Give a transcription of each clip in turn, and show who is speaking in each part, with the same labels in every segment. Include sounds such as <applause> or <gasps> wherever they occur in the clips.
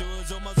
Speaker 1: do is on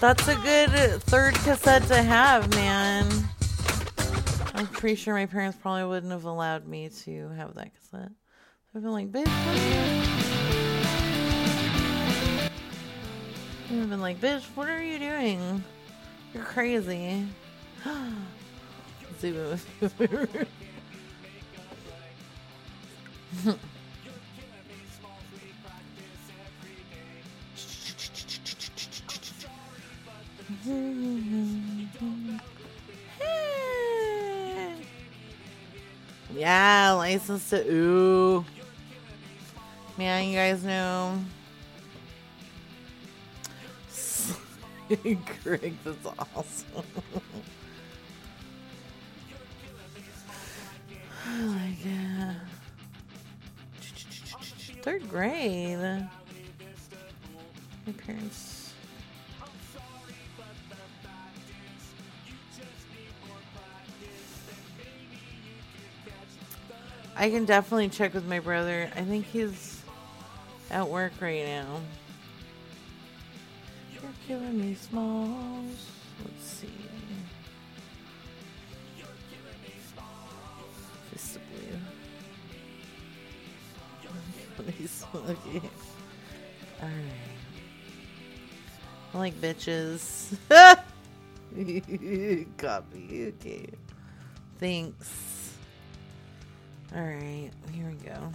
Speaker 2: That's a
Speaker 3: good third cassette to have, man. I'm pretty sure my parents probably wouldn't have allowed me to have that cassette. I've been like, bitch, what are you? I've been like, bitch, what are you doing? You're crazy. <gasps> Zoom in <laughs> with <laughs> Yeah, license to ooh. Man, you guys know. <laughs> Greg, that's awesome. I like it. Third grade. My parents. I can definitely check with my brother. I think he's at work right now. You're killing me, Smalls. Let's see. Fist of blue. <laughs> He's okay. Alright. I like bitches. <laughs> Copy. Okay. Thanks. Alright, here we go.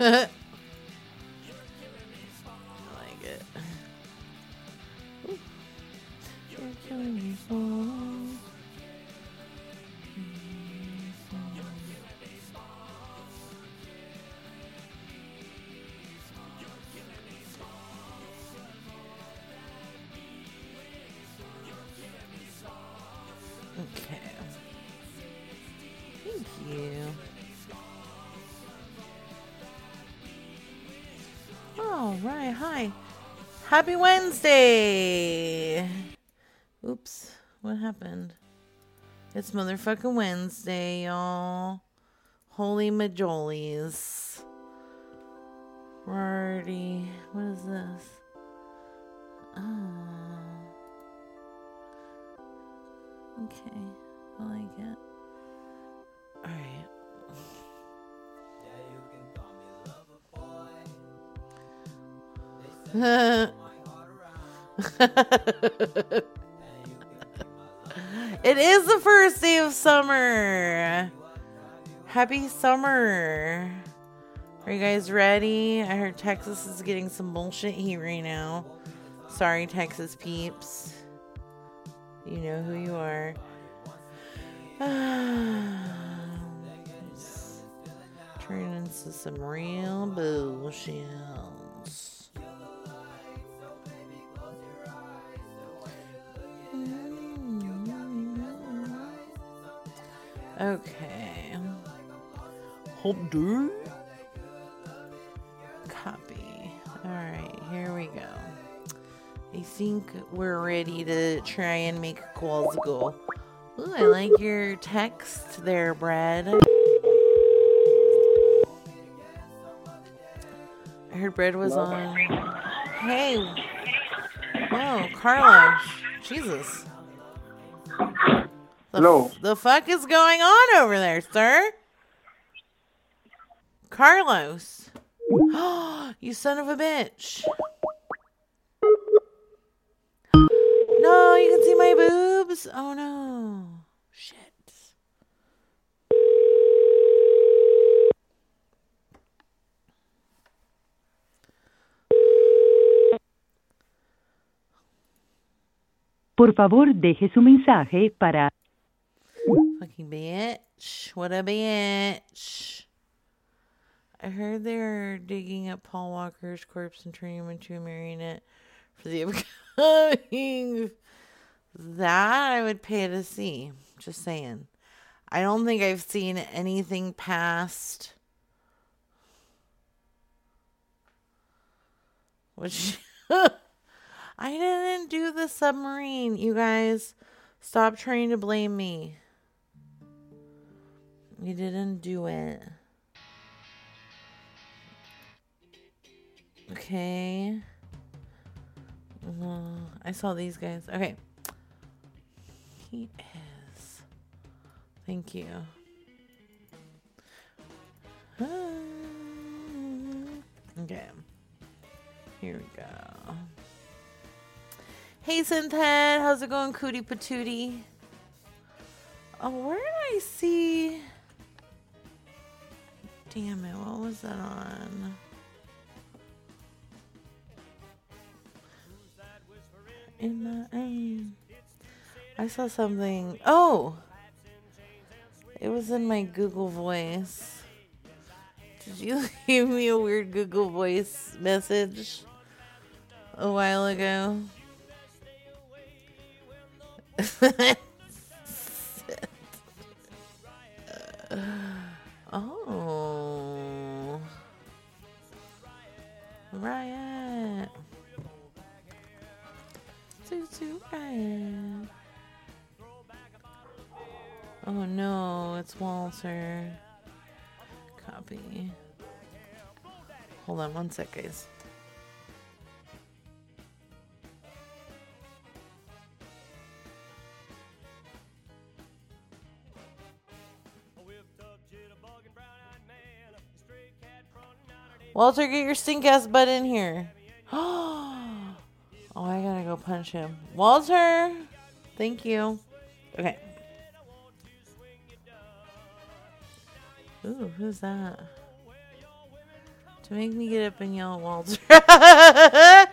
Speaker 3: Yeah. <laughs> <laughs> right. Hi. Happy Wednesday. Oops. What happened? It's motherfucking Wednesday, y'all. Holy majolies. <laughs> it is the first day of summer. Happy summer. Are you guys ready? I heard Texas is getting some bullshit heat right now. Sorry, Texas peeps. You know who you are. <sighs> Turn into some real bullshit. Okay. Hold do. Copy. Alright, here we go. I think we're ready to try and make calls go. Ooh, I like your text there, Brad. I heard Brad was on. Hey. Whoa, Carlos. Jesus. The,
Speaker 4: Hello.
Speaker 3: The fuck is going on over there, sir? Carlos. <gasps> you son of a bitch. No, you can see my boobs. Oh no. Shit.
Speaker 5: Por favor, deje su mensaje para
Speaker 3: Fucking bitch. What a bitch. I heard they're digging up Paul Walker's corpse and turning him into a marionette for the <laughs> upcoming. That I would pay to see. Just saying. I don't think I've seen anything past. Which <laughs> I didn't do the submarine. You guys, stop trying to blame me. You didn't do it. Okay. Uh, I saw these guys. Okay. He is. Thank you. <sighs> Okay. Here we go. Hey, Synthead. How's it going, Cootie Patootie? Oh, where did I see? Damn it. What was that on? In my aim. I saw something. Oh! It was in my Google Voice. Did you <laughs> leave me a weird Google Voice message a while ago? <laughs> Toot toot riot. Oh no, it's Walter. Copy. Hold on one sec, guys. Walter, get your stink ass butt in here. <gasps> Oh, I gotta go punch him. Walter! Thank you. Okay. Ooh, who's that? To make me get up and yell at Walter. <laughs>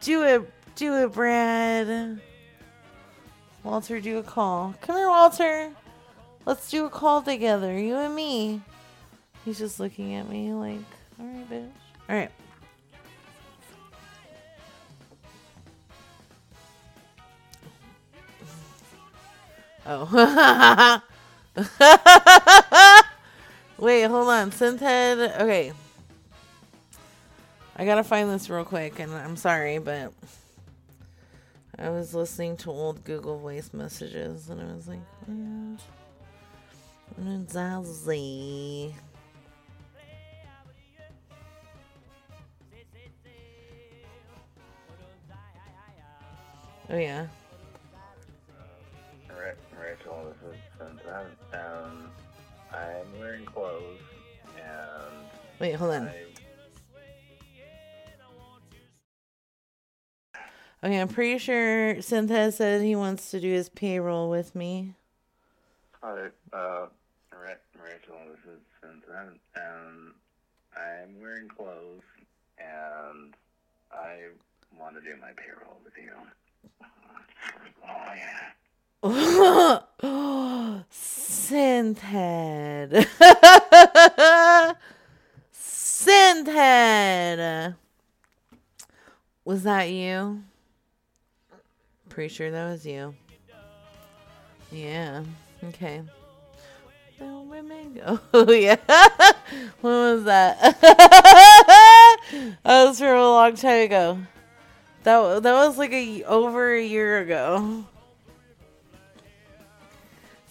Speaker 3: do it, do it, Brad. Walter, do a call. Come here, Walter. Let's do a call together, you and me. He's just looking at me like, all right, bitch. All right. Oh. <laughs> Wait, hold on. Synthead. Okay. I gotta find this real quick, and I'm sorry, but I was listening to old Google Voice messages, and I was like? Zazie. Oh yeah.
Speaker 4: Rachel, this is Cynthia. Um, I'm wearing clothes, and
Speaker 3: Wait, hold on.
Speaker 4: I,
Speaker 3: Okay, I'm pretty sure Synthead said he wants to do his payroll with me.
Speaker 4: Hi, uh, Rachel, this is Cynthia. Um, I'm wearing clothes, and I want to do my payroll with you. <laughs> Oh, yeah.
Speaker 3: Synthead. Synthead. <laughs> Was that you? Pretty sure that was you. Yeah. Okay. <laughs> Oh yeah. when was that? that was from a long time ago. That that was like a over a year ago.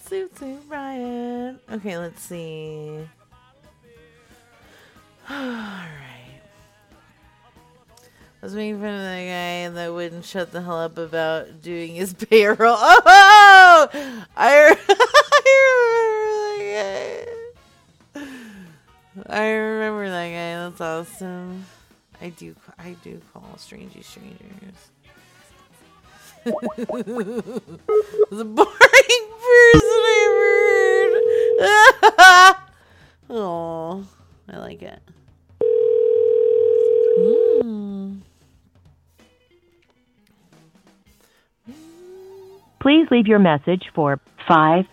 Speaker 3: Suit suit Ryan. Okay, let's see. <sighs> Alright. I was making fun of that guy that wouldn't shut the hell up about doing his <laughs> payroll. Oh! <laughs> I, <laughs> I remember that guy. I remember that guy. That's awesome. I do. I do call strangers strangers. <laughs> the boring person I heard. <laughs> oh, I like it. Mm.
Speaker 5: Please leave your message for 5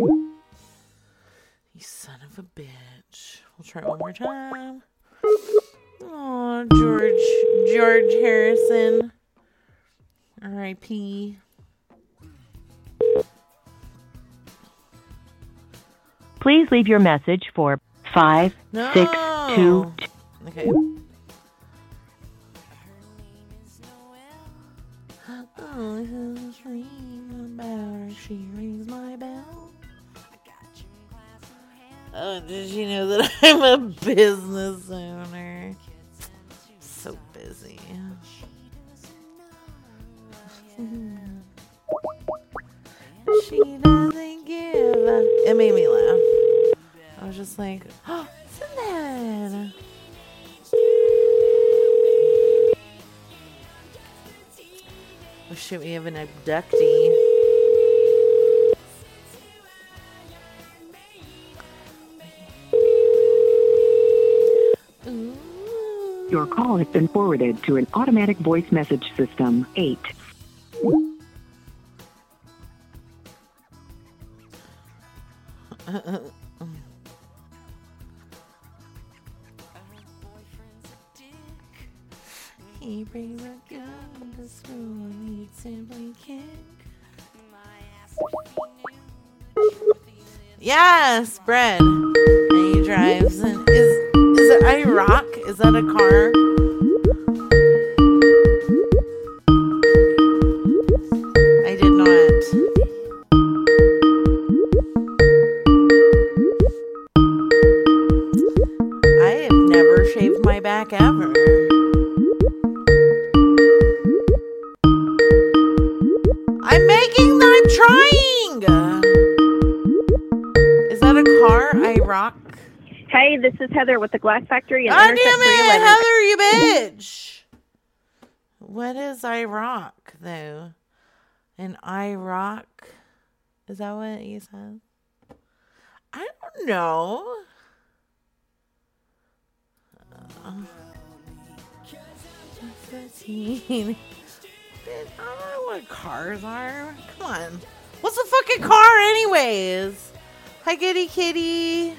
Speaker 3: You son of a bitch. We'll try it one more time. Oh, George George Harrison. R.I.P.
Speaker 5: Please leave your message for five
Speaker 3: no.
Speaker 5: six two.
Speaker 3: Okay. Oh, who's? She rings my bell. Oh, did she know that <laughs> I'm a business owner? So busy. she doesn't give. It made me laugh. I was just like, oh, isn't that? Oh shit, we have an abductee.
Speaker 6: Your call has been forwarded to an automatic voice message system. 8.
Speaker 3: Is that what you said? I don't know. Uh. Bitch, I don't know what cars are. Come on. What's a fucking car, anyways? Hi, kitty kitty.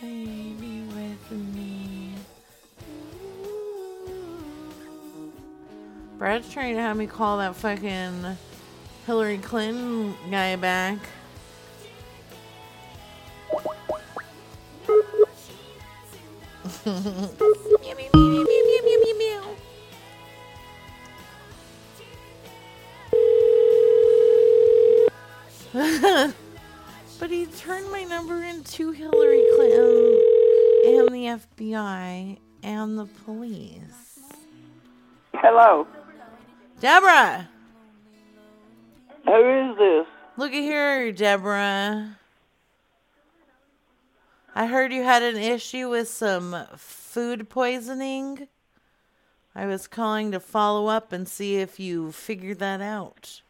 Speaker 3: <laughs> Brad's trying to have me call that fucking Hillary Clinton guy back. <laughs> But he turned my number into Hillary Clinton and the FBI and the police.
Speaker 7: Hello.
Speaker 3: Deborah!
Speaker 7: Who is this?
Speaker 3: Look at here, Deborah. I heard you had an issue with some food poisoning. I was calling to follow up and see if you figured that out.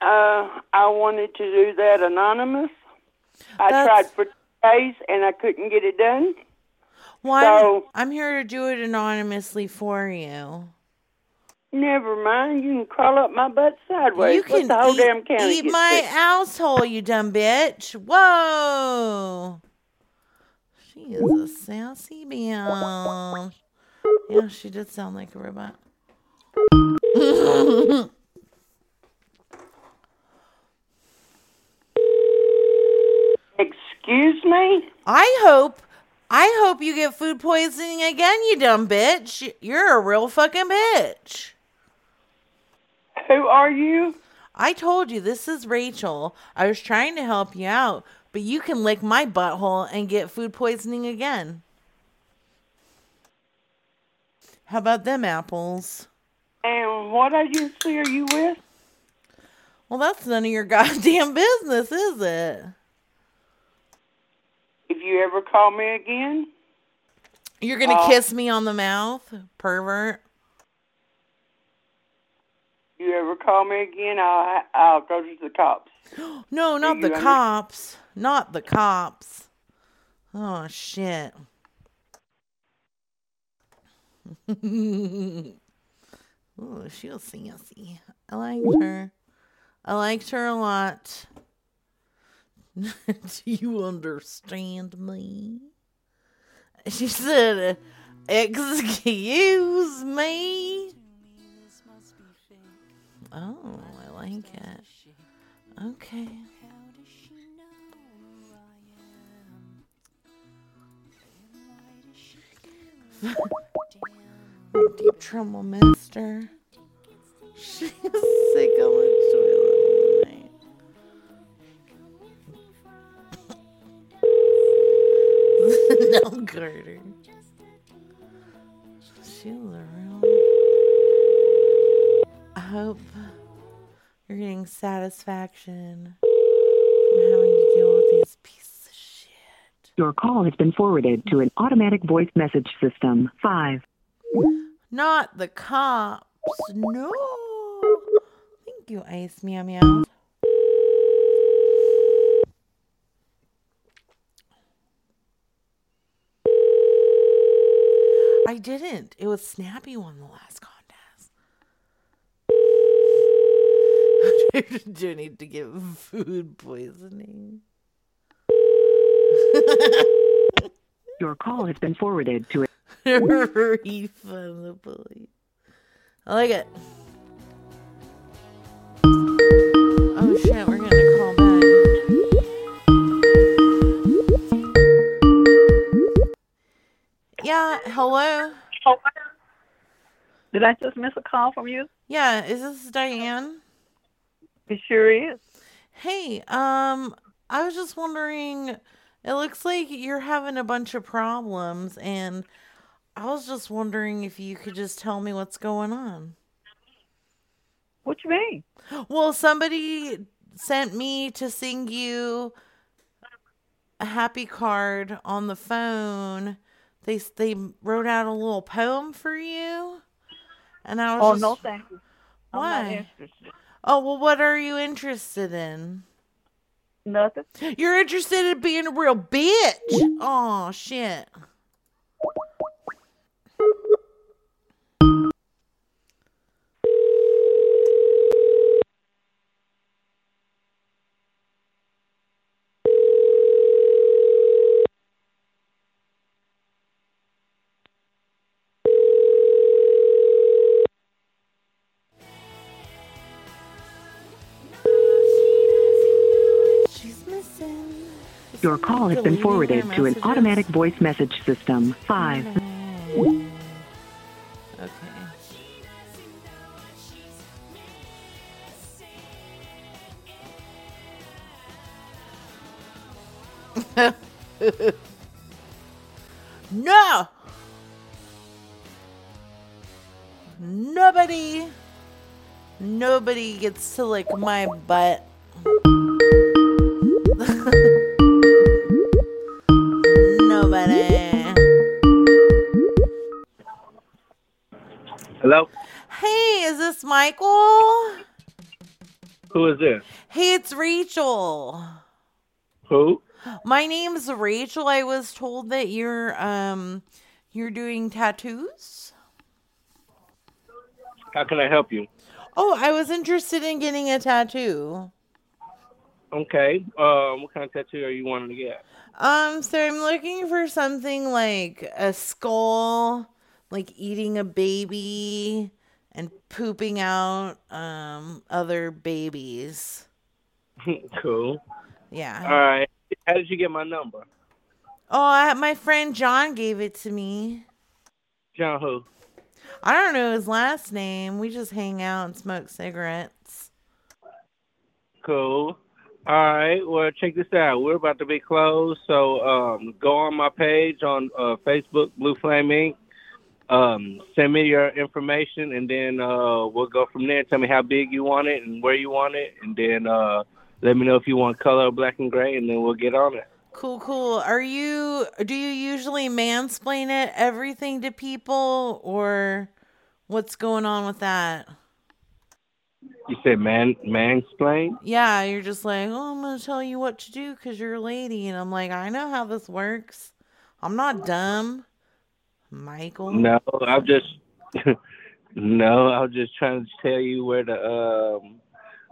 Speaker 7: Uh, I wanted to do that anonymous. I
Speaker 3: That's-
Speaker 7: tried for days and I couldn't get it done.
Speaker 3: Well,
Speaker 7: So-
Speaker 3: I'm here to do it anonymously for you.
Speaker 7: Never mind. You can crawl up my butt sideways.
Speaker 3: you
Speaker 7: Let
Speaker 3: can
Speaker 7: the whole
Speaker 3: eat,
Speaker 7: damn county
Speaker 3: eat my
Speaker 7: sick.
Speaker 3: asshole, you dumb bitch. Whoa. She is a sassy bitch. Yeah, she did sound like a robot. <laughs>
Speaker 7: Excuse me?
Speaker 3: I hope, I hope you get food poisoning again, you dumb bitch. You're a real fucking bitch. <laughs>
Speaker 7: Who are you?
Speaker 3: I told you this is Rachel. I was trying to help you out, but you can lick my butthole and get food poisoning again. How about them apples?
Speaker 7: And what agency are you with?
Speaker 3: Well, that's none of your <laughs> goddamn business, is it?
Speaker 7: If you ever call me again,
Speaker 3: You're gonna
Speaker 7: Uh,
Speaker 3: kiss me on the mouth, pervert.
Speaker 7: You ever call me again, I'll I'll go to the cops. <gasps>
Speaker 3: No, not the cops. Not the cops. Oh shit. <laughs> Ooh, she was sassy. I liked her. I liked her a lot. <laughs> Do you understand me? She said, Excuse me. Oh, I like it. Okay. <laughs> Deep trouble, mister. She's <laughs> sick on the toilet <laughs> no, Carter. She's a hope you're getting satisfaction from having to deal with these pieces of shit.
Speaker 6: Your call has been forwarded to an automatic voice message system. 5.
Speaker 3: Not the cops. No. Thank you, Ice Meow Meow. I didn't. It was Snappy won the last contest. <laughs> Do need to get food poisoning.
Speaker 6: Your call has been forwarded to <laughs>
Speaker 3: Refund the police. I like it. Oh shit, we're gonna call back. Yeah, hello.
Speaker 7: Did I just miss a call from you?
Speaker 3: Yeah, is this Diane?
Speaker 7: It sure is.
Speaker 3: Hey, um, I was just wondering. It looks like you're having a bunch of problems, and I was just wondering if you could just tell me what's going on.
Speaker 7: What you mean?
Speaker 3: Well, somebody sent me to sing you a happy card on the phone. They they wrote out a little poem for you, and I was
Speaker 7: Oh
Speaker 3: just,
Speaker 7: no, thank you.
Speaker 3: Why? Oh well, what are you interested in?
Speaker 7: Nothing.
Speaker 3: You're interested in being a real bitch. Oh shit.
Speaker 6: Your call has been forwarded to an automatic voice message system. 5.
Speaker 3: Okay. <laughs> no! Nobody, nobody gets to lick my butt. Michael?
Speaker 8: Who is this?
Speaker 3: Hey, it's Rachel.
Speaker 8: Who?
Speaker 3: My name's Rachel. I was told that you're um you're doing tattoos.
Speaker 8: How can I help you?
Speaker 3: Oh, I was interested in getting a tattoo.
Speaker 8: Okay. Um, what kind of tattoo are you wanting to get?
Speaker 3: Um, so I'm looking for something like a skull, like eating a baby and pooping out um other babies. <laughs>
Speaker 8: cool.
Speaker 3: Yeah.
Speaker 8: All right. How did you get my number?
Speaker 3: Oh, I, my friend John gave it to me.
Speaker 8: John who?
Speaker 3: I don't know his last name. We just hang out and smoke cigarettes.
Speaker 8: Cool. All right. Well, check this out. We're about to be closed, so um, go on my page on uh, Facebook, Blue Flame Inc. Um, send me your information, and then uh, we'll go from there. Tell me how big you want it and where you want it, and then uh, let me know if you want color black and gray, and then we'll get on it.
Speaker 3: Cool, cool. Are you do you usually mansplain it everything to people or what's going on with that?
Speaker 8: You said man mansplain?
Speaker 3: Yeah, you're just like, "Oh, I'm going to tell you what to do cuz you're a lady." And I'm like, "I know how this works. I'm not dumb." Michael.
Speaker 8: No, I'm just <laughs> no, I'm just trying to tell you where the um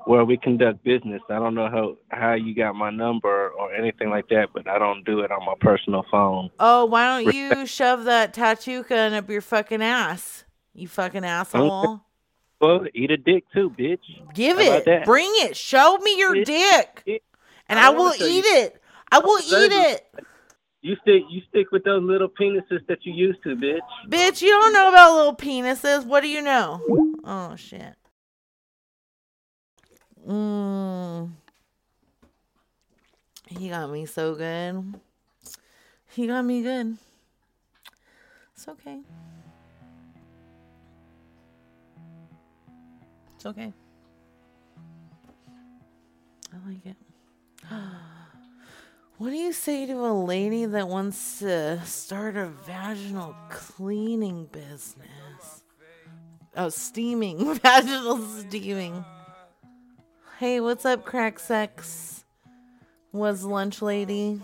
Speaker 8: where we conduct business. I don't know how how you got my number or anything like that, but I don't do it on my personal phone.
Speaker 3: Oh, why don't you shove that tattoo gun up your fucking ass? You fucking asshole.
Speaker 8: Well, eat a dick too, bitch.
Speaker 3: Give
Speaker 8: How
Speaker 3: it. Bring it. Show me your
Speaker 8: Bitch.
Speaker 3: dick. And
Speaker 8: I
Speaker 3: I will eat
Speaker 8: you-
Speaker 3: it. I will eat it.
Speaker 8: You stick you stick with those little penises that you used to, bitch.
Speaker 3: Bitch, you don't know about little penises. What do you know? Oh shit. Mmm. He got me so good. He got me good. It's okay. It's okay. I like it. <gasps> What do you say to a lady that wants to start a vaginal cleaning business? Oh, steaming. <laughs> Vaginal steaming. Hey, what's up, crack sex? Was lunch lady?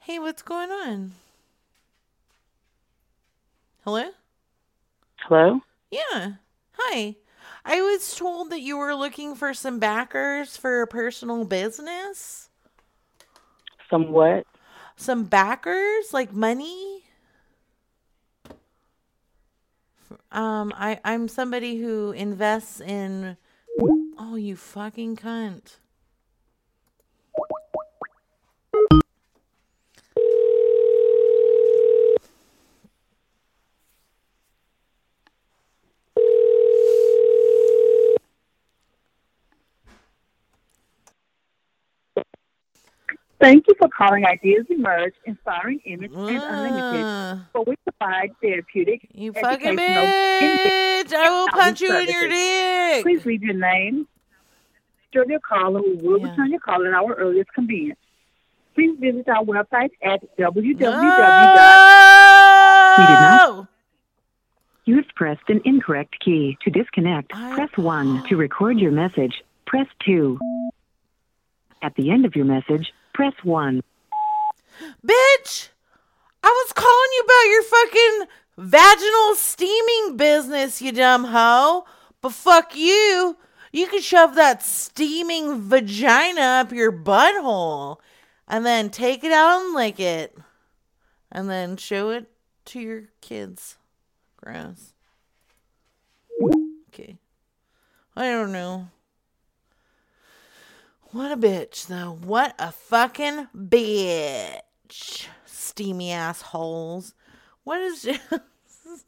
Speaker 3: Hey, what's going on? Hello?
Speaker 6: Hello?
Speaker 3: Yeah. Hi. I was told that you were looking for some backers for a personal business.
Speaker 6: Some what?
Speaker 3: Some backers, like money. Um, I I'm somebody who invests in. Oh, you fucking cunt!
Speaker 9: Thank you for calling Ideas Emerge, Inspiring Image, and Unlimited,
Speaker 3: Ah,
Speaker 9: where we provide therapeutic,
Speaker 3: you fucking bitch! I will punch you in your dick.
Speaker 9: Please leave your name, register your call, and we will
Speaker 3: Yeah.
Speaker 9: return your call at our earliest convenience. Please visit our website at www.
Speaker 3: No!
Speaker 6: You have pressed an incorrect key. To disconnect, press 1. To record your message, press 2. At the end of your message, press 1.
Speaker 3: Bitch! I was calling you about your fucking vaginal steaming business, you dumb hoe. But fuck you. You can shove that steaming vagina up your butthole and then take it out and lick it. And then show it to your kids. Gross. Okay. I don't know. What a bitch, though. What a fucking bitch. Steamy assholes. What is. this? <laughs>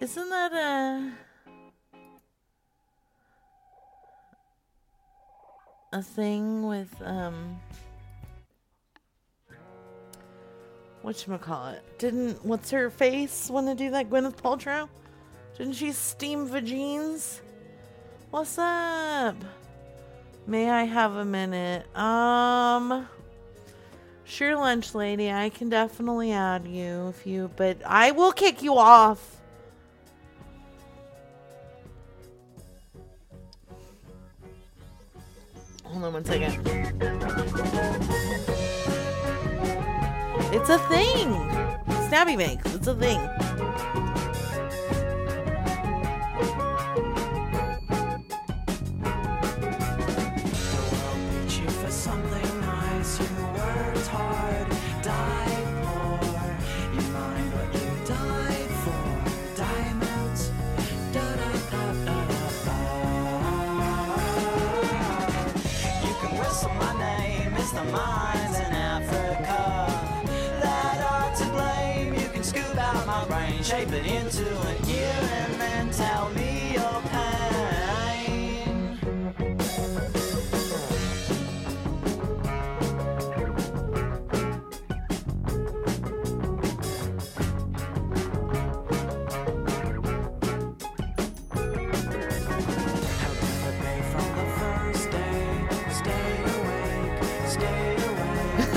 Speaker 3: Isn't that a. A thing with, um. Whatchamacallit? Didn't. What's her face want to do that? Gwyneth Paltrow? Didn't she steam vagines? What's up? May I have a minute? Um Sure lunch lady, I can definitely add you if you but I will kick you off. Hold on one second. It's a thing. Stabby makes. It's a thing.
Speaker 1: It into an ear, and then tell me your pain. <laughs>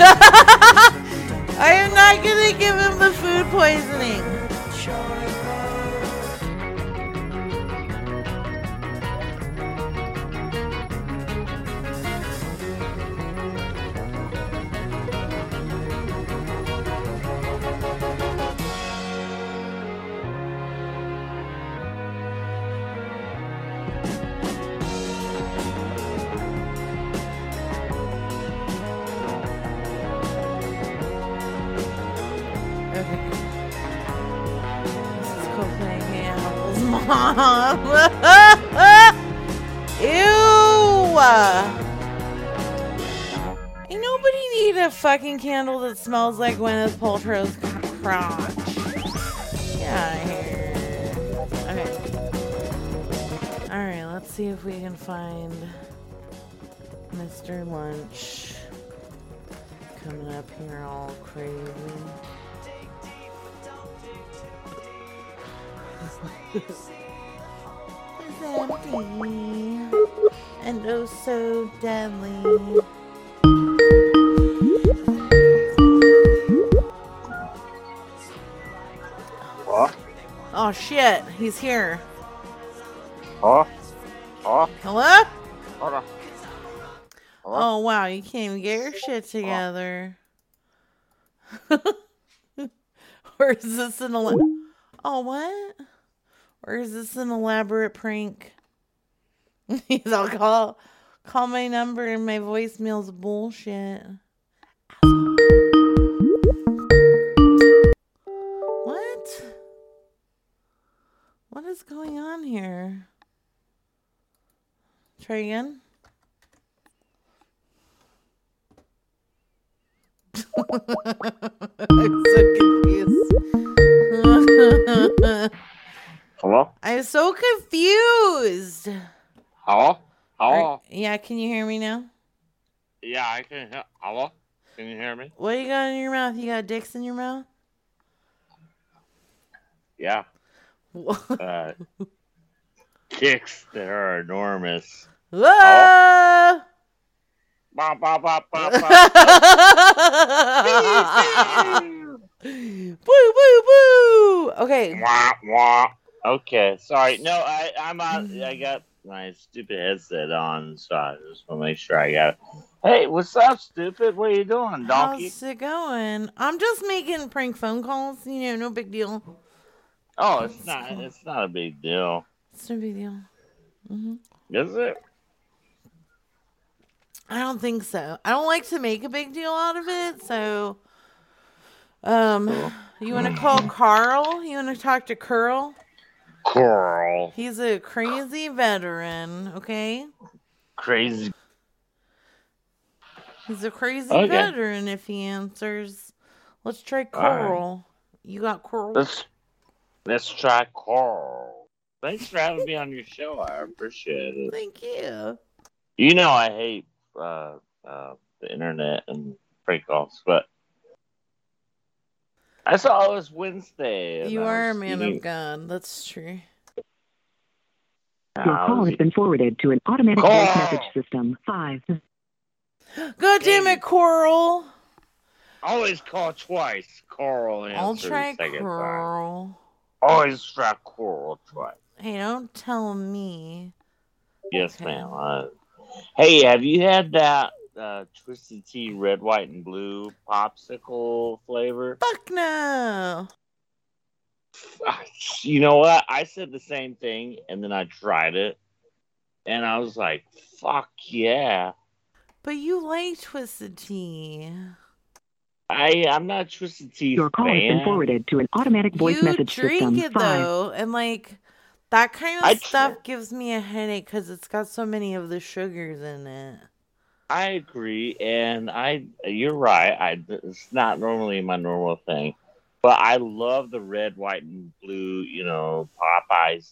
Speaker 3: I am not gonna give him the food poisoning. Fucking candle that smells like Gwyneth Paltrow's crotch. Get out of here. Okay. Alright, let's see if we can find Mr. Lunch coming up here all crazy. <laughs> It's empty and oh so deadly.
Speaker 10: What?
Speaker 3: Oh shit, he's here.
Speaker 10: Huh? Huh?
Speaker 3: Hello?
Speaker 10: Hold on.
Speaker 3: Oh wow, you can't even get your shit together. <laughs> or is this an el- Oh what? Or is this an elaborate prank? <laughs> He's all call call my number and my voicemail's bullshit. Is going on here? Try again. I'm so confused.
Speaker 10: Hello? <laughs>
Speaker 3: I'm so confused.
Speaker 10: Hello? Hello?
Speaker 3: Are- yeah, can you hear me now?
Speaker 10: Yeah, I can hear. Hello? Can you hear me?
Speaker 3: What do you got in your mouth? You got dicks in your mouth?
Speaker 10: Yeah. Uh, kicks that are enormous.
Speaker 3: Whoa!
Speaker 10: Ba, ba, ba, ba,
Speaker 3: boo, boo, boo. Okay.
Speaker 10: Wah, wah. Okay, sorry. No, I, I'm out. I got my stupid headset on, so I just want to make sure I got it. Hey, what's up, stupid? What are you doing, donkey?
Speaker 3: How's it going? I'm just making prank phone calls. You know, no big deal.
Speaker 10: Oh, it's not. It's not a big deal,
Speaker 3: It's no big deal. Mm-hmm.
Speaker 10: is it?
Speaker 3: I don't think so. I don't like to make a big deal out of it. So, um, you want to call Carl? You want to talk to Curl?
Speaker 10: Coral,
Speaker 3: He's a crazy veteran. Okay,
Speaker 10: crazy.
Speaker 3: he's a crazy
Speaker 10: Okay.
Speaker 3: veteran. If he answers, let's try
Speaker 10: Carl.
Speaker 3: Coral. You got Carl.
Speaker 10: Let's let's try Coral. Thanks for having me on your show. I appreciate it.
Speaker 3: Thank you.
Speaker 10: You know I hate uh, uh, the internet and prank calls, but I saw it was Wednesday.
Speaker 3: You are a man
Speaker 10: eating-
Speaker 3: of God. That's true.
Speaker 6: Your call
Speaker 10: was
Speaker 6: has been forwarded to an automatic
Speaker 10: Call.
Speaker 6: voice message system. Five.
Speaker 3: God damn it, Coral.
Speaker 10: Always call twice. Coral
Speaker 3: I'll try
Speaker 10: second time.
Speaker 3: Coral.
Speaker 10: Always try Coral twice.
Speaker 3: Hey, don't tell me.
Speaker 10: Yes,
Speaker 3: Okay.
Speaker 10: ma'am. Uh, hey, have you had that uh, Twisted Tea red, white, and blue popsicle flavor?
Speaker 3: Fuck no.
Speaker 10: You know what? I said the same thing, and then I tried it, and I was like, "Fuck yeah!"
Speaker 3: But you like twisted tea.
Speaker 10: I I'm not a Twisted Tea
Speaker 6: Your call has been forwarded to an automatic voice
Speaker 3: you
Speaker 6: message
Speaker 3: drink
Speaker 6: system.
Speaker 3: it
Speaker 6: Five.
Speaker 3: though, and like that kind of
Speaker 10: I tr-
Speaker 3: stuff gives me a headache because it's got so many of the sugars in it.
Speaker 10: I agree, and I you're right. I it's not normally my normal thing, but I love the red, white, and blue. You know, Popeyes,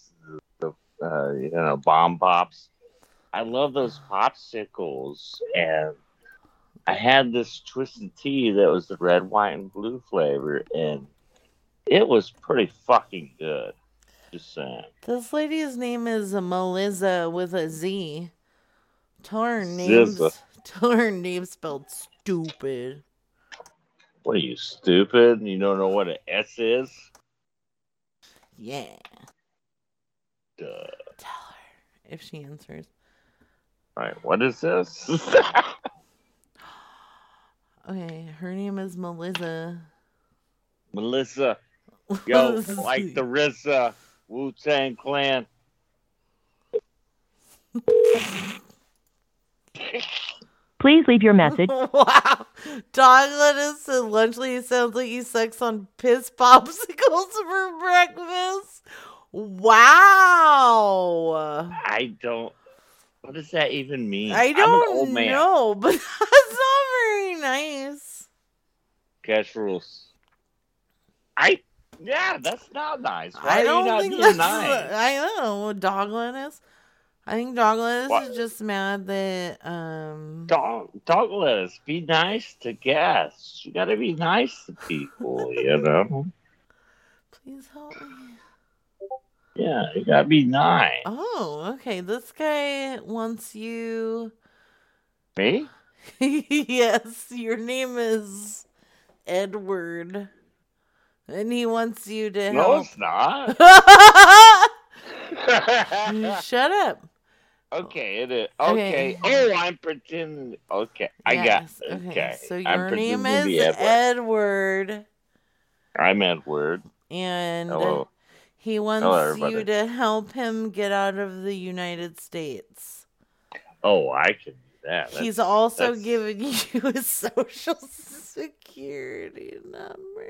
Speaker 10: the uh, you know bomb pops. I love those popsicles, and I had this twisted tea that was the red, white, and blue flavor, and it was pretty fucking good. Just saying.
Speaker 3: This lady's name is Melissa with a Z. Her name's
Speaker 10: Zizza.
Speaker 3: tell her name spelled stupid.
Speaker 10: What are you stupid? You don't know what an S is?
Speaker 3: Yeah.
Speaker 10: Duh.
Speaker 3: Tell her if she answers.
Speaker 10: All right. What is this? <laughs>
Speaker 3: Okay, her name is Melissa.
Speaker 10: Melissa. <laughs> Yo, like the RZA, Wu Tang Clan.
Speaker 11: Please leave your message. <laughs>
Speaker 3: wow. Dog lettuce and lunch lady sounds like he sucks on piss popsicles for breakfast. Wow.
Speaker 10: I don't. What does that even mean?
Speaker 3: I don't know, <laughs> but that's not very nice.
Speaker 10: Cash rules. I. Yeah, that's not nice. Why
Speaker 3: I don't
Speaker 10: you not
Speaker 3: think that's.
Speaker 10: nice?
Speaker 3: I know what Doglettuce. I think Doglettuce
Speaker 10: What?
Speaker 3: is just mad that um.
Speaker 10: Dog, lettuce. Be nice to guests. You gotta be nice to people, you <laughs> know?
Speaker 3: Please help me.
Speaker 10: Yeah, you gotta be nice.
Speaker 3: Oh, okay. This guy wants you.
Speaker 10: Me? <laughs>
Speaker 3: yes, your name is Edward, and he wants you to help.
Speaker 10: No,
Speaker 3: help.
Speaker 10: it's not. <laughs> <laughs>
Speaker 3: Shut up.
Speaker 10: Okay, it is.
Speaker 3: Okay.
Speaker 10: Okay. Oh, I'm pretending. Okay, I got.
Speaker 3: Yes,
Speaker 10: Okay.
Speaker 3: So
Speaker 10: I'm
Speaker 3: your name
Speaker 10: pretending to
Speaker 3: is
Speaker 10: Edward.
Speaker 3: Edward,
Speaker 10: I'm Edward.
Speaker 3: and
Speaker 10: Hello.
Speaker 3: He wants
Speaker 10: Hello,
Speaker 3: you to help him get out of the United States.
Speaker 10: Oh, I can do that.
Speaker 3: He's also
Speaker 10: that's-
Speaker 3: giving <laughs> you a social security number.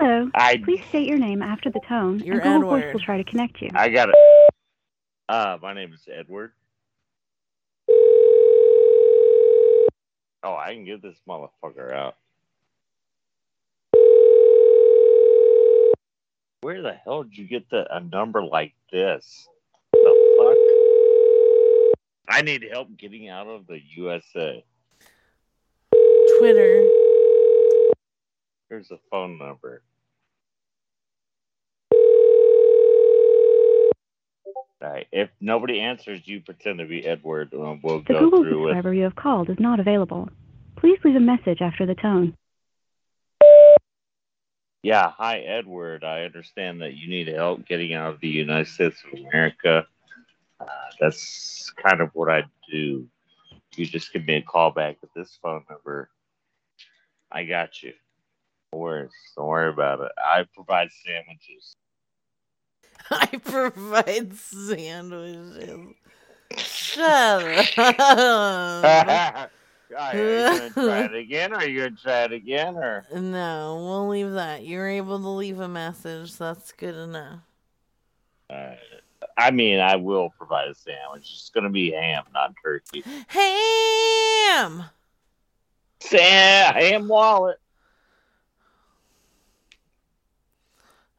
Speaker 12: Hello.
Speaker 10: I-
Speaker 12: Please state your name after the tone,
Speaker 3: You're
Speaker 12: and Google Voice
Speaker 3: Edward.
Speaker 12: will try to connect you.
Speaker 10: I got it. Uh, my name is Edward. Oh, I can get this motherfucker out. Where the hell did you get the, a number like this? The fuck? I need help getting out of the USA.
Speaker 3: Twitter.
Speaker 10: Here's a phone number. All right. If nobody answers, you pretend to be Edward, and we'll
Speaker 12: The
Speaker 10: go
Speaker 12: Google
Speaker 10: through with.
Speaker 12: subscriber you have called is not available. Please leave a message after the tone.
Speaker 10: Yeah, hi Edward. I understand that you need help getting out of the United States of America. Uh, that's kind of what I do. You just give me a call back at this phone number. I got you. No worries. Don't worry about it. I provide sandwiches. <laughs>
Speaker 3: I provide sandwiches. Shut up. <laughs>
Speaker 10: Are <laughs> you gonna try it again? Are you gonna try it again? Or
Speaker 3: No, we'll leave that. You're able to leave a message. That's good enough.
Speaker 10: uh, I mean, I will provide a sandwich. It's gonna be ham, not turkey.
Speaker 3: Ham!
Speaker 10: Sam, ham wallet.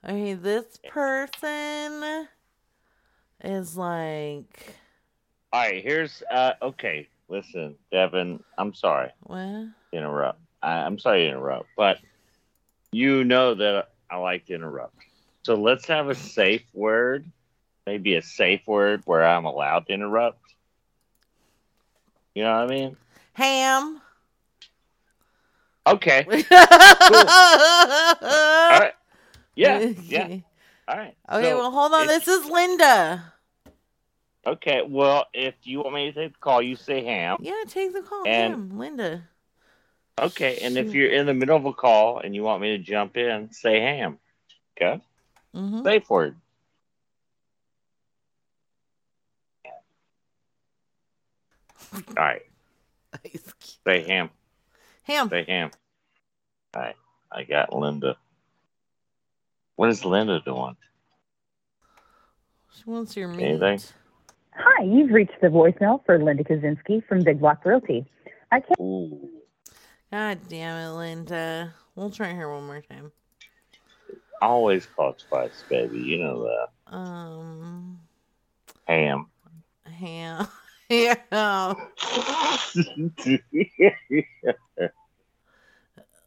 Speaker 3: Okay, this person is like,
Speaker 10: All right, here's uh okay. Listen, Devin, I'm sorry
Speaker 3: what?
Speaker 10: interrupt. I, I'm sorry to interrupt, but you know that I like to interrupt. So let's have a safe word, maybe a safe word where I'm allowed to interrupt. You know what I mean?
Speaker 3: Ham.
Speaker 10: Okay. <laughs>
Speaker 3: All
Speaker 10: All right. Yeah. <laughs> Yeah. All right.
Speaker 3: Okay,
Speaker 10: So
Speaker 3: well, hold on. This is Linda.
Speaker 10: Okay. Well, if you want me to take the call, you say ham.
Speaker 3: Yeah, take the call.
Speaker 10: And-
Speaker 3: Ham, Linda.
Speaker 10: Okay. And if you're in the middle of a call and you want me to jump in, say ham. Okay.
Speaker 3: Mm-hmm.
Speaker 10: Safe word. <laughs> All right. Say ham.
Speaker 3: Ham.
Speaker 10: Say ham. All right. I got Linda. What is Linda doing?
Speaker 3: She wants your meat.
Speaker 10: Anything?
Speaker 9: Hi, you've reached the voicemail for Linda Kaczynski from Big Block Realty. I can't.
Speaker 10: Ooh.
Speaker 3: God damn it, Linda. We'll try her one more time.
Speaker 10: Always call twice, baby. You know that.
Speaker 3: Um,
Speaker 10: Ham.
Speaker 3: ham. <laughs> ham.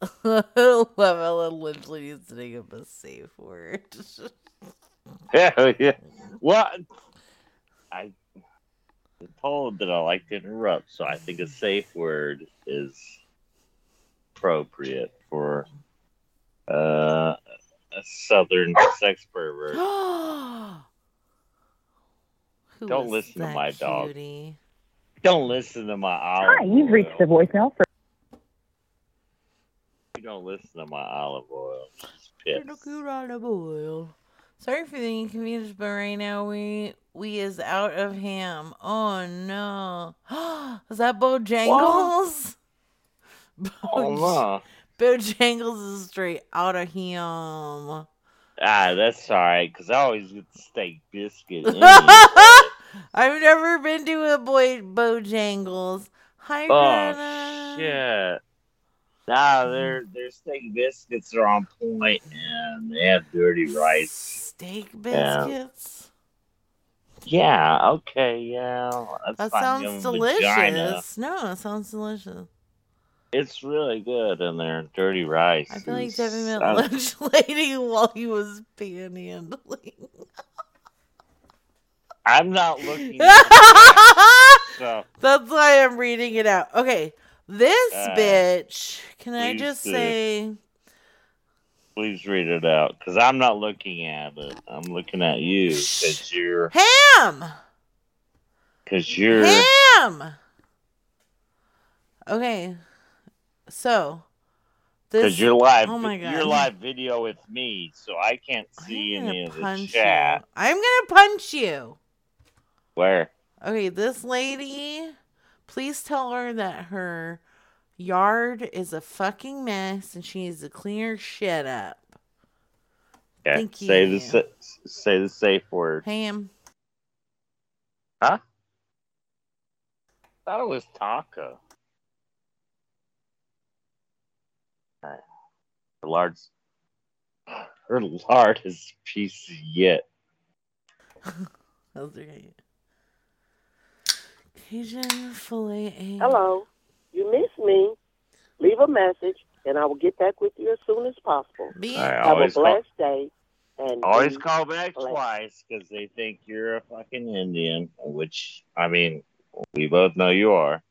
Speaker 3: <laughs> Love how Linda needs to make up a safe word. <laughs>
Speaker 10: Hell yeah. Well, I was told that I like to interrupt, so I think a safe word is appropriate for uh, a southern sex pervert. <gasps>
Speaker 3: Who
Speaker 10: Don't listen to
Speaker 3: that
Speaker 10: my dog.
Speaker 3: cutie?
Speaker 10: Don't listen to my olive
Speaker 9: Hi, you've
Speaker 10: oil.
Speaker 9: reached the voicemail for.
Speaker 10: You don't listen to my olive oil. She's pissed.
Speaker 3: Cute olive oil. Sorry for the inconvenience, but right now we we is out of ham. Oh no! <gasps> is that Bojangles? <laughs>
Speaker 10: Oh, no.
Speaker 3: Bojangles is straight out of ham.
Speaker 10: Ah, that's all right, because I always get the steak biscuit. <laughs>
Speaker 3: I've never been to a boy Bojangles. Hi,
Speaker 10: oh
Speaker 3: Greta.
Speaker 10: shit! Nah, mm. their their steak biscuits are on point, and they have dirty rice.
Speaker 3: Steak
Speaker 10: Yeah.
Speaker 3: biscuits.
Speaker 10: Yeah. Okay. Yeah.
Speaker 3: That
Speaker 10: fine.
Speaker 3: sounds
Speaker 10: 'em vagina.
Speaker 3: delicious. No, it sounds delicious.
Speaker 10: It's really good in there. Dirty rice.
Speaker 3: I feel like Devin met
Speaker 10: I-
Speaker 3: lunch <laughs> lady while he was panhandling.
Speaker 10: I'm not looking. <laughs> At that, so
Speaker 3: That's why I'm reading it out. Okay, this
Speaker 10: Uh,
Speaker 3: bitch. Can I just
Speaker 10: do.
Speaker 3: say?
Speaker 10: please read it out, because I'm not looking at it. I'm looking at you, because you're,
Speaker 3: Ham!
Speaker 10: because you're.
Speaker 3: Ham! Okay, so.
Speaker 10: Because you're live,
Speaker 3: Oh my god.
Speaker 10: you're live video with me, so I can't see any of the chat.
Speaker 3: you. I'm gonna punch you.
Speaker 10: Where?
Speaker 3: Okay, this lady, please tell her that her yard is a fucking mess and she needs to clean her shit up.
Speaker 10: Okay.
Speaker 3: Thank
Speaker 10: say the say the safe word.
Speaker 3: Ham.
Speaker 10: Huh? thought it was taco. Alright. Her lard, her lard is a piece of yet.
Speaker 3: Those are good. Cajun filet.
Speaker 13: Hello. You miss me. Leave a message, and I will get back with you as soon as possible.
Speaker 10: I
Speaker 13: Have
Speaker 10: always
Speaker 13: a
Speaker 10: call-
Speaker 13: blessed day. And
Speaker 10: Always call back
Speaker 13: blessed.
Speaker 10: twice because they think you're a fucking Indian, which I mean, we both know you are.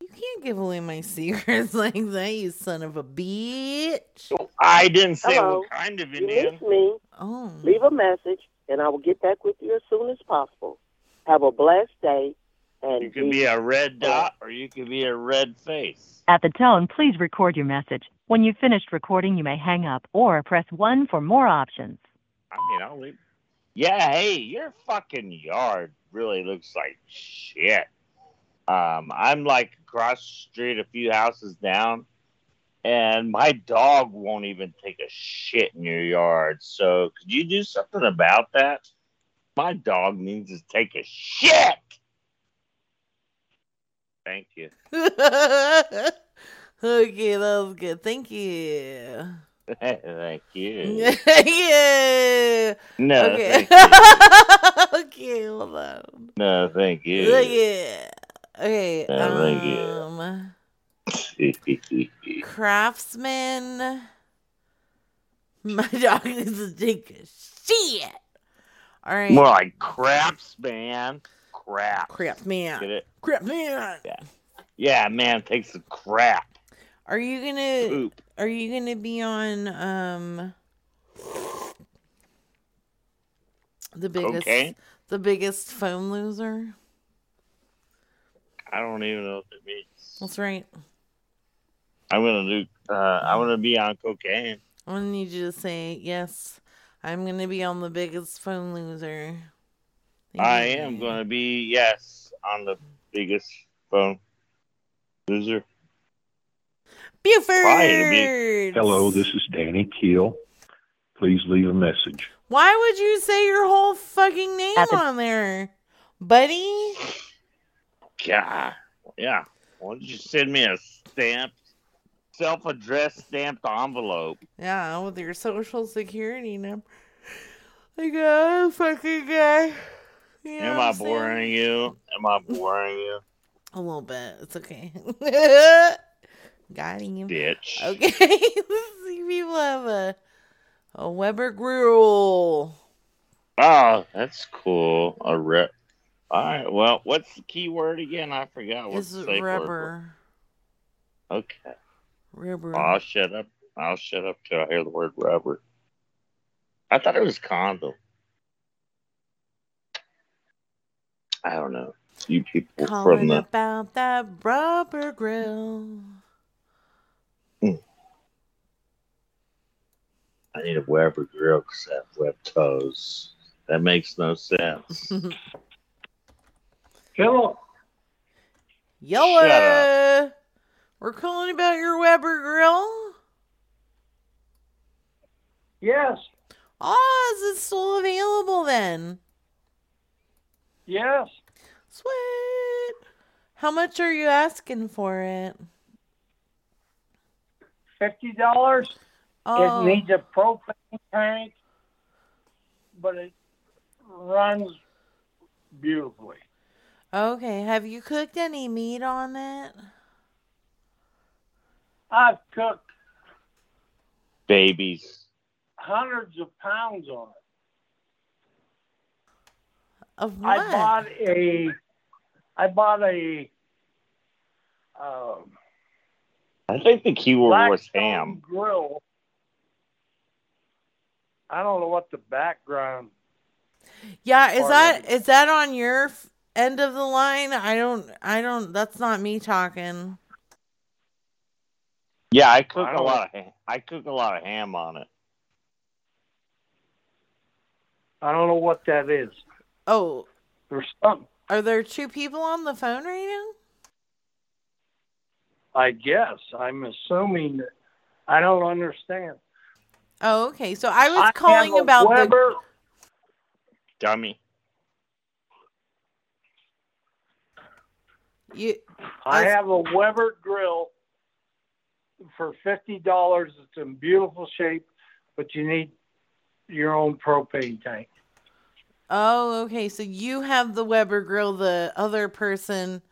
Speaker 3: You can't give away my secrets <laughs> like that, you son of a bitch.
Speaker 10: I didn't say
Speaker 13: Hello.
Speaker 10: what kind of Indian.
Speaker 13: You
Speaker 10: Indian.
Speaker 13: miss me.
Speaker 3: Oh.
Speaker 13: Leave a message, and I will get back with you as soon as possible. Have a blessed day. And
Speaker 10: You can be a red dot or you can be a red face.
Speaker 5: At the tone, please record your message. When you've finished recording, you may hang up or press 1 for more options.
Speaker 10: I mean, I'll leave. Yeah, hey, your fucking yard really looks like shit. Um, I'm like across the street, a few houses down, and my dog won't even take a shit in your yard. So, could you do something about that? My dog needs to take a shit. Thank you. <laughs>
Speaker 3: okay, that was good. Thank you. <laughs>
Speaker 10: Thank you. <laughs>
Speaker 3: yeah.
Speaker 10: No,
Speaker 3: Okay. okay, hold on.
Speaker 10: No, thank you.
Speaker 3: Yeah. Okay.
Speaker 10: No, thank you.
Speaker 3: um, Craftsman. My dog needs to take a shit. All right.
Speaker 10: More like craps, man. Crap.
Speaker 3: Crap, man.
Speaker 10: Get it?
Speaker 3: Crap, man.
Speaker 10: Yeah. Yeah, man takes a crap.
Speaker 3: Are you gonna
Speaker 10: Poop.
Speaker 3: are you gonna be on um the biggest the biggest phone loser?
Speaker 10: I don't even know what that means.
Speaker 3: That's right.
Speaker 10: I'm gonna do. Uh, I'm gonna be on cocaine.
Speaker 3: I'm gonna need you to say yes. I'm gonna be on the biggest phone loser. Thank
Speaker 10: I
Speaker 3: you.
Speaker 10: am gonna be yes on the biggest phone loser.
Speaker 3: Buford.
Speaker 14: Hello, this is Danny Keel. Please leave a message.
Speaker 3: Why would you say your whole fucking name on there, buddy?
Speaker 10: God, yeah. Why don't you send me a stamped, self-addressed stamped envelope?
Speaker 3: Yeah, with your social security number. Like, oh, fucking guy. You know
Speaker 10: Am I boring you? Am I boring you, <laughs>
Speaker 3: A little bit. It's okay. <laughs> Got him.
Speaker 10: bitch?
Speaker 3: Okay. Let's <laughs> see if people have a, a Weber grill.
Speaker 10: Oh, that's cool. A rep. All right. Well, what's the key word again? I forgot. What's
Speaker 3: It's
Speaker 10: the safe word?
Speaker 3: rubber.
Speaker 10: Okay.
Speaker 3: Rubber.
Speaker 10: I'll shut up. I'll shut up till I hear the word rubber. I thought it was condom. I don't know. You people from the
Speaker 3: about that rubber grill. Hmm.
Speaker 10: I need a Weber grill because I have webbed toes. That makes no sense. <laughs>
Speaker 14: Hello.
Speaker 3: Yellow. We're calling about your Weber grill.
Speaker 15: Yes.
Speaker 3: Oh, is it still available then?
Speaker 15: Yes.
Speaker 3: Sweet. How much are you asking for it?
Speaker 15: Fifty dollars.
Speaker 3: Oh.
Speaker 15: It needs a propane tank, but it runs beautifully.
Speaker 3: Okay. Have you cooked any meat on it?
Speaker 15: I've cooked
Speaker 10: Babies.
Speaker 15: hundreds of pounds on it.
Speaker 3: Of what?
Speaker 15: I bought a, I bought a, um,
Speaker 10: I think the keyword was ham.
Speaker 15: grill. I don't know what the background.
Speaker 3: Yeah, is
Speaker 15: part
Speaker 3: that is that on your end of the line? I don't I don't that's not me talking.
Speaker 10: Yeah, I cook
Speaker 15: I
Speaker 10: a
Speaker 15: don't-
Speaker 10: lot of. I cook a lot of ham on it.
Speaker 15: I don't know what that is.
Speaker 3: Oh,
Speaker 15: There's some.
Speaker 3: are there two people on the phone right now?
Speaker 15: I guess I'm assuming that. I don't understand.
Speaker 3: Oh, okay. So I was
Speaker 15: I have
Speaker 3: calling
Speaker 15: a
Speaker 3: about
Speaker 15: Weber,
Speaker 10: Dummy.
Speaker 3: you
Speaker 15: I
Speaker 3: us-
Speaker 15: have a Weber grill for fifty dollars. It's in beautiful shape, but you need your own propane tank.
Speaker 3: Oh, okay. So you have the Weber grill. The other person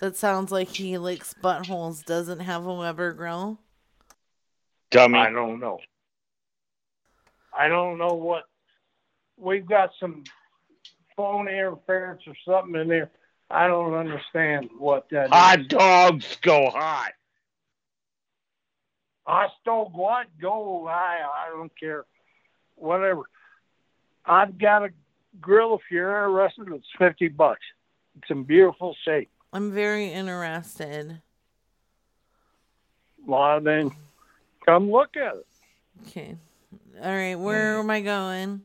Speaker 3: that sounds like he licks buttholes doesn't have a Weber grill.
Speaker 10: Dummy.
Speaker 15: I don't know. I don't know what. We've got some phone interference or something in there. I don't understand what that is.
Speaker 10: Hot dogs go hot.
Speaker 15: I stole what? Go I I don't care. Whatever. I've got a grill if you're interested. It's fifty bucks. It's in beautiful shape.
Speaker 3: I'm very interested.
Speaker 15: Well then come look at it.
Speaker 3: Okay. All right. Where am I going?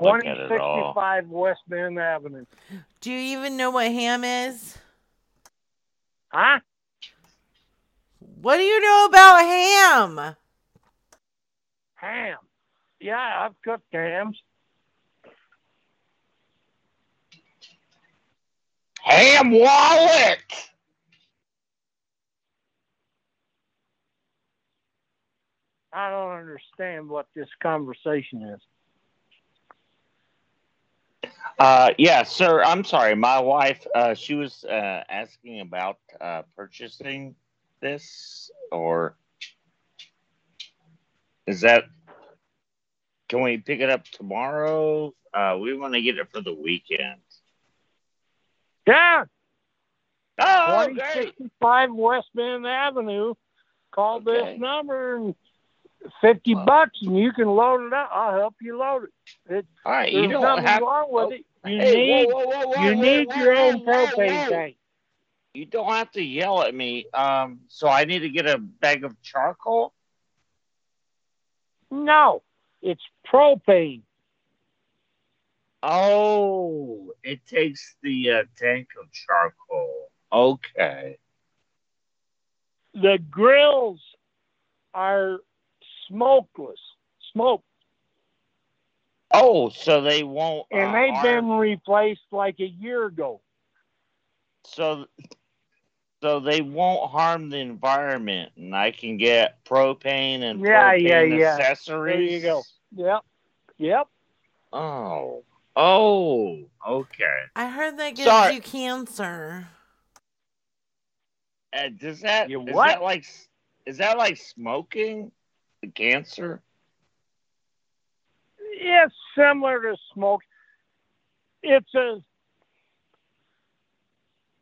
Speaker 10: Look
Speaker 15: Twenty
Speaker 10: at it
Speaker 15: sixty
Speaker 10: all.
Speaker 15: five West Bend Avenue.
Speaker 3: Do you even know what ham is?
Speaker 15: Huh?
Speaker 3: What do you know about ham?
Speaker 15: Ham. Yeah, I've cooked hams.
Speaker 10: Ham wallet.
Speaker 15: I don't understand what this conversation is.
Speaker 10: Uh, yeah, sir. I'm sorry. My wife, uh, she was uh, asking about uh, purchasing this, or is that? Can we pick it up tomorrow? Uh, we want to get it for the weekend.
Speaker 15: Yeah.
Speaker 10: Oh,
Speaker 15: Twenty
Speaker 10: okay.
Speaker 15: sixty five West Bend Avenue. Call
Speaker 10: Okay.
Speaker 15: this number and fifty bucks and you can load it up. I'll help you load it. it
Speaker 10: All right, you don't have.
Speaker 15: wrong with it. You
Speaker 10: Hey,
Speaker 15: need
Speaker 10: whoa, whoa, whoa,
Speaker 15: you
Speaker 10: whoa,
Speaker 15: need
Speaker 10: whoa,
Speaker 15: your own propane
Speaker 10: whoa.
Speaker 15: tank.
Speaker 10: You don't have to yell at me. Um, so I need to get a bag of charcoal.
Speaker 15: No, it's propane.
Speaker 10: Oh, it takes the uh, tank of charcoal. Okay.
Speaker 15: The grills are smokeless, smoke,
Speaker 10: Oh, so they won't.
Speaker 15: and
Speaker 10: uh,
Speaker 15: they've been replaced like a year ago.
Speaker 10: so so they won't harm the environment, and I can get propane and
Speaker 15: Yeah,
Speaker 10: propane
Speaker 15: yeah, yeah.
Speaker 10: accessories.
Speaker 15: There you go. Yep, yep.
Speaker 10: Oh, oh, okay.
Speaker 3: I heard that gives
Speaker 10: Sorry.
Speaker 3: you cancer.
Speaker 10: Uh, does that
Speaker 15: You
Speaker 10: is
Speaker 15: what?
Speaker 10: that like is that like smoking? The cancer?
Speaker 15: It's similar to smoke. It's a.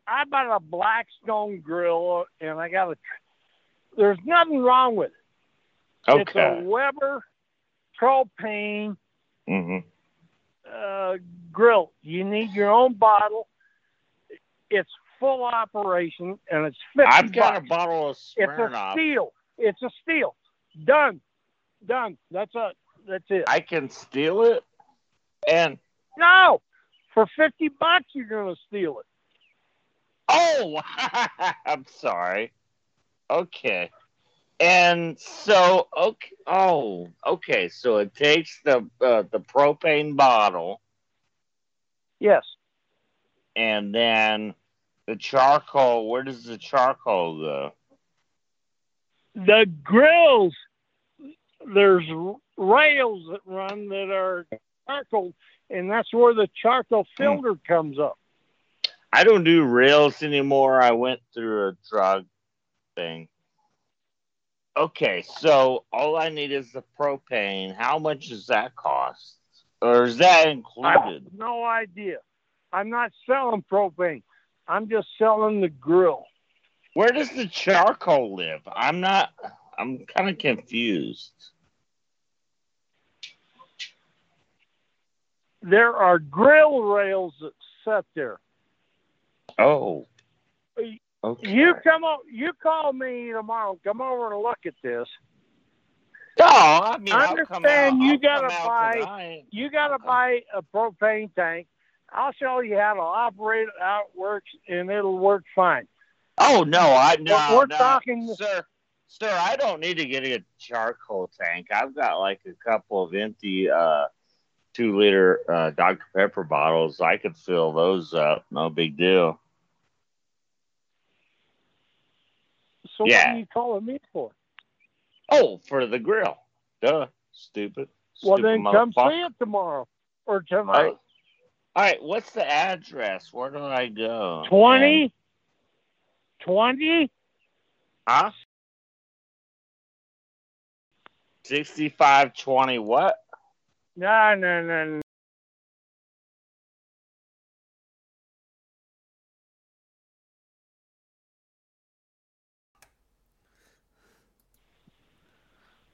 Speaker 15: I bought a Blackstone grill, and I got a. There's nothing wrong with it. Okay. It's a. Weber propane
Speaker 10: hmm
Speaker 15: uh, grill. You need your own bottle. It's full operation, and it's 50
Speaker 10: I've got a bottle of
Speaker 15: It's a
Speaker 10: Smirnoff.
Speaker 15: steal. It's a steal. Done. Done. That's it. That's it.
Speaker 10: I can steal it, and
Speaker 15: No, for fifty bucks you're gonna steal it.
Speaker 10: Oh, <laughs> I'm sorry. Okay. And so, okay, oh, okay. So it takes the uh, the propane bottle,
Speaker 15: Yes.
Speaker 10: and then the charcoal. Where does the charcoal go?
Speaker 15: The grills, there's rails that run that are charcoal, and that's where the charcoal filter comes up.
Speaker 10: I don't do rails anymore. I went through a drug thing. Okay, so all I need is the propane. How much does that cost? Or is that
Speaker 15: I
Speaker 10: included?
Speaker 15: have no idea. I'm not selling propane. I'm just selling the grill.
Speaker 10: Where does the charcoal live? I'm not. I'm kind of confused.
Speaker 15: There are grill rails that set there.
Speaker 10: Oh, okay.
Speaker 15: You come o- you call me tomorrow. Come over and look at this.
Speaker 10: No, I mean,
Speaker 15: understand you gotta buy you gotta buy a propane tank. I'll show you how to operate it, how it works, and it'll work fine.
Speaker 10: Oh no, I no,
Speaker 15: But we're
Speaker 10: no,
Speaker 15: talking-
Speaker 10: sir. Sir, I don't need to get a charcoal tank. I've got like a couple of empty uh, two liter uh, Dr Pepper bottles. I could fill those up. No big deal.
Speaker 15: So what
Speaker 10: Yeah.
Speaker 15: are you calling me for?
Speaker 10: Oh, for the grill. Duh, stupid.
Speaker 15: Well,
Speaker 10: Stupid
Speaker 15: then come see it tomorrow or
Speaker 10: All
Speaker 15: tonight.
Speaker 10: right. All right, what's the address? Where do I go?
Speaker 15: Twenty. Twenty.
Speaker 10: Huh? Sixty-five twenty. What?
Speaker 15: No, no, no, no.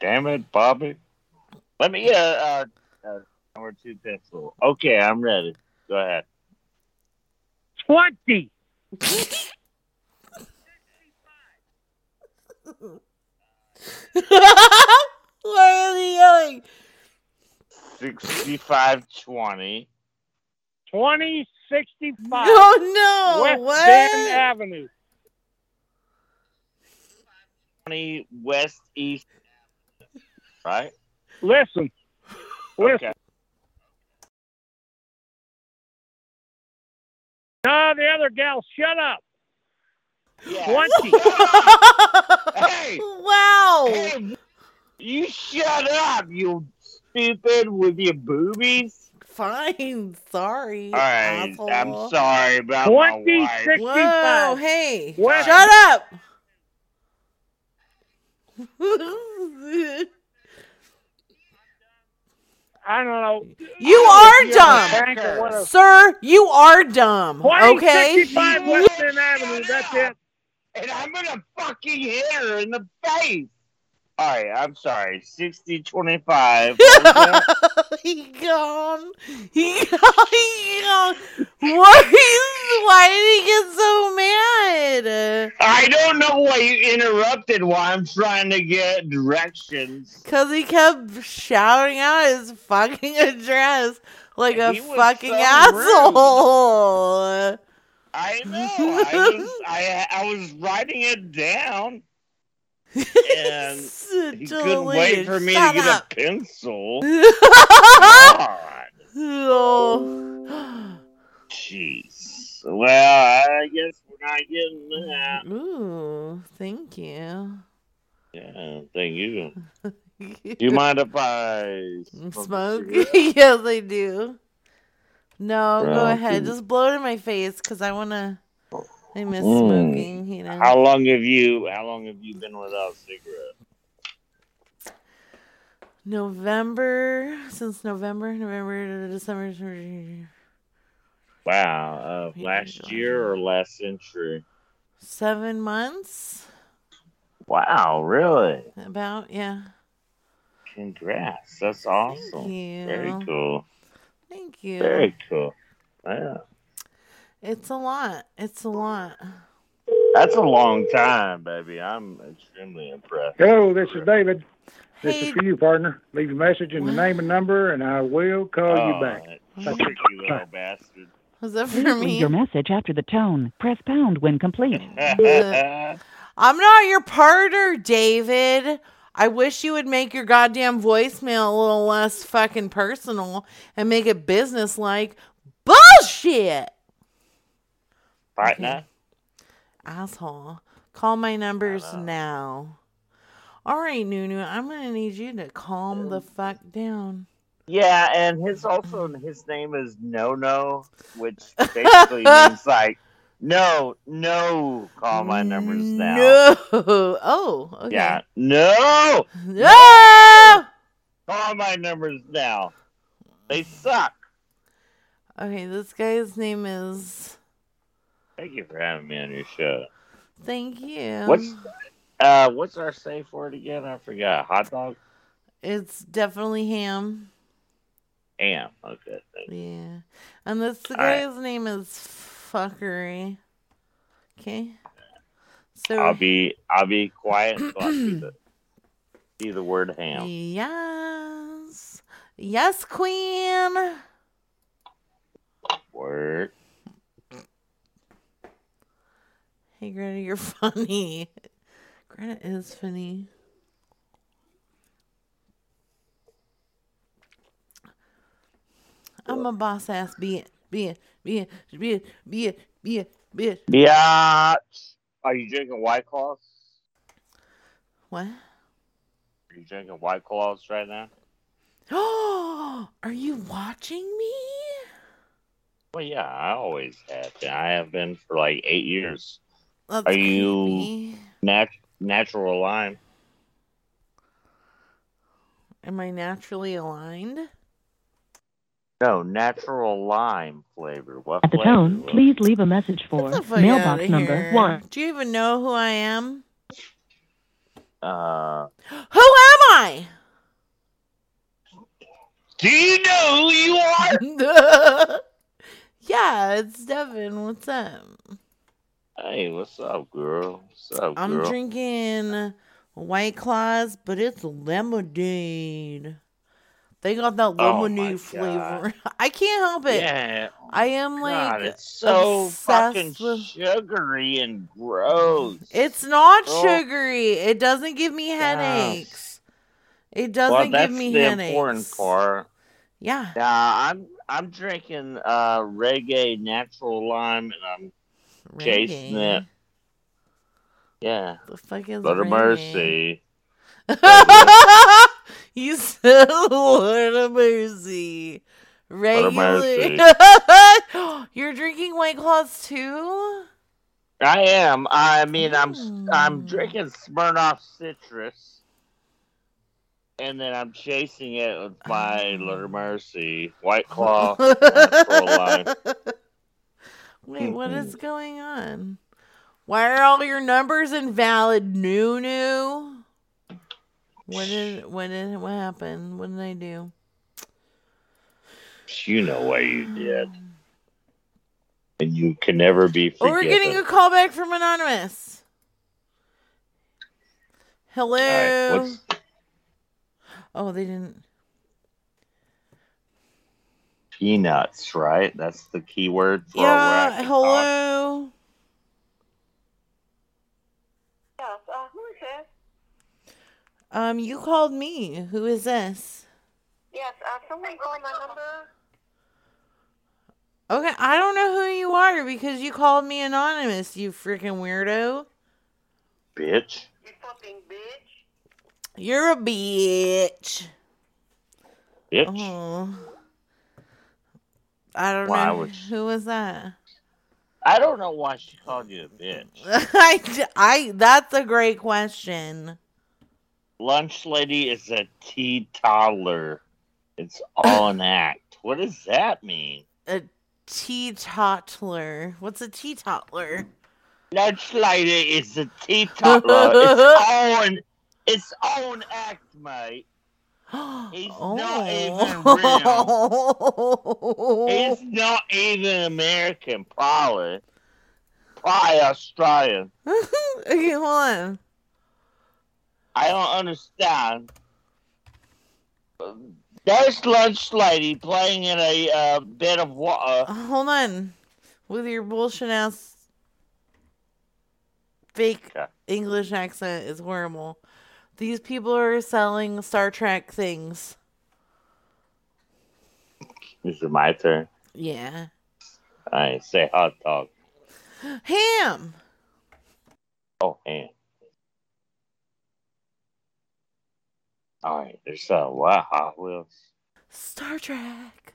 Speaker 10: Damn it, Bobby. Let me get a, a, a number two pencil. Okay, I'm ready. Go ahead.
Speaker 15: Twenty. <laughs>
Speaker 3: Why are they yelling?
Speaker 10: Sixty-five twenty.
Speaker 15: Twenty sixty-five.
Speaker 3: Oh, no,
Speaker 15: West
Speaker 3: what?
Speaker 15: Bend Avenue.
Speaker 10: Twenty West East. Right.
Speaker 15: Listen. Listen.
Speaker 10: Okay.
Speaker 15: No, the other gal, shut up.
Speaker 10: Yeah.
Speaker 15: Twenty. <laughs>
Speaker 10: Hey.
Speaker 3: Wow.
Speaker 10: Hey, you shut up, you stupid with your boobies.
Speaker 3: Fine, sorry.
Speaker 10: All right,
Speaker 3: asshole.
Speaker 10: I'm sorry about my
Speaker 15: Twenty
Speaker 10: wife.
Speaker 15: sixty
Speaker 3: Whoa, hey,
Speaker 15: What?
Speaker 3: shut up. <laughs> <laughs>
Speaker 15: I don't know.
Speaker 3: You are
Speaker 15: don't know
Speaker 3: dumb.
Speaker 15: you're a tank or whatever.
Speaker 3: Sir, you are dumb. Okay?
Speaker 15: 2065 West Avenue. That's it.
Speaker 10: And I'm gonna fucking hit her in the face. All right, I'm sorry. Sixty twenty-five. <laughs>
Speaker 3: he gone. He gone. <laughs> He gone. What is, <laughs> why did he get so mad?
Speaker 10: I don't know why you interrupted while I'm trying to get directions.
Speaker 3: Because he kept shouting out his fucking address like a fucking
Speaker 10: so
Speaker 3: asshole.
Speaker 10: I know. I was I I was writing it down. And <laughs> he couldn't wait for me
Speaker 3: Shut
Speaker 10: to get
Speaker 3: up.
Speaker 10: a pencil. <laughs>
Speaker 3: Oh.
Speaker 10: Jeez. Well, I guess we're not getting that.
Speaker 3: Ooh, thank you.
Speaker 10: Yeah, thank you. <laughs> Do you mind if I
Speaker 3: Smoke? yes, I do. No, go ahead. Just blow it in my face because I want to. I miss
Speaker 10: Mm.
Speaker 3: smoking, you know.
Speaker 10: How long have you how long have you been without a cigarette?
Speaker 3: November, since November, November to December.
Speaker 10: Wow. Uh, last year or last century?
Speaker 3: Seven months?
Speaker 10: Wow, really?
Speaker 3: About, yeah.
Speaker 10: Congrats. That's awesome.
Speaker 3: you.
Speaker 10: Very cool.
Speaker 3: Thank you.
Speaker 10: Very cool. Yeah.
Speaker 3: It's a lot. It's a lot.
Speaker 10: That's a long time, baby. I'm extremely impressed.
Speaker 16: Hello, this is David. This is for you, partner. Leave a message and the name and number, and I will call you
Speaker 10: Oh,
Speaker 16: back.
Speaker 10: Thank you, little bastard.
Speaker 3: Was that
Speaker 5: Please
Speaker 3: for
Speaker 5: leave
Speaker 3: me?
Speaker 5: your message after the tone. Press pound when complete. <laughs> <laughs>
Speaker 3: I'm not your partner, David. I wish you would make your goddamn voicemail a little less fucking personal and make it business like. Bullshit!
Speaker 10: Partner.
Speaker 3: Asshole. Call my numbers now. All right, Nunu, I'm going to need you to calm the fuck down.
Speaker 10: Yeah, and his also his name is No No, which basically <laughs> means like no, no. Call my numbers now.
Speaker 3: No. Oh, okay.
Speaker 10: Yeah, no,
Speaker 3: No!
Speaker 10: Call my numbers now. They suck.
Speaker 3: Okay, this guy's name is.
Speaker 10: Thank you for having me on your show.
Speaker 3: Thank you.
Speaker 10: What's uh what's our safe word again? I forgot. Hot dog?
Speaker 3: It's definitely ham.
Speaker 10: Ham. Okay.
Speaker 3: Yeah. And this the
Speaker 10: All right.
Speaker 3: guy's name is Fuckery. Okay. So
Speaker 10: I'll be I'll be quiet so I see the see the word ham.
Speaker 3: Yes. Yes, Queen.
Speaker 10: Word.
Speaker 3: Hey Greta, you're <laughs> funny. Greta is funny. I'm a boss ass bitch. Bitch. Bitch. Bitch. Bitch. Bitch. Bitch.
Speaker 10: Biatch. Are you drinking White Claws?
Speaker 3: What?
Speaker 10: Are you drinking White Claws right now?
Speaker 3: Oh, <gasps> are you watching me?
Speaker 10: Well, yeah, I always have been. I have been for like eight years.
Speaker 3: That's
Speaker 10: Are you nat- natural lime?
Speaker 3: Am I naturally aligned?
Speaker 10: No, natural lime flavor. What
Speaker 5: At the
Speaker 10: flavor?
Speaker 5: tone, please leave a message for
Speaker 3: Get the fuck
Speaker 5: mailbox number
Speaker 3: here.
Speaker 5: one.
Speaker 3: Do you even know who I am?
Speaker 10: Uh,
Speaker 3: Who am I?
Speaker 10: do you know who you are? <laughs>
Speaker 3: yeah, it's Devin. What's up?
Speaker 10: Hey, what's up, girl? What's up, girl?
Speaker 3: I'm drinking White Claws, but it's lemonade. They got that
Speaker 10: Oh
Speaker 3: lemonade flavor. <laughs> I can't help it.
Speaker 10: Yeah.
Speaker 3: I am like
Speaker 10: God, it's so fucking
Speaker 3: with-
Speaker 10: sugary and gross.
Speaker 3: It's not
Speaker 10: Oh.
Speaker 3: sugary. It doesn't give me headaches. It doesn't
Speaker 10: well,
Speaker 3: give me
Speaker 10: the
Speaker 3: headaches.
Speaker 10: important part.
Speaker 3: Yeah.
Speaker 10: Now I'm I'm drinking uh reggae natural lime and I'm chasing it. Yeah.
Speaker 3: The fuck is
Speaker 10: Lord <laughs> <laughs> of mercy.
Speaker 3: you said Lord of mercy.
Speaker 10: Lord of
Speaker 3: Regular. <laughs> You're drinking White Claws too?
Speaker 10: I am. I mean I'm
Speaker 3: Hmm.
Speaker 10: I'm drinking Smirnoff citrus. And then I'm chasing it with my Lord of Mercy White Claw.
Speaker 3: Wait, what is going on? Why are all your numbers invalid, Nunu? What did what did what happened? What did I do?
Speaker 10: You know what you did. <sighs> And you can never be
Speaker 3: Oh, we're getting a call back from Anonymous. Hello.
Speaker 10: Right,
Speaker 3: Oh, they didn't.
Speaker 10: Peanuts, right? That's the key word for
Speaker 3: Yeah,
Speaker 10: where I can talk.
Speaker 3: hello.
Speaker 17: Yes, uh, who is this?
Speaker 3: Um, you called me. Who is this?
Speaker 17: Yes, uh, someone called my number.
Speaker 3: Okay, I don't know who you are because you called me anonymous, you freaking weirdo.
Speaker 10: Bitch.
Speaker 17: You fucking bitch.
Speaker 3: You're a bitch.
Speaker 10: Bitch.
Speaker 3: Oh. I don't know.
Speaker 10: would <laughs>
Speaker 3: Who was that?
Speaker 10: I don't know why she called you a bitch. <laughs>
Speaker 3: I, I, that's a great question.
Speaker 10: Lunch lady is a teetotaler. It's all an <laughs> act. What does that mean?
Speaker 3: A teetotaler. What's a teetotaler?
Speaker 10: Lunch lady is a teetotaler. it's all own its all own act, mate. <gasps> He's not even real. He's not even American, probably. Probably Australian. <laughs>
Speaker 3: okay, hold on.
Speaker 10: I don't understand. There's lunch lady playing in a uh, bit of water.
Speaker 3: Hold on. With your bullshit ass fake English accent is horrible. These people are selling Star Trek things.
Speaker 10: This Is it my turn?
Speaker 3: Yeah.
Speaker 10: I say hot dog.
Speaker 3: Ham.
Speaker 10: Oh, ham. All right, there's uh, what Hot Wheels.
Speaker 3: Star Trek.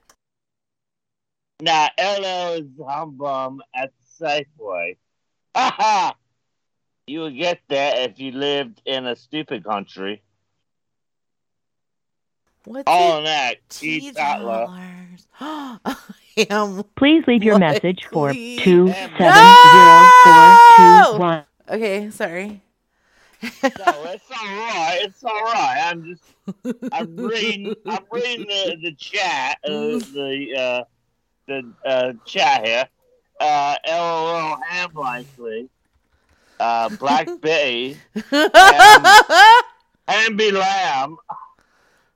Speaker 10: Now, LL is humbum at the Safeway. Aha! You would get that if you lived in a stupid country.
Speaker 3: What's
Speaker 10: All
Speaker 3: it?
Speaker 10: in that, Keith Tatler. <gasps>
Speaker 5: Please leave your
Speaker 3: What,
Speaker 5: message for
Speaker 3: please?
Speaker 5: two seven zero four two one.
Speaker 3: Okay, sorry.
Speaker 10: No, it's all right. It's all right. I'm just, I'm reading, I'm reading the, the chat, uh, the, uh, the uh, chat here. Uh, LOL ham likely. Uh, Black <laughs> <laughs> Betty. Hamby Lamb.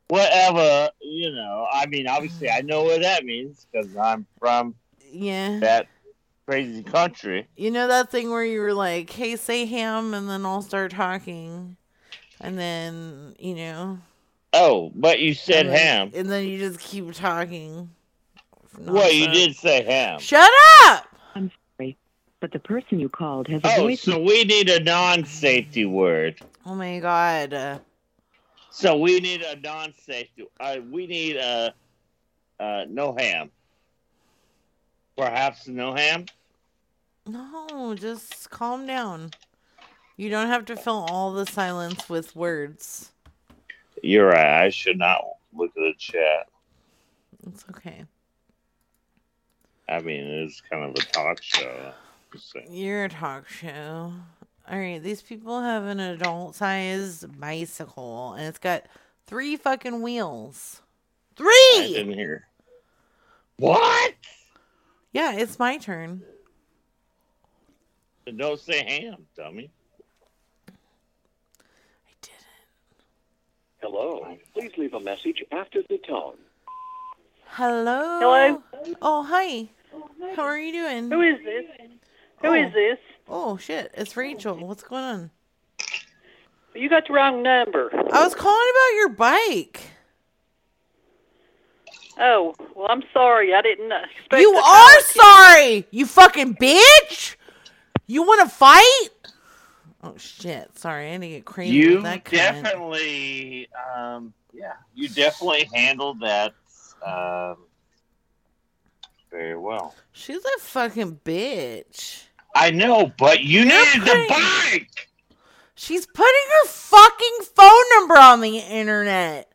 Speaker 10: Whatever, you know. I mean, obviously, I know what that means because I'm from
Speaker 3: Yeah.
Speaker 10: that crazy country.
Speaker 3: You know that thing where you were like, "Hey, say ham," and then I'll start talking, and then you know.
Speaker 10: Oh, but you said
Speaker 3: and then-
Speaker 10: ham.
Speaker 3: and then you just keep talking.
Speaker 10: Well, you did say ham.
Speaker 3: Shut up!
Speaker 6: I'm sorry, but the person you called has a
Speaker 10: Oh,
Speaker 6: voice.
Speaker 10: so we need a non-safety word.
Speaker 3: Oh my god. Uh,
Speaker 10: So we need a non-safety. Uh, we need a uh, no ham. Perhaps no ham.
Speaker 3: no, just calm down. You don't have to fill all the silence with words.
Speaker 10: You're right. I should not look at the chat.
Speaker 3: It's okay.
Speaker 10: I mean, it's kind of a talk show. Just saying.
Speaker 3: You're a talk show. All right, these people have an adult sized bicycle and it's got three fucking wheels.
Speaker 10: I
Speaker 3: Three!
Speaker 10: didn't hear. What?
Speaker 3: Yeah, it's my turn.
Speaker 10: Don't say ham, dummy. I didn't.
Speaker 18: Hello. Please leave a message after the tone.
Speaker 3: Hello?
Speaker 17: Hello?
Speaker 3: Oh, hi. Oh, How are you doing?
Speaker 17: Who is this? Who is this?
Speaker 3: Oh, shit. It's Rachel. What's going on?
Speaker 17: You got the wrong number.
Speaker 3: I was calling about your bike.
Speaker 17: Oh, well, I'm sorry. I didn't uh, expect.
Speaker 3: You
Speaker 17: the
Speaker 3: are sorry, you fucking bitch. You want to fight? Oh shit! Sorry, I had to get crazy
Speaker 10: You
Speaker 3: with that cunt.
Speaker 10: definitely, um, yeah, you definitely handled that um, very well.
Speaker 3: She's a fucking bitch.
Speaker 10: I know, but you
Speaker 3: You're
Speaker 10: needed the bike.
Speaker 3: She's putting her fucking phone number on the internet.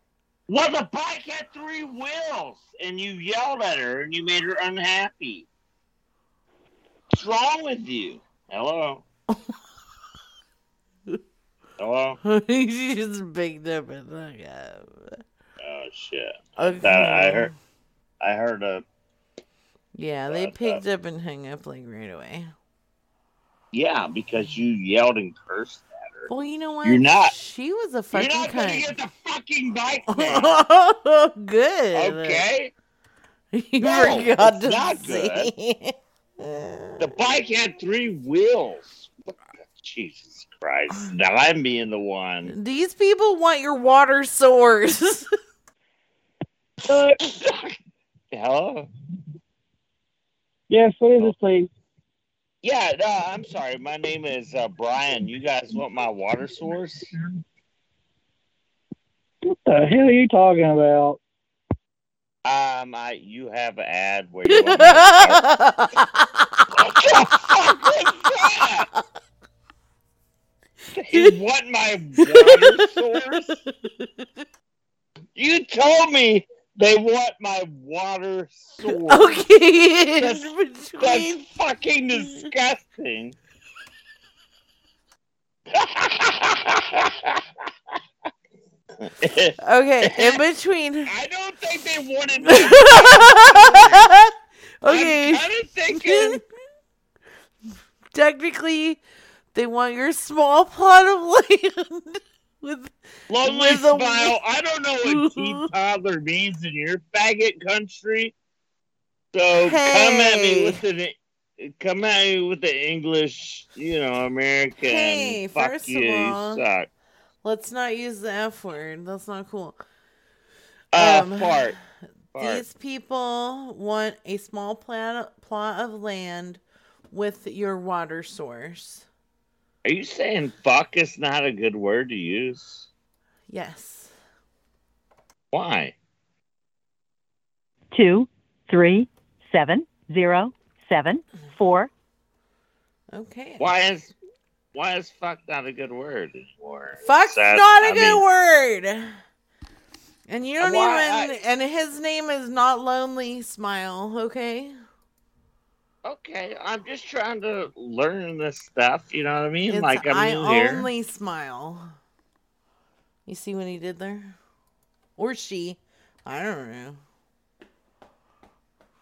Speaker 10: Well, the bike had three wheels, and you yelled at her, and you made her unhappy. What's wrong with you? Hello. <laughs> Hello.
Speaker 3: she just picked up and hung up.
Speaker 10: Oh shit.
Speaker 3: Okay.
Speaker 10: That- I heard. I heard a.
Speaker 3: Yeah, they uh, picked up and hung up like right away.
Speaker 10: Yeah, because you yelled and cursed at her.
Speaker 3: Well, you know what?
Speaker 10: You're not.
Speaker 3: She was a fucking
Speaker 10: You're not gonna
Speaker 3: cunt.
Speaker 10: get the fucking bike <laughs>
Speaker 3: oh, good.
Speaker 10: Okay. <laughs>
Speaker 3: You
Speaker 10: No,
Speaker 3: forgot
Speaker 10: it's
Speaker 3: to
Speaker 10: not
Speaker 3: say. <laughs>
Speaker 10: The bike had three wheels. Jesus Christ! Now I'm being the one.
Speaker 3: These people want your water source.
Speaker 10: Hello.
Speaker 19: Yes, what is this, please?
Speaker 10: Yeah, no, I'm sorry. My name is uh, Brian. You guys want my water source?
Speaker 19: What the hell are you talking about?
Speaker 10: Um, I you have an ad where you want my what the fuck was <laughs> that? You want my water source? You told me they want my water source. <laughs>
Speaker 3: Okay,
Speaker 10: that's, that's fucking disgusting. <laughs>
Speaker 3: okay, <laughs> in between.
Speaker 10: I don't think they wanted.
Speaker 3: Me Okay.
Speaker 10: I'm kind of thinking.
Speaker 3: Technically, they want your small plot of land with
Speaker 10: Lonely
Speaker 3: with
Speaker 10: smile. I don't know what Keith Toddler means in your faggot country. So come at me with an come at me with the English, you know, American.
Speaker 3: Hey,
Speaker 10: fuck
Speaker 3: first of
Speaker 10: you, you
Speaker 3: all-
Speaker 10: suck.
Speaker 3: Let's not use the F word. That's not cool.
Speaker 10: Uh,
Speaker 3: Um,
Speaker 10: fart. Fart.
Speaker 3: These people want a small plot, plot of land with your water source.
Speaker 10: Are you saying fuck is not a good word to use?
Speaker 3: Yes.
Speaker 10: Why?
Speaker 5: two, three, seven, zero, seven, four.
Speaker 3: Okay.
Speaker 10: Why is why is fuck not a good word anymore?
Speaker 3: Fuck's
Speaker 10: Sad-
Speaker 3: not a
Speaker 10: I
Speaker 3: good
Speaker 10: mean,
Speaker 3: word. And you don't
Speaker 10: Why-
Speaker 3: even. and his name is not Lonely Smile, okay?
Speaker 10: Okay, I'm just trying to learn this stuff. You know what I mean?
Speaker 3: It's
Speaker 10: like I'm
Speaker 3: I
Speaker 10: new here.
Speaker 3: only smile. You see what he did there? Or she. I don't know.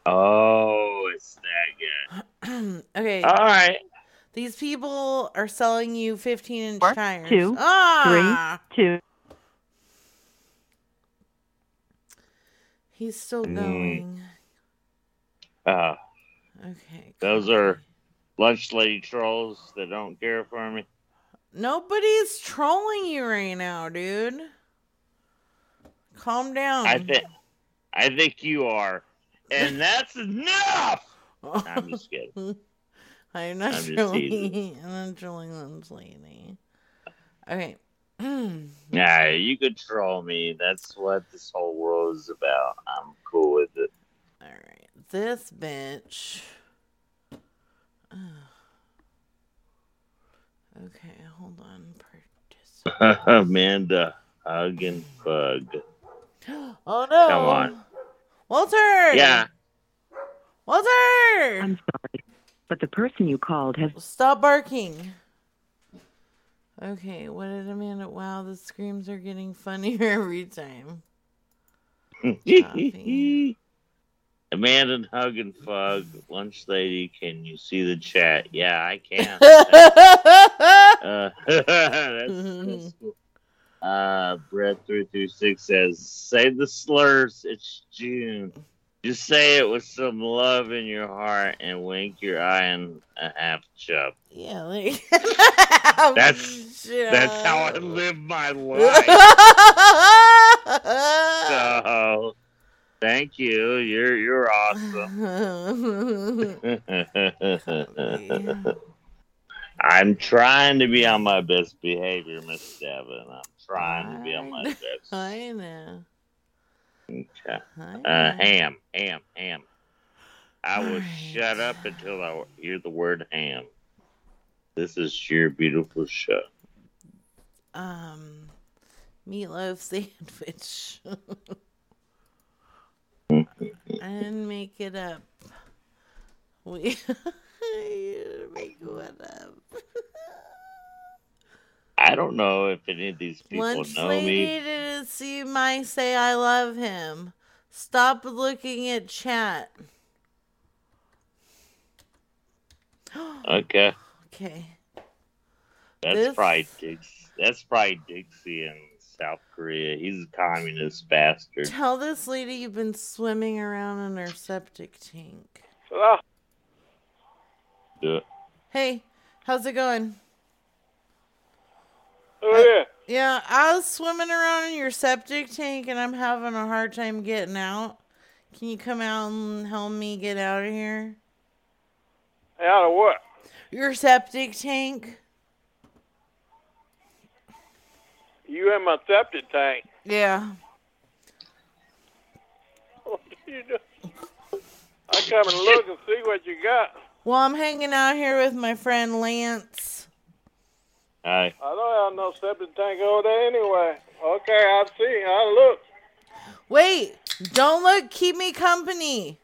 Speaker 10: Oh, it's that good. <clears throat>
Speaker 3: okay.
Speaker 10: All right.
Speaker 3: These people are selling you 15 inch
Speaker 5: Four,
Speaker 3: tires.
Speaker 5: two,
Speaker 3: ah!
Speaker 5: three, two.
Speaker 3: He's still
Speaker 10: Mm.
Speaker 3: going.
Speaker 10: Uh,
Speaker 3: Okay.
Speaker 10: those are lunch lady trolls that don't care for me.
Speaker 3: Nobody's trolling you right now, dude. Calm down.
Speaker 10: I think I think you are, and that's enough. <laughs> I'm just kidding.
Speaker 3: I'm not
Speaker 10: I'm
Speaker 3: trolling. <laughs> I'm not trolling this lady. Okay. <clears throat>
Speaker 10: Yeah, you could troll me. That's what this whole world is about. I'm cool with it.
Speaker 3: All right. This bitch. Okay, hold on. <laughs>
Speaker 10: Amanda Huggin Bug. <gasps>
Speaker 3: Oh no.
Speaker 10: Come on.
Speaker 3: Walter.
Speaker 10: Yeah.
Speaker 3: Walter.
Speaker 6: I'm sorry, but the person you called has
Speaker 3: Stop barking. Okay, what did Amanda? Wow, the screams are getting <laughs> funnier every time. <laughs>
Speaker 10: Amanda hug and Fug, lunch lady, can you see the chat? Yeah, I can. <laughs> uh, <laughs> that's, that's cool. Uh, Brett three three six says, "Say the slurs. It's June. Just say it with some love in your heart and wink your eye and a half chub.
Speaker 3: Yeah, like <laughs>
Speaker 10: That's that's how I live my life. so, thank you. You're you're awesome. <laughs> I'm trying to be on my best behavior, Miss Devin. I'm trying to be on my best.
Speaker 3: I know.
Speaker 10: Okay. Uh, ham, ham, ham. I will shut up until I hear the word ham. This is your beautiful show.
Speaker 3: Um, meatloaf sandwich. <laughs> and make it up. We <laughs> make one up.
Speaker 10: I don't know if any of these people
Speaker 3: Lunch
Speaker 10: know
Speaker 3: lady
Speaker 10: me.
Speaker 3: to see my say I love him. Stop looking at chat. <gasps>
Speaker 10: Okay.
Speaker 3: Okay.
Speaker 10: That's
Speaker 3: This-
Speaker 10: probably Dix. That's probably Dixie in South Korea. He's a communist bastard.
Speaker 3: Tell this lady you've been swimming around in her septic tank.
Speaker 15: Ah,
Speaker 10: Do it.
Speaker 3: Hey, how's it going?
Speaker 15: oh yeah.
Speaker 3: Yeah, I was swimming around in your septic tank and I'm having a hard time getting out. Can you come out and help me get out of here?
Speaker 15: Out of what?
Speaker 3: Your septic tank?
Speaker 15: You in my septic tank.
Speaker 3: Yeah. <laughs>
Speaker 15: What do you do? I come and look and see what you got.
Speaker 3: Well, I'm hanging out here with my friend Lance.
Speaker 10: Hi.
Speaker 15: I don't have no septic tank over there anyway. Okay, I'll see. I'll look.
Speaker 3: Wait, don't look. Keep me company.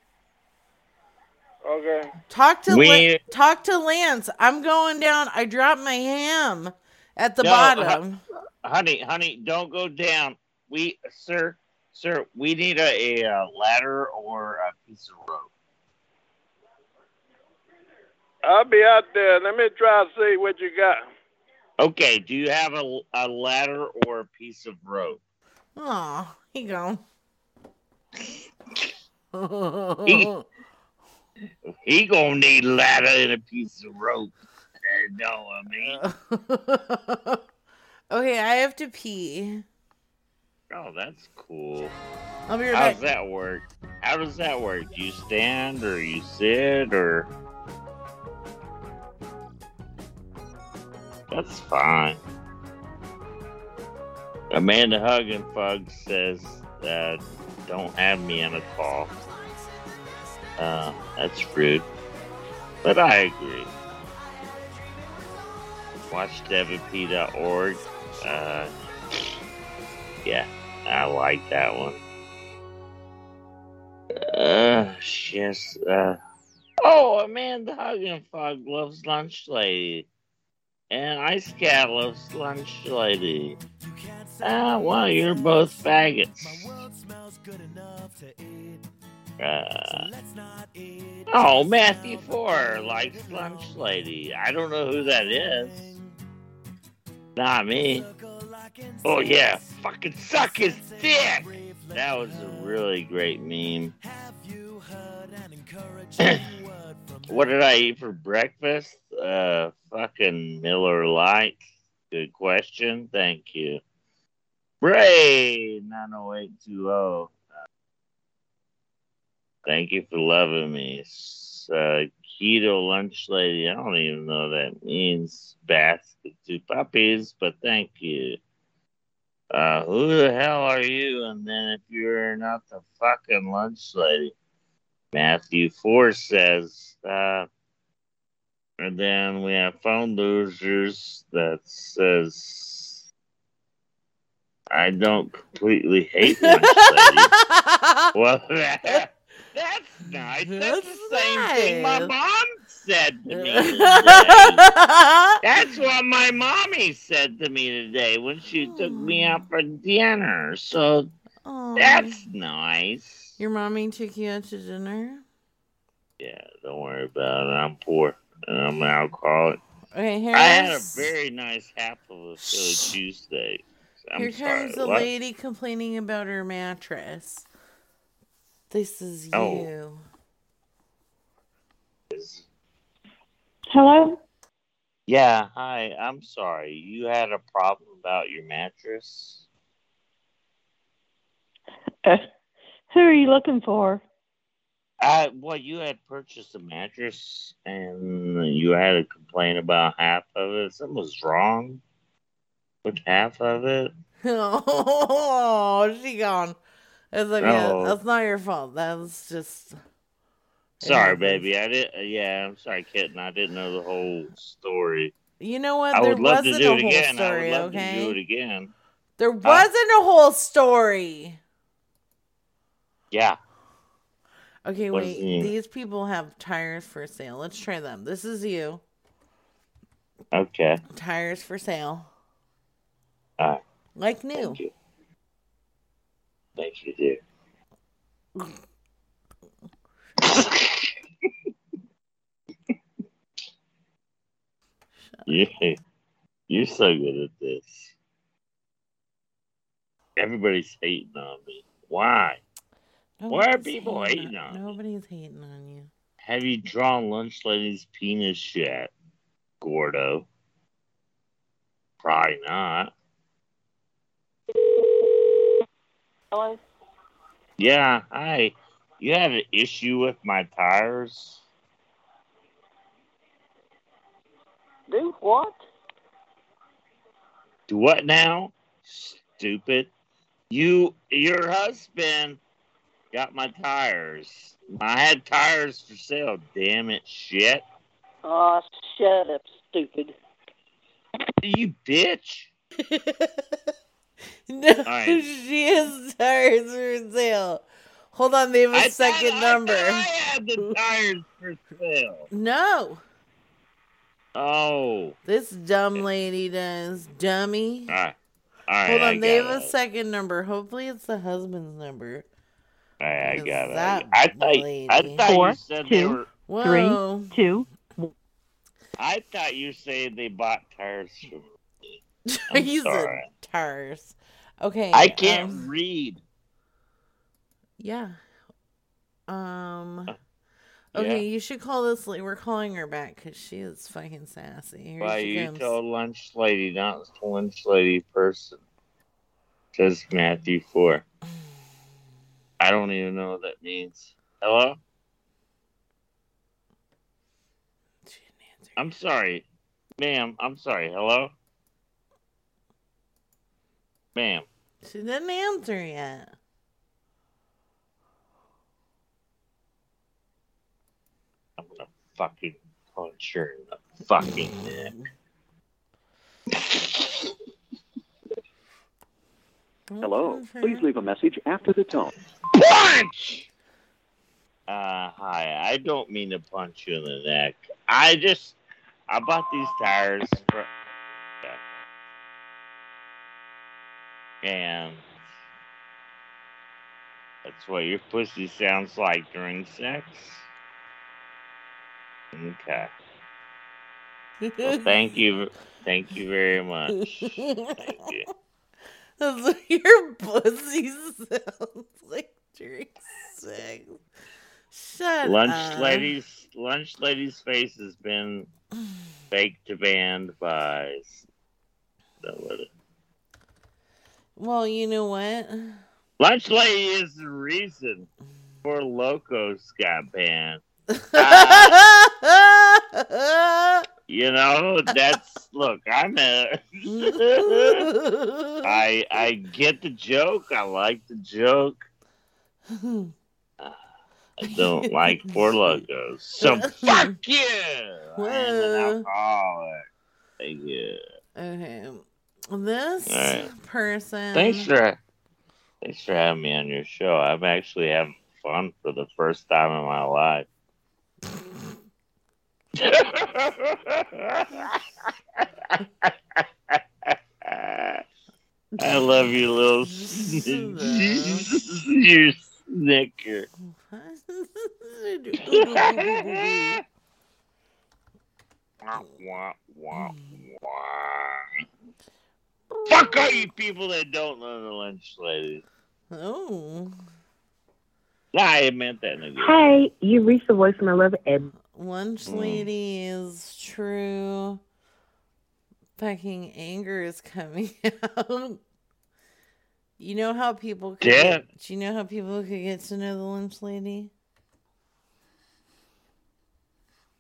Speaker 15: Okay.
Speaker 3: Talk to
Speaker 10: We-
Speaker 3: La- talk to Lance. I'm going down. I dropped my ham at the
Speaker 10: No,
Speaker 3: bottom.
Speaker 10: honey, honey, don't go down. We, sir, sir, we need a, a, uh ladder or a piece of rope.
Speaker 15: I'll be out there. Let me try to see what you got.
Speaker 10: Okay, do you have a, a ladder or a piece of rope?
Speaker 3: Oh, he you go.
Speaker 10: He- He gonna need a ladder and a piece of rope. Know what I mean? <laughs>
Speaker 3: Okay, I have to pee.
Speaker 10: Oh, that's cool.
Speaker 3: I'll be right
Speaker 10: How
Speaker 3: back.
Speaker 10: does that work? How does that work? Do you stand or you sit or? That's fine. Amanda Huggin Fug says uh, don't have me in a call. Uh, that's rude. But I agree. WatchDevinP.org. Uh, yeah, I like that one. Uh, yes. Uh, oh, Amanda Fug loves Lunch Lady. And Ice Cat loves Lunch Lady. Ah, well, you're both faggots. Uh, oh, Matthew Four likes Lunch Lady. I don't know who that is. Not me. Oh, yeah, fucking suck his dick! That was a really great meme. <clears throat> what did I eat for breakfast? Uh, fucking Miller Lite. Good question. Thank you. Bray 90820. Thank you for loving me. Uh, keto lunch lady. I don't even know what that means. Basket to puppies, but thank you. Uh, who the hell are you? And then if you're not the fucking lunch lady, Matthew Four says. Uh, and then we have phone losers that says, I don't completely hate lunch lady. well, that, that's nice. That's, the same thing my mom said to me <laughs> today. That's what my mommy said to me today when she took me out for dinner. So
Speaker 3: Aw.
Speaker 10: that's nice.
Speaker 3: Your mommy took you out to dinner?
Speaker 10: Yeah, don't worry about it. I'm poor and I'm an alcoholic.
Speaker 3: Okay, here's,
Speaker 10: I had a very nice half of a Philly cheesesteak. I'm
Speaker 3: here
Speaker 10: sorry.
Speaker 3: comes a
Speaker 10: what?
Speaker 3: lady complaining about her mattress. This is you.
Speaker 10: Oh.
Speaker 12: Hello?
Speaker 10: Yeah, hi. I'm sorry. You had a problem about your mattress?
Speaker 12: Uh, who are you looking for?
Speaker 10: Uh, well, you had purchased a mattress and you had a complaint about half of it. Something was wrong with half of it. <laughs>
Speaker 3: Oh, she gone. It's like, yeah,
Speaker 10: Oh.
Speaker 3: that's not your fault. That's just.
Speaker 10: Sorry, baby. I did. uh, Yeah, I'm sorry, kitten. I didn't know the whole story.
Speaker 3: You know what?
Speaker 10: I
Speaker 3: there
Speaker 10: would love to
Speaker 3: wasn't
Speaker 10: do
Speaker 3: a
Speaker 10: it
Speaker 3: whole
Speaker 10: again. I
Speaker 3: story,
Speaker 10: would love
Speaker 3: okay?
Speaker 10: to do it again.
Speaker 3: There wasn't a whole story.
Speaker 10: Yeah.
Speaker 3: Okay,
Speaker 10: What
Speaker 3: wait.
Speaker 10: does it mean?
Speaker 3: These people have tires for sale. Let's try them. This is you.
Speaker 10: Okay.
Speaker 3: Tires for sale.
Speaker 10: All right.
Speaker 3: Like new.
Speaker 10: Thank you. Thank you, dear. <laughs> Yeah, you're so good at this. Everybody's hating on me. Why? Why are people
Speaker 3: hating
Speaker 10: hating on me?
Speaker 3: Nobody's hating on you.
Speaker 10: Have you drawn Lunch Lady's penis yet, Gordo? Probably not.
Speaker 13: Hello?
Speaker 10: Yeah, hi. You had an issue with my tires?
Speaker 13: Do what?
Speaker 10: Do what now? Stupid. You, your husband got my tires. I had tires for sale. Damn it, shit.
Speaker 13: Oh, shut up, stupid.
Speaker 10: You bitch. <laughs> <laughs>
Speaker 3: No,
Speaker 10: right.
Speaker 3: she has tires for sale. Hold on, they have a
Speaker 10: I
Speaker 3: second
Speaker 10: thought-
Speaker 3: number.
Speaker 10: thought I had the <laughs> tires for sale.
Speaker 3: No,
Speaker 10: Oh.
Speaker 3: this dumb lady does. Dummy.
Speaker 10: All right. All right.
Speaker 3: Hold
Speaker 10: I
Speaker 3: on, they have
Speaker 10: got
Speaker 3: a second number. Hopefully, it's the husband's number.
Speaker 10: All right, I
Speaker 3: Is
Speaker 10: got it.
Speaker 3: that
Speaker 10: I thought, I thought
Speaker 12: Four,
Speaker 10: you said they were.
Speaker 3: Whoa.
Speaker 12: Three, two.
Speaker 10: I thought you said they bought tires from me. <laughs> I'm
Speaker 3: He said
Speaker 10: sorry.
Speaker 3: tires. Okay.
Speaker 10: I can't
Speaker 3: um,
Speaker 10: read.
Speaker 3: yeah. Um. Okay, you should call this. la- We're calling her back because she is fucking sassy. Here
Speaker 10: Why
Speaker 3: she
Speaker 10: you
Speaker 3: comes.
Speaker 10: told lunch lady, not lunch lady person. Says Matthew four. I don't even know what that means. Hello? I'm sorry. Ma'am, I'm sorry. Hello? Ma'am.
Speaker 3: She didn't answer yet.
Speaker 10: I'm gonna fucking punch her in the fucking neck.
Speaker 18: Hello. Please leave a message after the tone.
Speaker 10: Punch! Uh, hi. I don't mean to punch you in the neck. I just, I bought these tires for, and that's what your pussy sounds like during sex. Okay. Well, thank you, thank you very much. Thank you. <laughs>
Speaker 3: That's what your pussy <laughs> sounds like during sex. Shut
Speaker 10: Lunch
Speaker 3: up.
Speaker 10: lady's lunch lady's face has been <sighs> faked to banned by. So what it-
Speaker 3: Well, you know what?
Speaker 10: Lunch lady is the reason Four Lokos got banned. Uh, <laughs> you know, that's look. I'm a. <laughs> I I get the joke. I like the joke. I don't like Four Lokos. So fuck you. I am an alcoholic. Thank you.
Speaker 3: Okay. This
Speaker 10: right.
Speaker 3: person.
Speaker 10: Thanks for thanks for having me on your show. I'm actually having fun for the first time in my life. <laughs> I love you, little <laughs> <laughs> you snicker. Wah, wah, wah, wah. Fuck all you people that don't know the lunch lady.
Speaker 3: Oh.
Speaker 10: Yeah, I meant that in a good
Speaker 13: Hi, you reached the voicemail of my love, Ed.
Speaker 3: Lunch
Speaker 10: Mm.
Speaker 3: lady is true. Fucking anger is coming <laughs> out. You know how people could
Speaker 10: Yeah.
Speaker 3: get, do you know how people could get to know the lunch lady?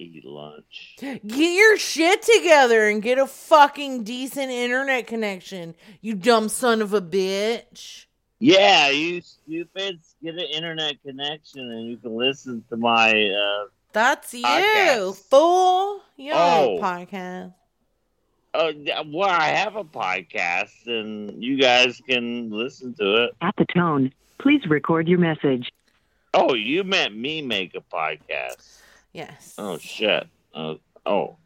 Speaker 10: Eat lunch.
Speaker 3: Get your shit together and get a fucking decent internet connection, you dumb son of a bitch.
Speaker 10: Yeah, you stupids, get an internet connection and you can listen to my uh
Speaker 3: That's you,
Speaker 10: Podcast.
Speaker 3: fool. You have
Speaker 10: Oh.
Speaker 3: a podcast.
Speaker 10: Oh, yeah, well, I have a podcast, and you guys can listen to it.
Speaker 6: At the tone, please record your message.
Speaker 10: Oh, you meant me make a podcast?
Speaker 3: Yes.
Speaker 10: Oh shit. Oh, oh,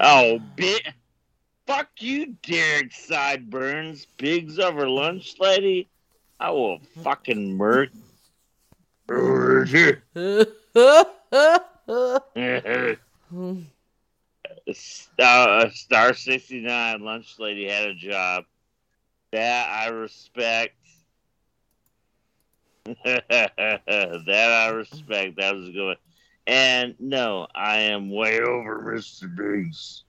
Speaker 10: oh, bit. Fuck you, Derek Sideburns, Biggs over lunch lady. I will fucking murk. <laughs> Uh, Star, Star 69 lunch lady had a job. That I respect. <laughs> that I respect. That was a good one. And no, I am way over Mr. Biggs.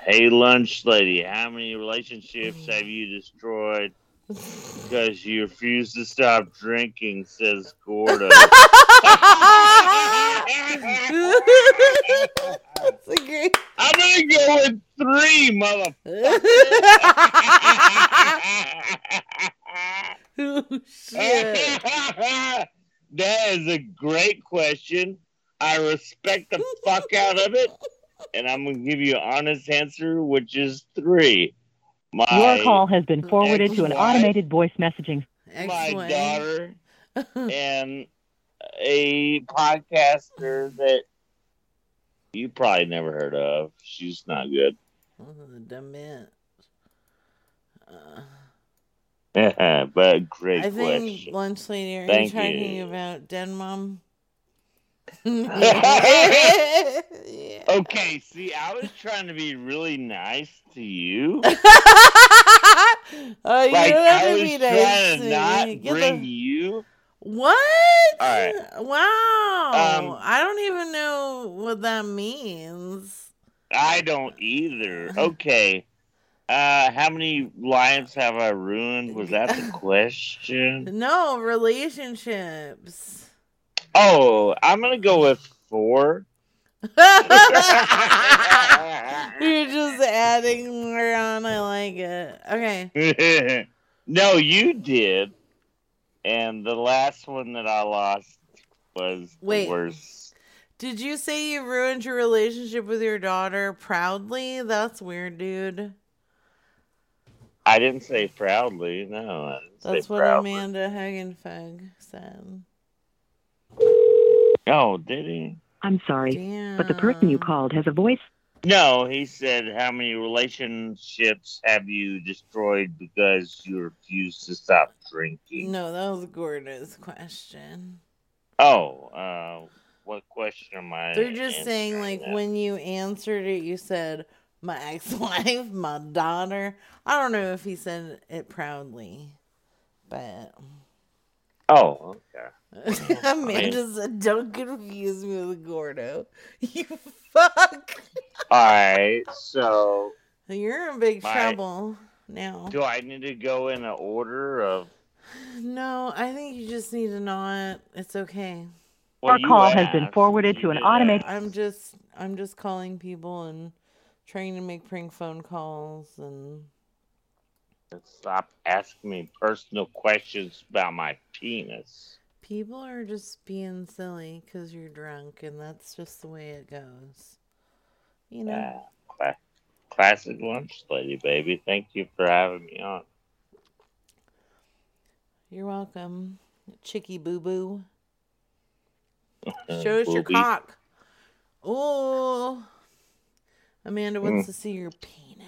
Speaker 10: Hey, lunch lady, how many relationships mm. have you destroyed because you refuse to stop drinking? Says Gordo. <laughs>
Speaker 3: That's a great.
Speaker 10: I'm gonna go with three, motherfucker. <laughs> <laughs>
Speaker 3: oh, shit. <laughs>
Speaker 10: that is a great question. I respect the fuck out of it, and I'm gonna give you an honest answer, which is three. My
Speaker 5: Your call has been forwarded to an automated voice messaging.
Speaker 10: my daughter, <laughs> and a podcaster that you probably never heard of. She's not good.
Speaker 3: Oh, the dumb bitch. <laughs>
Speaker 10: but great
Speaker 3: I think
Speaker 10: question.
Speaker 3: lunch lady. Are
Speaker 10: Thank
Speaker 3: you talking
Speaker 10: you.
Speaker 3: about Den Mom? <laughs>
Speaker 10: Okay, see, I was trying to be really nice to you. <laughs>
Speaker 3: Oh, you
Speaker 10: like
Speaker 3: don't have
Speaker 10: I
Speaker 3: to
Speaker 10: was
Speaker 3: be
Speaker 10: trying
Speaker 3: nice
Speaker 10: to not bring
Speaker 3: the-
Speaker 10: you
Speaker 3: What?
Speaker 10: Right.
Speaker 3: Wow.
Speaker 10: Um,
Speaker 3: I don't even know what that means.
Speaker 10: I don't either. Okay. Uh, how many lives have I ruined? Was that the <laughs> question?
Speaker 3: No, relationships.
Speaker 10: Oh, I'm gonna go with four. <laughs>
Speaker 3: You're just adding more on. I like it. Okay. <laughs>
Speaker 10: no, you did. And the last one that I lost was
Speaker 3: Wait.
Speaker 10: the worst.
Speaker 3: Did you say you ruined your relationship with your daughter proudly? That's weird, dude.
Speaker 10: I didn't say proudly. No, I didn't
Speaker 3: That's
Speaker 10: say
Speaker 3: what
Speaker 10: proudly.
Speaker 3: Amanda Hagenfeg said.
Speaker 10: Oh, did he?
Speaker 6: I'm sorry, but the person you called has a voice.
Speaker 10: No, he said, "How many relationships have you destroyed because you refused to stop drinking?"
Speaker 3: No, that was Gordo's question.
Speaker 10: Oh, uh, what question am I?
Speaker 3: They're just saying, like,
Speaker 10: answering
Speaker 3: when you answered it, you said, my ex wife, my daughter. I don't know if he said it proudly, but.
Speaker 10: Oh, okay. <laughs>
Speaker 3: Amanda said, don't confuse me with Gordo. <laughs> You fuck.
Speaker 10: All right, so <laughs>
Speaker 3: You're in big
Speaker 10: My-
Speaker 3: trouble now.
Speaker 10: do I need to go in an order of? <sighs>
Speaker 3: No, I think you just need to not. It's okay.
Speaker 10: Well,
Speaker 5: Our
Speaker 10: you
Speaker 5: call has been forwarded
Speaker 10: you
Speaker 5: to an automated.
Speaker 3: I'm just I'm just calling people and trying to make prank phone calls and.
Speaker 10: Stop asking me personal questions about my penis.
Speaker 3: people are just being silly because you're drunk and that's just the way it goes. You know.
Speaker 10: Yeah, cla- classic lunch lady, baby. Thank you for having me on.
Speaker 3: You're welcome, Chicky Boo Boo. <laughs> Show us your cock. Oh, Amanda wants
Speaker 10: Mm.
Speaker 3: to see your penis.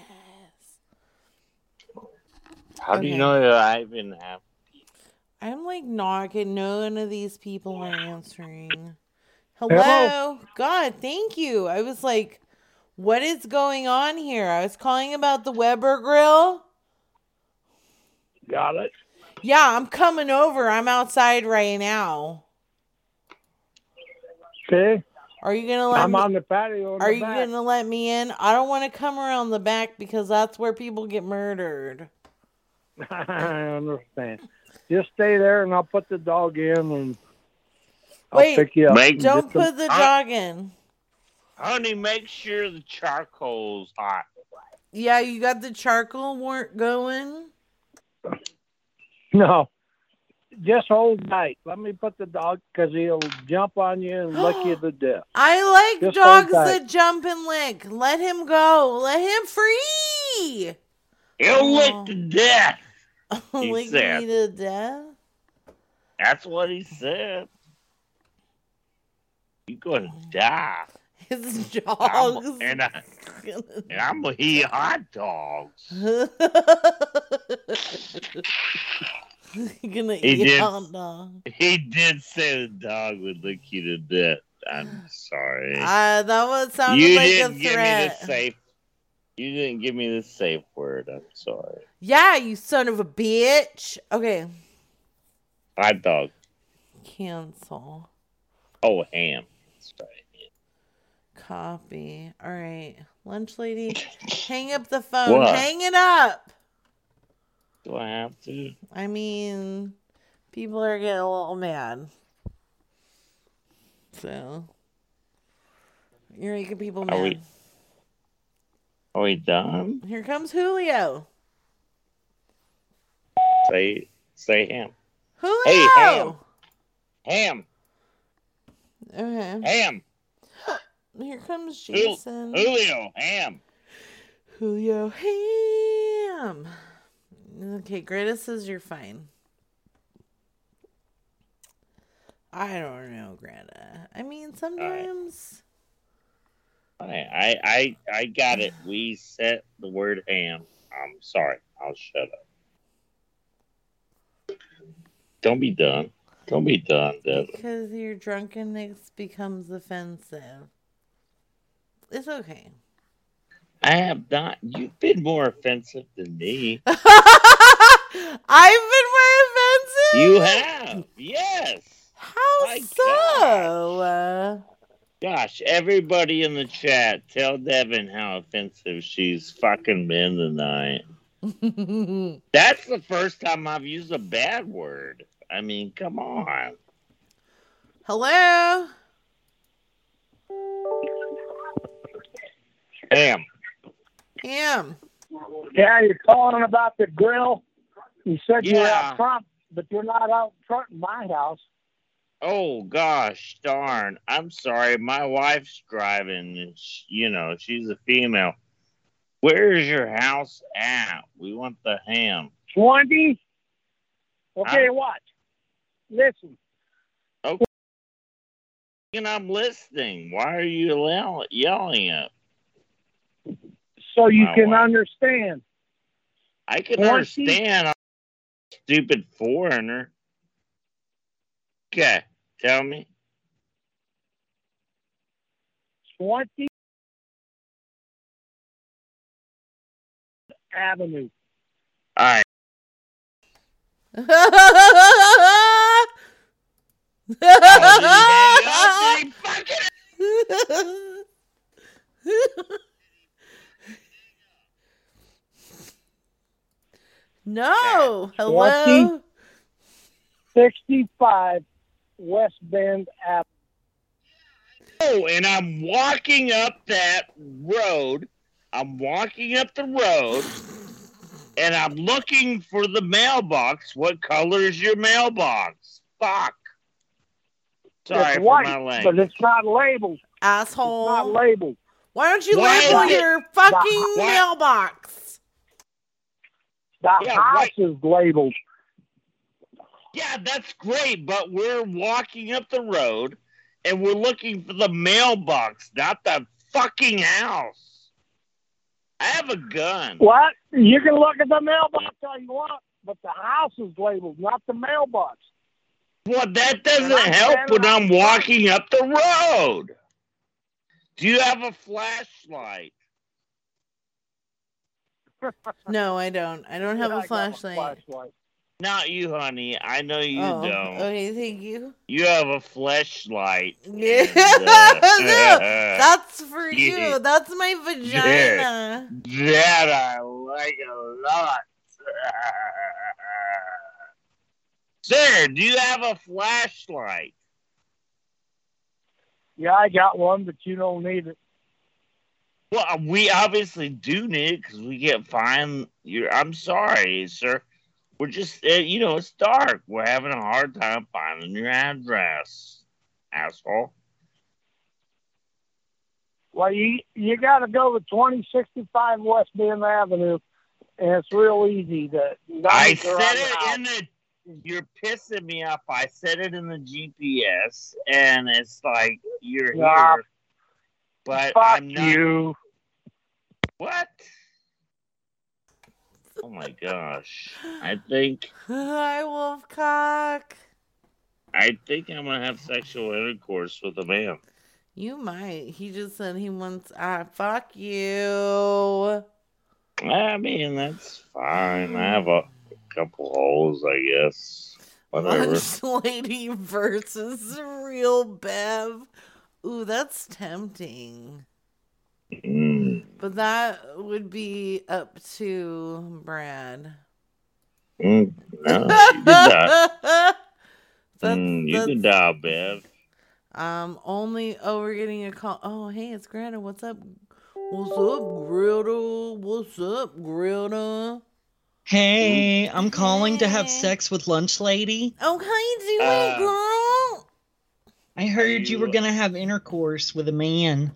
Speaker 10: How do you know that I even have?
Speaker 3: I'm like knocking. None of these people are answering.
Speaker 10: Hello?
Speaker 3: Hello? God, thank you. I was like, what is going on here? I was calling about the Weber grill.
Speaker 15: Got it.
Speaker 3: Yeah, I'm coming over. I'm outside right now.
Speaker 15: Okay.
Speaker 3: Are you gonna let
Speaker 15: I'm
Speaker 3: me?
Speaker 15: on the patio. in
Speaker 3: Are
Speaker 15: the
Speaker 3: you
Speaker 15: back.
Speaker 3: gonna let me in? I don't want to come around the back because that's where people get murdered. <laughs>
Speaker 15: I understand. Just stay there, and I'll put the dog in, and I'll
Speaker 3: Wait,
Speaker 15: pick you up.
Speaker 3: don't put the dog in.
Speaker 10: Honey, make sure the charcoal's hot.
Speaker 3: Yeah, you got the charcoal work going. <laughs>
Speaker 15: No, just hold tight. Let me put the dog because he'll jump on you and lick you to death. <gasps>
Speaker 3: I like
Speaker 15: Just
Speaker 3: dogs that jump and lick. Let him go. Let him free.
Speaker 10: He'll oh. lick to death. <laughs> He
Speaker 3: lick
Speaker 10: said.
Speaker 3: me to death.
Speaker 10: That's what he said. You're gonna die.
Speaker 3: His
Speaker 10: I'm,
Speaker 3: dogs.
Speaker 10: and, I, and I'm gonna eat hot dogs. <laughs> <laughs>
Speaker 3: Gonna
Speaker 10: He
Speaker 3: eat
Speaker 10: did.
Speaker 3: hot dog.
Speaker 10: He did say the dog would lick you to death. I'm sorry.
Speaker 3: Uh, that was sound
Speaker 10: you
Speaker 3: like a
Speaker 10: didn't give me the safe. You didn't give me the safe word. I'm sorry.
Speaker 3: Yeah, you son of a bitch. Okay,
Speaker 10: Hot dog.
Speaker 3: cancel.
Speaker 10: Oh, ham. That's right.
Speaker 3: Copy. All right, lunch lady, <laughs> hang up the phone.
Speaker 10: What?
Speaker 3: Hang it up.
Speaker 10: Do I have to?
Speaker 3: I mean, people are getting a little mad. So, you're making people mad.
Speaker 10: Are we? Are we done?
Speaker 3: Here comes Julio.
Speaker 10: Say say ham.
Speaker 3: Julio.
Speaker 10: Hey, ham. Ham.
Speaker 3: Okay.
Speaker 10: Ham.
Speaker 3: Here comes Jason.
Speaker 10: Julio. Ham.
Speaker 3: Julio Ham. Okay, Greta says you're fine. I don't know, Greta. I mean, sometimes.
Speaker 10: I I I, I got it. We said the word ham. I'm sorry. I'll shut up. Don't be done. Don't be done, Devin.
Speaker 3: Because your drunkenness becomes offensive. It's okay.
Speaker 10: I have not. You've been more offensive than me. <laughs>
Speaker 3: I've been wearing offensive.
Speaker 10: You have, yes. How My so? Gosh. gosh. everybody in the chat, tell Devin how offensive she's fucking been tonight. <laughs> That's the first time I've used a bad word. I mean, come on.
Speaker 3: Hello.
Speaker 10: Am.
Speaker 3: Am.
Speaker 15: Yeah, you're calling about the grill. You said
Speaker 10: Yeah.
Speaker 15: out front, but you're not out front in my house.
Speaker 10: Oh gosh, darn. I'm sorry. My wife's driving, and sh you know she's a female. Where is your house at? We want the ham.
Speaker 15: Twenty. Okay,
Speaker 10: Huh?
Speaker 15: watch. Listen.
Speaker 10: Okay. And I'm listening. Why are you yell- yelling at?
Speaker 15: So you
Speaker 10: My
Speaker 15: can
Speaker 10: wife.
Speaker 15: understand.
Speaker 10: I can
Speaker 15: Twenty-
Speaker 10: understand. Stupid foreigner. Okay, tell me.
Speaker 15: Twenty Avenue.
Speaker 10: All right. <laughs>
Speaker 3: no. Hello?
Speaker 15: 65 West Bend Avenue.
Speaker 10: Oh, and I'm walking up that road. I'm walking up the road, and I'm looking for the mailbox. What color is your mailbox? Fuck. Sorry
Speaker 15: it's
Speaker 10: for
Speaker 15: white,
Speaker 10: my language.
Speaker 15: but it's not labeled.
Speaker 3: Asshole.
Speaker 15: It's not labeled.
Speaker 3: Why don't you
Speaker 10: Why
Speaker 3: label your fucking
Speaker 15: Why-
Speaker 3: mailbox?
Speaker 15: The
Speaker 10: Yeah,
Speaker 15: house
Speaker 10: right.
Speaker 15: is labeled.
Speaker 10: Yeah, that's great, but we're walking up the road and we're looking for the mailbox, not the fucking house. I have a gun.
Speaker 15: What? You can look at the mailbox all you want, but the house is labeled, not the mailbox.
Speaker 10: Well, that doesn't help when I'm walking up the road. Do you have a flashlight?
Speaker 3: No, I don't. I don't have
Speaker 15: Yeah,
Speaker 3: a
Speaker 15: I got
Speaker 3: flashlight.
Speaker 15: flashlight.
Speaker 10: Not you, honey. I know you
Speaker 3: oh,
Speaker 10: don't.
Speaker 3: okay, thank you.
Speaker 10: You have a flashlight.
Speaker 3: Yeah, <laughs>
Speaker 10: and, uh,
Speaker 3: no, <laughs> that's for
Speaker 10: Yeah.
Speaker 3: you. That's my vagina.
Speaker 10: That I like a lot. Sir, do you have a flashlight?
Speaker 15: Yeah, I got one, but you don't need it.
Speaker 10: Well, we obviously do need it because we can't find your. I'm sorry, sir. We're just, uh, you know, it's dark. We're having a hard time finding your address, asshole.
Speaker 15: Well, you you got to go to twenty sixty five West Bend Avenue, and it's real easy to.
Speaker 10: I said it
Speaker 15: house.
Speaker 10: in the. You're pissing me off. I said it in the GPS, and it's like you're here, but
Speaker 15: Fuck
Speaker 10: I'm not.
Speaker 15: you.
Speaker 10: What? Oh my gosh! I think <laughs> I
Speaker 3: Hi, Wolfcock.
Speaker 10: I think I'm gonna have sexual intercourse with a man.
Speaker 3: You might. He just said he wants. Ah, fuck you.
Speaker 10: I mean, that's fine. I have a couple holes, I guess. <laughs> Whatever.
Speaker 3: Lunch lady versus real Bev. Ooh, that's tempting.
Speaker 10: Mm,
Speaker 3: But that would be up to Brad.
Speaker 10: mm, no, you can die. <laughs>
Speaker 3: That's-
Speaker 10: Mm, you can die, Bev.
Speaker 3: Um, only oh, we're getting a call. Oh, hey, it's Greta. What's up? What's up, Greta? What's up, Greta?
Speaker 20: Hey, I'm calling to have sex with Lunch Lady.
Speaker 3: Oh, how you doing,
Speaker 20: Uh,
Speaker 3: girl?
Speaker 20: I heard you were gonna have intercourse with a man.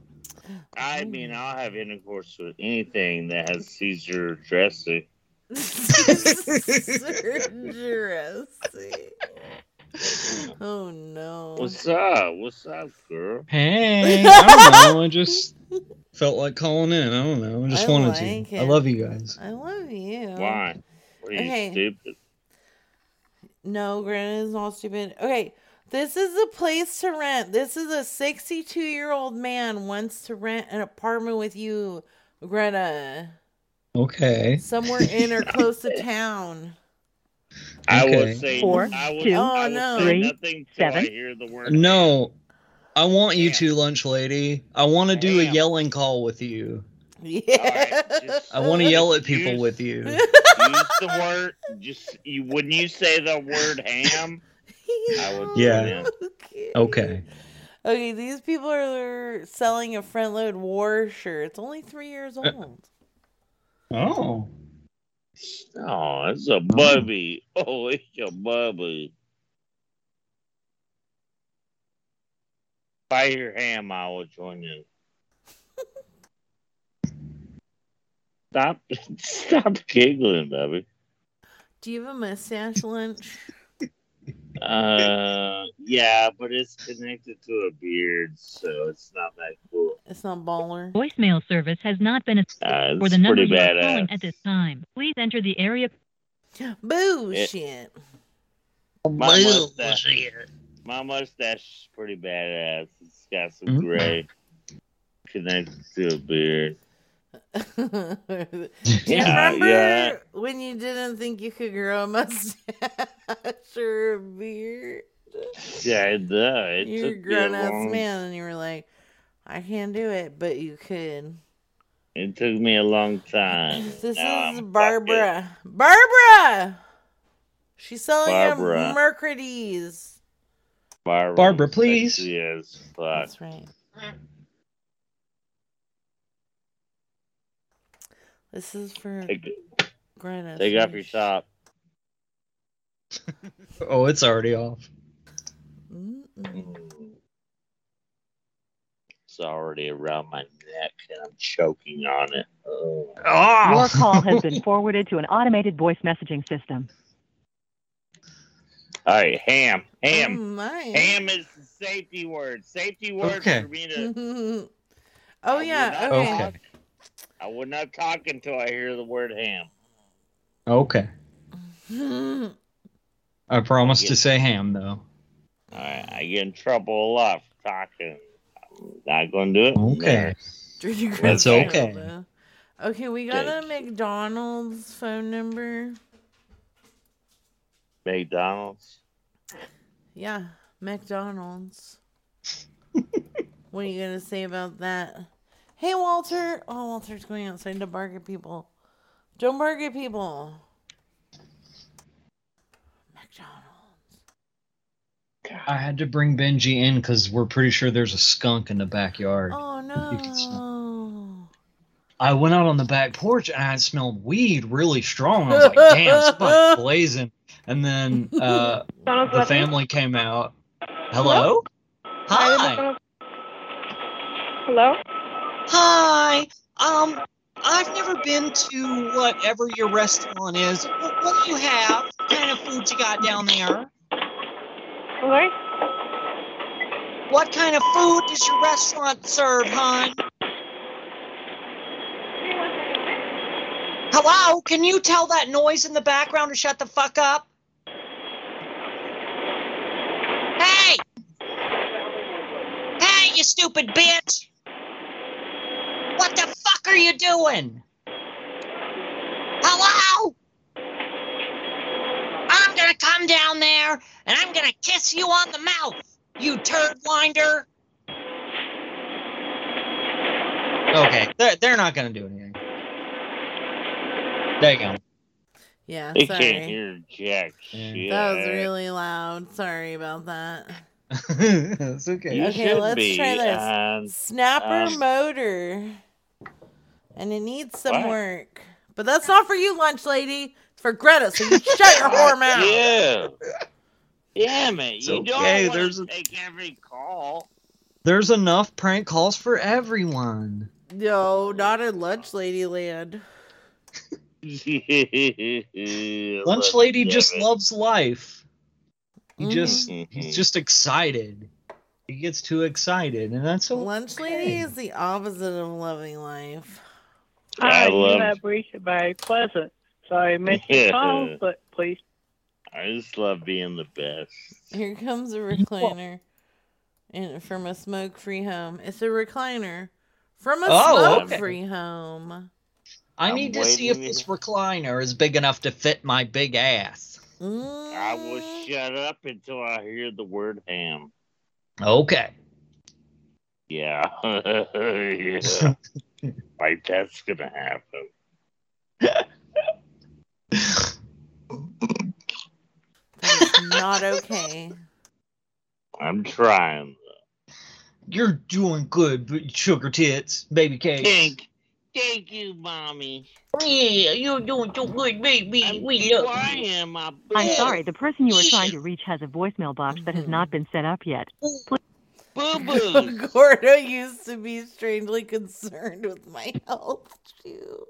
Speaker 10: I oh. mean, I'll have intercourse with anything that has Caesar dressing.
Speaker 3: Caesar Dressing. Oh no.
Speaker 10: What's up? What's up, girl?
Speaker 20: Hey, I don't know. I just <laughs> felt like calling in. I don't know. I just
Speaker 3: I
Speaker 20: wanted
Speaker 3: like
Speaker 20: to. I love you guys.
Speaker 3: I love you.
Speaker 10: Why? Are you
Speaker 3: Okay.
Speaker 10: stupid?
Speaker 3: No, Grant is not stupid. Okay, this is a place to rent. This is a 62 year old man wants to rent an apartment with you, Greta,
Speaker 20: Okay.
Speaker 3: somewhere in or <laughs> close to town.
Speaker 10: I
Speaker 20: Okay.
Speaker 10: will say
Speaker 20: Four,
Speaker 10: I will,
Speaker 20: two,
Speaker 10: I will
Speaker 3: Oh, no.
Speaker 10: say
Speaker 20: three,
Speaker 10: nothing till I
Speaker 20: seven.
Speaker 10: hear the word.
Speaker 20: No,
Speaker 21: I want you to, lunch lady. I want to do a yelling call with you.
Speaker 3: Yeah.
Speaker 21: I want to yell at people
Speaker 10: Use-
Speaker 21: with you.
Speaker 10: Use the word. Just you when you say the word <laughs> ham, I would. <laughs>
Speaker 21: Yeah. Okay.
Speaker 3: Okay, these people are selling a front load war shirt. It's only three years uh, old.
Speaker 21: Oh.
Speaker 10: Oh, it's a bubby. <laughs> Oh, it's a bubby. Buy your ham, I will join you. <laughs> Stop, stop giggling, Bubby.
Speaker 3: Do you have a mustache lunch?
Speaker 10: Uh, yeah, but it's connected to a beard, so it's not that cool.
Speaker 3: It's not baller.
Speaker 22: Voicemail service has not been
Speaker 10: Uh,
Speaker 22: for the number you are calling at this time. Please enter the area.
Speaker 3: Bullshit.
Speaker 10: My mustache, my mustache is pretty badass. It's got some gray connected to a beard. <laughs>
Speaker 3: Do you
Speaker 10: Yeah,
Speaker 3: remember
Speaker 10: yeah.
Speaker 3: when you didn't think you could grow a <laughs> mustache or a beard?
Speaker 10: Yeah, I did. It
Speaker 3: You're a
Speaker 10: took
Speaker 3: grown ass
Speaker 10: long-
Speaker 3: man and you were like, I can't do it, but you could.
Speaker 10: It took me a long time. <laughs>
Speaker 3: This
Speaker 10: Now
Speaker 3: is
Speaker 10: I'm
Speaker 3: Barbara. Barbara! She's selling
Speaker 10: Barbara.
Speaker 3: a Mercedes.
Speaker 10: Barbara,
Speaker 21: Barbara, please.
Speaker 10: Yes, as.
Speaker 3: That's right. This is for
Speaker 10: Take,
Speaker 3: Greta.
Speaker 10: take off your top. <laughs>
Speaker 21: Oh, it's already off. Mm.
Speaker 10: It's already around my neck, and I'm choking on it. Oh.
Speaker 22: Your call has been <laughs> forwarded to an automated voice messaging system.
Speaker 10: All right, ham, ham,
Speaker 3: Oh, my.
Speaker 10: ham is the safety word. Safety word
Speaker 21: Okay.
Speaker 10: for me to. <laughs>
Speaker 3: oh, yeah. Okay.
Speaker 21: Okay.
Speaker 10: I will not talk until I hear the word ham.
Speaker 21: Okay. <laughs> I promise
Speaker 10: Yeah.
Speaker 21: to say ham though.
Speaker 10: All right, I get in trouble a lot for talking. I'm not going to do it.
Speaker 21: Okay.
Speaker 3: Dirty
Speaker 21: That's
Speaker 3: Griselda.
Speaker 21: okay.
Speaker 3: Okay, we got a McDonald's phone number.
Speaker 10: McDonald's.
Speaker 3: Yeah, McDonald's. <laughs> what are you gonna say about that? Hey, Walter. Oh, Walter's going outside to bark at people. Don't bark at people. McDonald's.
Speaker 21: I had to bring Benji in because we're pretty sure there's a skunk in the backyard.
Speaker 3: Oh
Speaker 21: You <laughs> can
Speaker 3: no.
Speaker 21: I went out on the back porch and I smelled weed really strong. I was like, damn, somebody's <laughs> blazing. And then uh, the family came out. Hello? Hi.
Speaker 23: Hello?
Speaker 24: Hi. Um, I've never been to whatever your restaurant is. What, what do you have? What kind of food you got down there?
Speaker 23: What?
Speaker 24: What kind of food does your restaurant serve, hon? Hello? Can you tell that noise in the background to shut the fuck up? Hey! Hey, you stupid bitch! What the fuck are you doing? Hello? I'm gonna come down there and I'm gonna kiss you on the mouth, you turd winder.
Speaker 21: Okay, they're, they're not going to do anything. There you go.
Speaker 3: Yeah,
Speaker 10: They
Speaker 3: sorry.
Speaker 10: can't hear jack shit.
Speaker 3: That was really loud. Sorry about that. <laughs>
Speaker 21: It's okay.
Speaker 10: You
Speaker 3: okay, let's
Speaker 10: be,
Speaker 3: try this.
Speaker 10: um,
Speaker 3: Snapper
Speaker 10: um,
Speaker 3: motor. And it needs some
Speaker 10: What?
Speaker 3: work. But that's not for you, lunch lady. It's for Greta, so you shut your <laughs> whore mouth.
Speaker 10: Yeah. Yeah, man.
Speaker 21: It's
Speaker 10: you
Speaker 21: okay,
Speaker 10: don't
Speaker 21: there's a-
Speaker 10: take every call.
Speaker 21: There's enough prank calls for everyone.
Speaker 3: No, not in lunch lady land. <laughs>
Speaker 21: Lunch lady just
Speaker 10: Damn
Speaker 21: loves life. He just
Speaker 10: Mhm.
Speaker 21: he's just excited. He gets too excited, and that's okay.
Speaker 3: Lunch lady is the opposite of loving life.
Speaker 10: I
Speaker 25: Hi,
Speaker 10: love-
Speaker 25: you have reached by Pleasant. Sorry, I missed your <laughs> call, but please.
Speaker 10: I just love being the best.
Speaker 3: Here comes a recliner in, from a smoke free home. It's a recliner from a
Speaker 21: Oh,
Speaker 3: smoke
Speaker 21: okay.
Speaker 3: free home.
Speaker 21: I
Speaker 10: I'm
Speaker 21: need to see if this recliner is big enough to fit my big ass.
Speaker 10: I
Speaker 3: Mm.
Speaker 10: will shut up until I hear the word ham.
Speaker 21: Okay.
Speaker 10: Yeah. <laughs> yeah. <laughs> <laughs> like that's gonna happen.
Speaker 3: That's not okay.
Speaker 10: I'm trying.
Speaker 26: You're doing good, but sugar tits, baby cakes.
Speaker 10: Thank, thank you, mommy.
Speaker 26: Yeah, you're doing so good, baby. We love
Speaker 10: I
Speaker 26: you.
Speaker 10: am,
Speaker 6: I'm sorry, the person you are trying to reach has a voicemail box that has mm-hmm. not been set up yet. Mm-hmm. Please
Speaker 10: Boo boo. <laughs>
Speaker 3: Gordo used to be strangely concerned with my health too.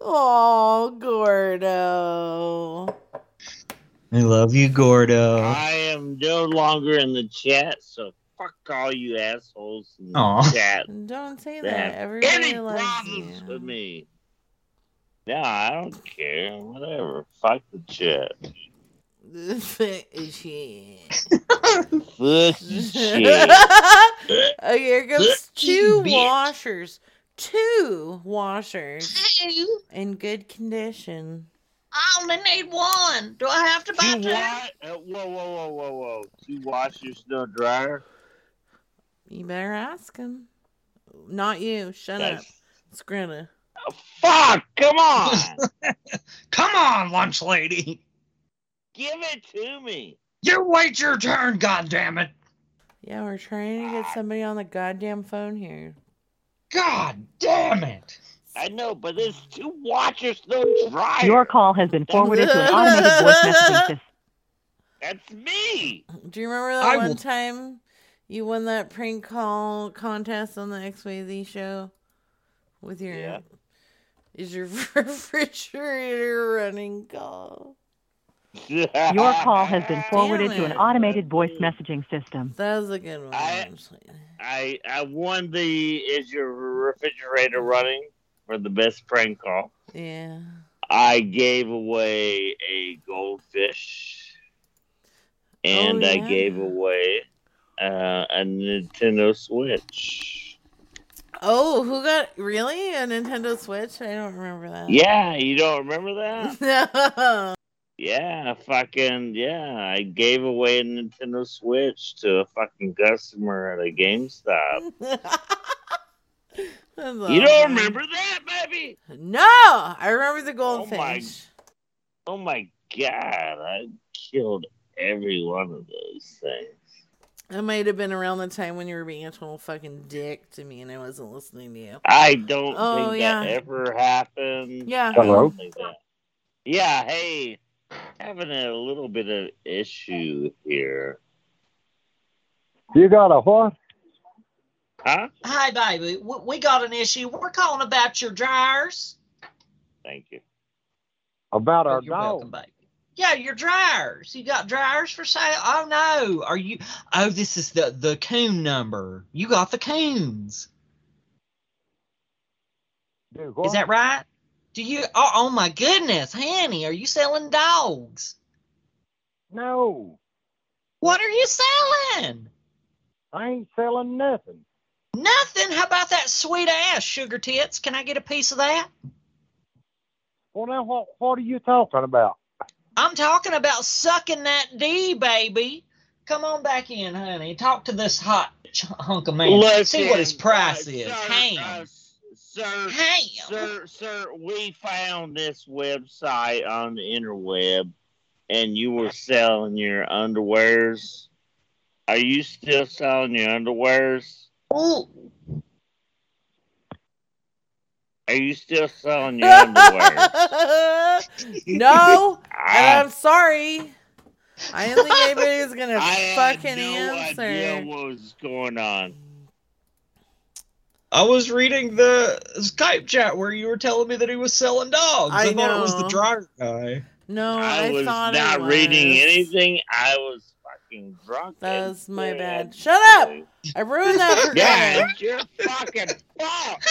Speaker 3: Oh, Gordo.
Speaker 26: I love you, Gordo.
Speaker 10: I am no longer in the chat, so fuck all you assholes in the
Speaker 26: Aw.
Speaker 10: chat.
Speaker 3: Don't say
Speaker 10: that
Speaker 3: that.
Speaker 10: have
Speaker 3: Everybody
Speaker 10: any
Speaker 3: loves
Speaker 10: problems
Speaker 3: you.
Speaker 10: with me. No, I don't care. Whatever. Fuck the chat. <laughs>
Speaker 3: Shit.
Speaker 10: Fuck <laughs> shit.
Speaker 3: oh, here comes
Speaker 10: Fuck
Speaker 3: two
Speaker 10: you, bitch.
Speaker 3: washers. Two washers in good condition.
Speaker 21: I only need one. Do I have to buy
Speaker 10: Two
Speaker 21: two?
Speaker 10: what? Uh, whoa, whoa, whoa, whoa, whoa. Two washers, no dryer?
Speaker 3: You better ask him. Not you. Shut up.
Speaker 10: That's-
Speaker 3: It's Greta.
Speaker 10: Fuck! Come on! <laughs>
Speaker 26: Come on, lunch lady.
Speaker 10: Give it to me.
Speaker 26: You wait your turn, goddammit.
Speaker 3: Yeah, we're trying to get somebody on the goddamn phone here.
Speaker 26: God damn it.
Speaker 10: I know, but there's two washers, no dryer.
Speaker 6: Your call has been forwarded to an <laughs> automated voice messaging system.
Speaker 10: That's me.
Speaker 3: Do you remember that
Speaker 26: I
Speaker 3: one
Speaker 26: will-
Speaker 3: time you won that prank call contest on the XYZ show with your
Speaker 10: Yeah.
Speaker 3: is your <laughs> refrigerator running call?
Speaker 6: Your <laughs> call has been forwarded to an automated voice messaging system.
Speaker 3: That was a good one.
Speaker 10: I- I I won the is your refrigerator running for the best prank call.
Speaker 3: Yeah.
Speaker 10: I gave away a goldfish, and
Speaker 3: Oh,
Speaker 10: I gave away uh, a Nintendo Switch.
Speaker 3: Oh, who got really a Nintendo Switch? I don't remember that.
Speaker 10: Yeah, you don't remember that? <laughs>
Speaker 3: no.
Speaker 10: Yeah, fucking yeah. I gave away a Nintendo Switch to a fucking customer at a GameStop. <laughs>
Speaker 3: That's
Speaker 10: You don't remember that, baby?
Speaker 3: No, I remember the
Speaker 10: Oh my,
Speaker 3: goldfish.
Speaker 10: oh my god! I killed every one of those things.
Speaker 3: It might have been around the time when you were being a total fucking dick to me and I wasn't listening to you.
Speaker 10: I don't
Speaker 3: Oh,
Speaker 10: think
Speaker 3: yeah.
Speaker 10: that ever happened.
Speaker 3: Yeah. Hello?
Speaker 10: Yeah, hey, having a little bit of issue here.
Speaker 15: You got a what?
Speaker 10: Huh?
Speaker 21: Hi, baby. We, we got an issue. We're calling about your dryers.
Speaker 10: Thank you.
Speaker 15: About our
Speaker 21: You're
Speaker 15: dog.
Speaker 21: baby. Yeah, your dryers. You got dryers for sale? Oh no. Are you?
Speaker 26: Oh, this is the the coon number. You got the coons.
Speaker 15: Dude,
Speaker 21: Is that right? Do you? Oh, oh my goodness, honey, are you selling dogs?
Speaker 15: No,
Speaker 21: What are you selling?
Speaker 15: I ain't selling nothing.
Speaker 21: Nothing. How about that sweet ass sugar tits? Can I get a piece of that?
Speaker 15: Well, now what? What are you talking about?
Speaker 21: I'm talking about sucking that D, baby. Come on back in, honey. Talk to this hot ch- hunk of man. Let's See what his price is.
Speaker 10: sir,
Speaker 21: Ham.
Speaker 10: Sir, sir, sir, we found this website on the interweb, and you were selling your underwears. Are you still selling your underwears?
Speaker 21: Ooh.
Speaker 10: Are you still selling your underwear? <laughs>
Speaker 3: no,
Speaker 10: I-
Speaker 3: I'm sorry. I didn't think <laughs> anybody was gonna
Speaker 10: I had
Speaker 3: fucking
Speaker 10: no
Speaker 3: answer.
Speaker 10: idea what was going on.
Speaker 26: I was reading the Skype chat where you were telling me that he was selling dogs.
Speaker 3: I
Speaker 26: I, thought it was the
Speaker 3: know.
Speaker 26: dryer guy.
Speaker 3: No,
Speaker 10: I,
Speaker 3: I,
Speaker 10: was
Speaker 3: thought
Speaker 10: not
Speaker 3: it
Speaker 10: reading anything. I was fucking drunk.
Speaker 3: That was my
Speaker 10: bad.
Speaker 3: bad. Shut up! I ruined that for
Speaker 10: Yeah,
Speaker 3: Greta.
Speaker 10: it's your fucking fault.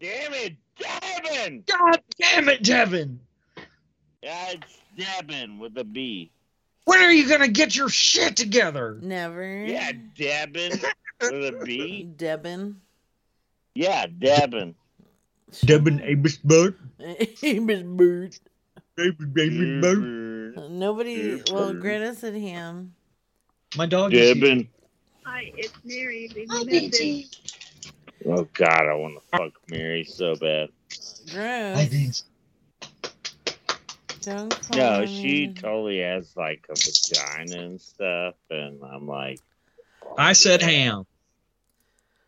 Speaker 10: Damn it, Devin!
Speaker 26: God damn it, Devin!
Speaker 10: Yeah, it's Devin with a B.
Speaker 26: When are you gonna get your shit together?
Speaker 3: Never.
Speaker 10: Yeah, Devin with a B.
Speaker 3: Debin.
Speaker 10: Yeah, Devin.
Speaker 26: Devin Abus Butt.
Speaker 3: Amos Bird. <laughs>
Speaker 26: Baby Butt.
Speaker 3: Nobody. Well, Greta said him.
Speaker 26: My dog is
Speaker 10: Devin.
Speaker 9: Hi, it's Mary. Leave
Speaker 10: Hi,
Speaker 9: me a message.
Speaker 10: Oh God, I want to fuck Mary so bad.
Speaker 3: Gross. Don't call
Speaker 10: No,
Speaker 3: me.
Speaker 10: she totally has like a vagina and stuff, and I'm like,
Speaker 20: I said ham.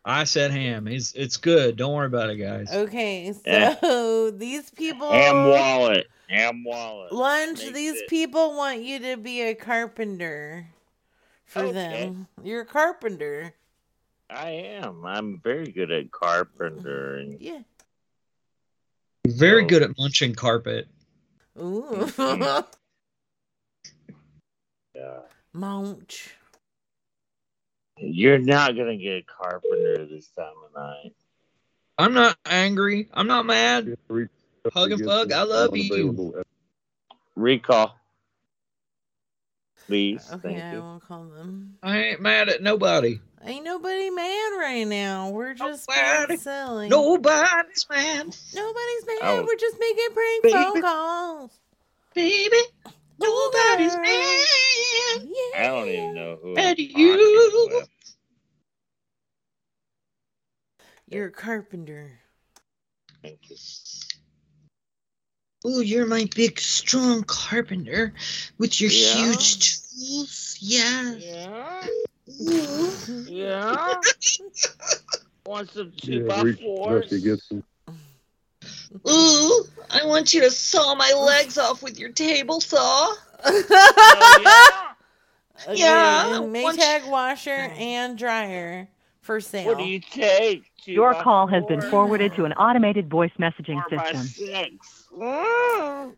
Speaker 20: I said ham. It's it's good. Don't worry about it, guys.
Speaker 3: Okay, <laughs> so
Speaker 10: Eh. <laughs>
Speaker 3: these people.
Speaker 10: ham wallet, ham wallet.
Speaker 3: Lunch,
Speaker 10: Makes
Speaker 3: these
Speaker 10: it-
Speaker 3: people want you to be a carpenter for
Speaker 10: Okay.
Speaker 3: them. You're a carpenter.
Speaker 10: I am. I'm very good at carpenter, and
Speaker 3: Yeah.
Speaker 20: Very good at munching carpet.
Speaker 3: Ooh. <laughs>
Speaker 10: yeah.
Speaker 3: Munch.
Speaker 10: You're not gonna get a carpenter this time of night.
Speaker 20: I'm not angry. I'm not mad. Hug and fuck. I love you.
Speaker 10: Recall, please.
Speaker 3: Okay,
Speaker 10: Thank
Speaker 3: I
Speaker 10: you.
Speaker 3: will call them.
Speaker 20: I ain't mad at nobody.
Speaker 3: Ain't nobody mad right now. We're just
Speaker 20: Nobody-
Speaker 3: being silly.
Speaker 20: Nobody's mad.
Speaker 3: Nobody's mad.
Speaker 10: Oh.
Speaker 3: We're just making prank
Speaker 20: Baby.
Speaker 3: phone calls.
Speaker 20: Baby, nobody's mad.
Speaker 10: I don't even know who.
Speaker 20: At you.
Speaker 3: You're a carpenter.
Speaker 10: Thank you.
Speaker 20: Ooh, you're my big, strong carpenter with your
Speaker 10: Yeah?
Speaker 20: huge tools. Yeah.
Speaker 10: Yeah.
Speaker 20: Ooh.
Speaker 10: Yeah. <laughs> Want some two
Speaker 14: Yeah,
Speaker 10: by fours?
Speaker 14: Dusty Gibson.
Speaker 20: Ooh, I want you to saw my legs off with your table saw.
Speaker 3: Oh, <laughs> okay,
Speaker 20: Yeah,
Speaker 3: and
Speaker 20: once-
Speaker 3: Maytag washer and dryer for sale.
Speaker 10: What do you take? Two
Speaker 5: Your
Speaker 10: by
Speaker 5: call has been forwarded to an automated voice messaging
Speaker 10: Four
Speaker 5: system.
Speaker 10: six.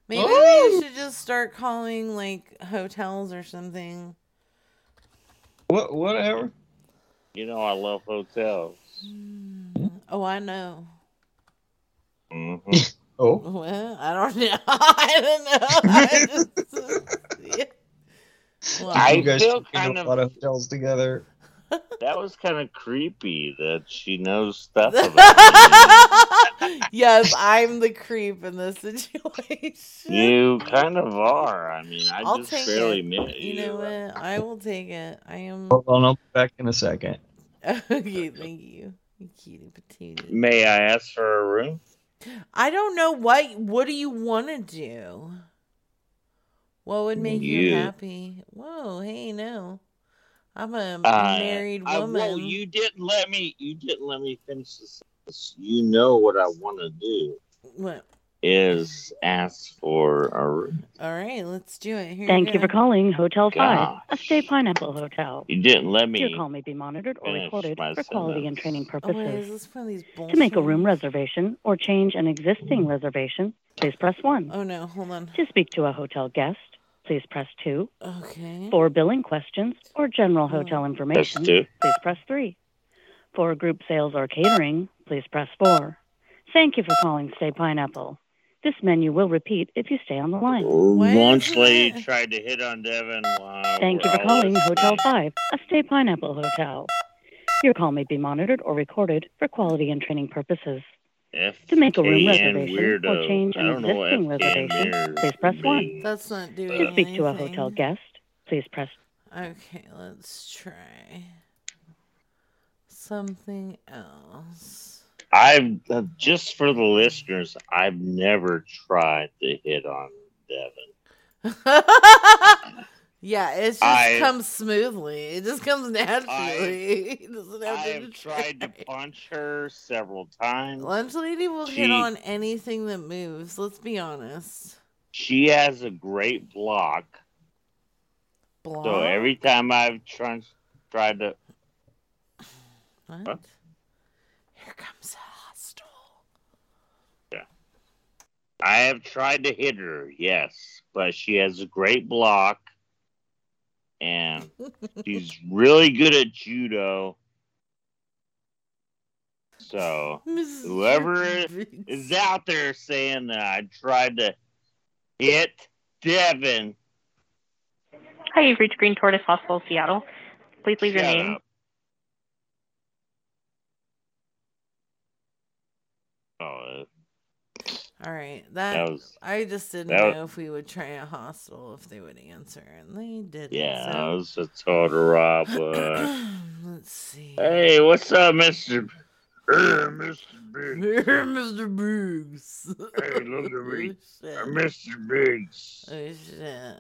Speaker 3: Maybe we should just start calling like hotels or something.
Speaker 20: What? Whatever.
Speaker 10: You know I love hotels. Mm.
Speaker 3: Oh, I know.
Speaker 10: Hmm
Speaker 20: Oh.
Speaker 3: Well, I don't know. <laughs> I don't know. I just, yeah. <laughs> Well,
Speaker 10: I
Speaker 20: you guys
Speaker 10: feel
Speaker 20: took
Speaker 10: kind
Speaker 20: a
Speaker 10: of-
Speaker 20: lot of hotels together. <laughs>
Speaker 10: That was kind of creepy that she knows stuff about
Speaker 3: yes, I'm the creep in this situation.
Speaker 10: You kind of are. I mean, I
Speaker 3: I'll
Speaker 10: just
Speaker 3: take
Speaker 10: barely
Speaker 3: it.
Speaker 10: met
Speaker 3: You
Speaker 10: you.
Speaker 3: know what? I will take it. I am
Speaker 20: Hold on, I'll be back in a second.
Speaker 3: okay. Thank you, you cutie patootie.
Speaker 10: May I ask for a room?
Speaker 3: I don't know what. What do you want to do? What would make you,
Speaker 10: You.
Speaker 3: happy? Whoa, hey, no. I'm a
Speaker 10: Uh,
Speaker 3: married
Speaker 10: I-
Speaker 3: woman.
Speaker 10: well, you didn't let me. You didn't let me finish this. You know what I want to do
Speaker 3: What?
Speaker 10: Is ask for a room.
Speaker 3: All right, let's do it. Here
Speaker 5: Thank
Speaker 3: we
Speaker 5: you for calling Hotel 5,
Speaker 10: Gosh.
Speaker 5: a Stay Pineapple Hotel.
Speaker 10: You didn't let me.
Speaker 5: Your call may be monitored or recorded for quality and
Speaker 10: sentence.
Speaker 5: training
Speaker 3: Oh, wait,
Speaker 5: purposes.
Speaker 3: this one of these bullshit?
Speaker 5: To make a room reservation or change an existing reservation, please press 1.
Speaker 3: Oh no, hold on.
Speaker 5: To speak to a hotel guest, please press 2.
Speaker 3: Okay.
Speaker 5: For billing questions or general hotel information,
Speaker 10: two.
Speaker 5: please press 3. For group sales or catering, please press 4. Thank you for calling Stay Pineapple. This menu will repeat if you stay on the line.
Speaker 10: Oh, Lunch lady <laughs> tried to hit on Devin. While
Speaker 5: Thank you for calling
Speaker 10: listening.
Speaker 5: Hotel 5, a Stay Pineapple Hotel. Your call may be monitored or recorded for quality and training purposes. To make a room
Speaker 10: FKN
Speaker 5: reservation or change
Speaker 10: I
Speaker 5: an
Speaker 10: don't know what
Speaker 5: existing
Speaker 10: FKN
Speaker 5: reservation, please press 1.
Speaker 3: That's not doing
Speaker 5: To speak to a hotel guest, please press
Speaker 3: Okay, let's try something else.
Speaker 10: I've uh, just for the listeners, I've never tried to hit on Devin. <laughs>
Speaker 3: yeah, it just
Speaker 10: I-
Speaker 3: comes smoothly. It just comes naturally. <laughs> it doesn't have
Speaker 10: I
Speaker 3: to
Speaker 10: have tried to punch her several times.
Speaker 3: Lunch lady will
Speaker 10: She-
Speaker 3: hit on anything that moves. Let's be honest.
Speaker 10: She has a great block.
Speaker 3: Block.
Speaker 10: So every time I've tried tried to
Speaker 3: What?
Speaker 10: Huh?
Speaker 3: Here comes a hostile. Yeah.
Speaker 10: I have tried to hit her, yes, but she has a great block and <laughs> she's really good at judo. So whoever is out there saying that I tried to hit Devin,
Speaker 27: Hi, you've reached Green Tortoise Hostel, Seattle. Please leave your name.
Speaker 10: up. Oh,
Speaker 3: All right, that,
Speaker 10: That was-
Speaker 3: I just didn't
Speaker 10: that was-
Speaker 3: know if we would try a hostel if they would answer, and they didn't.
Speaker 10: yeah,
Speaker 3: so-
Speaker 10: that was a total rob. uh, <clears throat>
Speaker 3: Let's see.
Speaker 10: Hey, what's up, Mister? <clears throat> Hey, Mr. Biggs.
Speaker 3: Here, Mr. Biggs.
Speaker 10: Hey, look at me. <laughs>
Speaker 3: Oh.
Speaker 10: I'm Mr. Biggs.
Speaker 3: Oh, shit.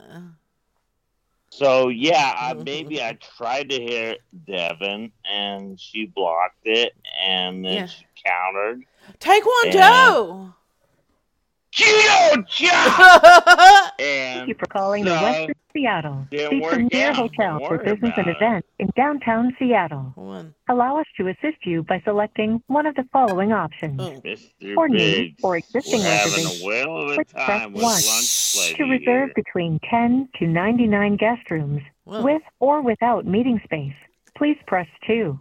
Speaker 10: So yeah, I, oh. maybe I tried to hit Devin and she blocked it, and then
Speaker 3: Yeah.
Speaker 10: she countered.
Speaker 3: Taekwondo!
Speaker 10: Judo <laughs>
Speaker 5: Thank you for calling the Westin Seattle
Speaker 10: didn't
Speaker 5: Beach
Speaker 10: work
Speaker 5: Premier
Speaker 10: out.
Speaker 5: Hotel for business and events in downtown Seattle.
Speaker 3: One.
Speaker 5: Allow us to assist you by selecting one of the following options. Oh.
Speaker 10: Mr.
Speaker 5: For new
Speaker 10: Biggs,
Speaker 5: or existing
Speaker 10: we're having
Speaker 5: reservations,
Speaker 10: a whale of a
Speaker 5: please press
Speaker 10: time
Speaker 5: 1.
Speaker 10: lunch lady
Speaker 5: To reserve
Speaker 10: here.
Speaker 5: between 10 to 99 guest rooms,
Speaker 10: Whoa.
Speaker 5: with or without meeting space, please press 2.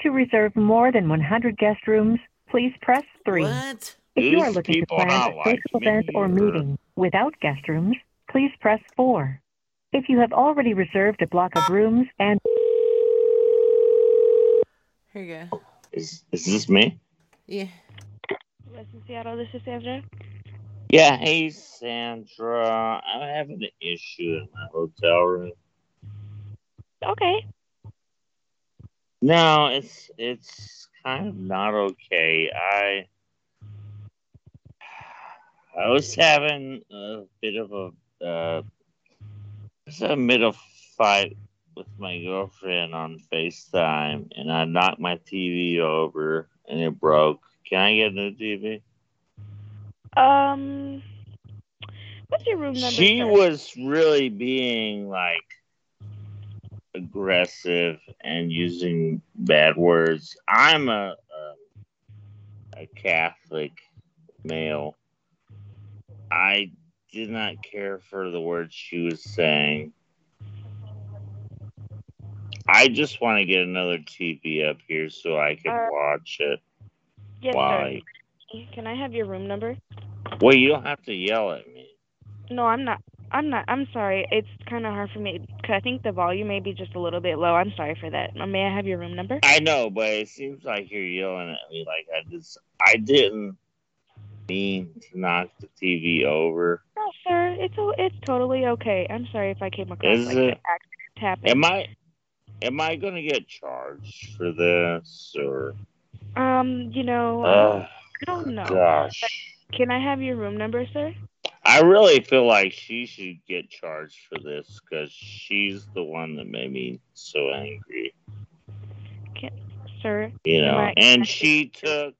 Speaker 5: To reserve more than 100 guest rooms, please press 3.
Speaker 3: What?
Speaker 5: If you are looking to plan a
Speaker 10: like
Speaker 5: social event or
Speaker 10: or-
Speaker 5: meeting without guest rooms, please press 4. If you have already reserved a block of rooms and
Speaker 3: Here you go.
Speaker 10: Is is this me?
Speaker 3: Yeah.
Speaker 27: Westin Seattle, this is Sandra.
Speaker 10: Yeah. Hey, Sandra. I'm having an issue in my hotel room.
Speaker 27: Okay.
Speaker 10: No, it's it's kind of not okay. I I was having a bit of a uh, a middle fight with my girlfriend on FaceTime, and I knocked my TV over and it broke. Can I get a new TV?
Speaker 27: Um, what's your room number?
Speaker 10: She was really being like aggressive and using bad words. I'm a a, a Catholic male. I did not care for the words she was saying. I just want to get another TV up here so I can
Speaker 27: Uh,
Speaker 10: watch it.
Speaker 27: Yes,
Speaker 10: Why?
Speaker 27: sir. Can I have your room number?
Speaker 10: Well, you don't have to yell at me.
Speaker 27: No, I'm not. I'm not. I'm sorry. It's kind of hard for me because I think the volume may be just a little bit low. I'm sorry for that. Uh, May I have your room number?
Speaker 10: I know, but it seems like you're yelling at me like I just I didn't mean to knock the TV over.
Speaker 27: No, sir. It's it's totally okay. I'm sorry if I came across
Speaker 10: Is
Speaker 27: like
Speaker 10: it?
Speaker 27: an accident happened.
Speaker 10: Am I am I gonna get charged for this or
Speaker 27: Um, you know,
Speaker 10: Ugh,
Speaker 27: I don't know.
Speaker 10: gosh.
Speaker 27: Can I have your room number, sir?
Speaker 10: I really feel like she should get charged for this because she's the one that made me so angry.
Speaker 27: Can, sir.
Speaker 10: You know,
Speaker 27: I- can I-
Speaker 10: and she took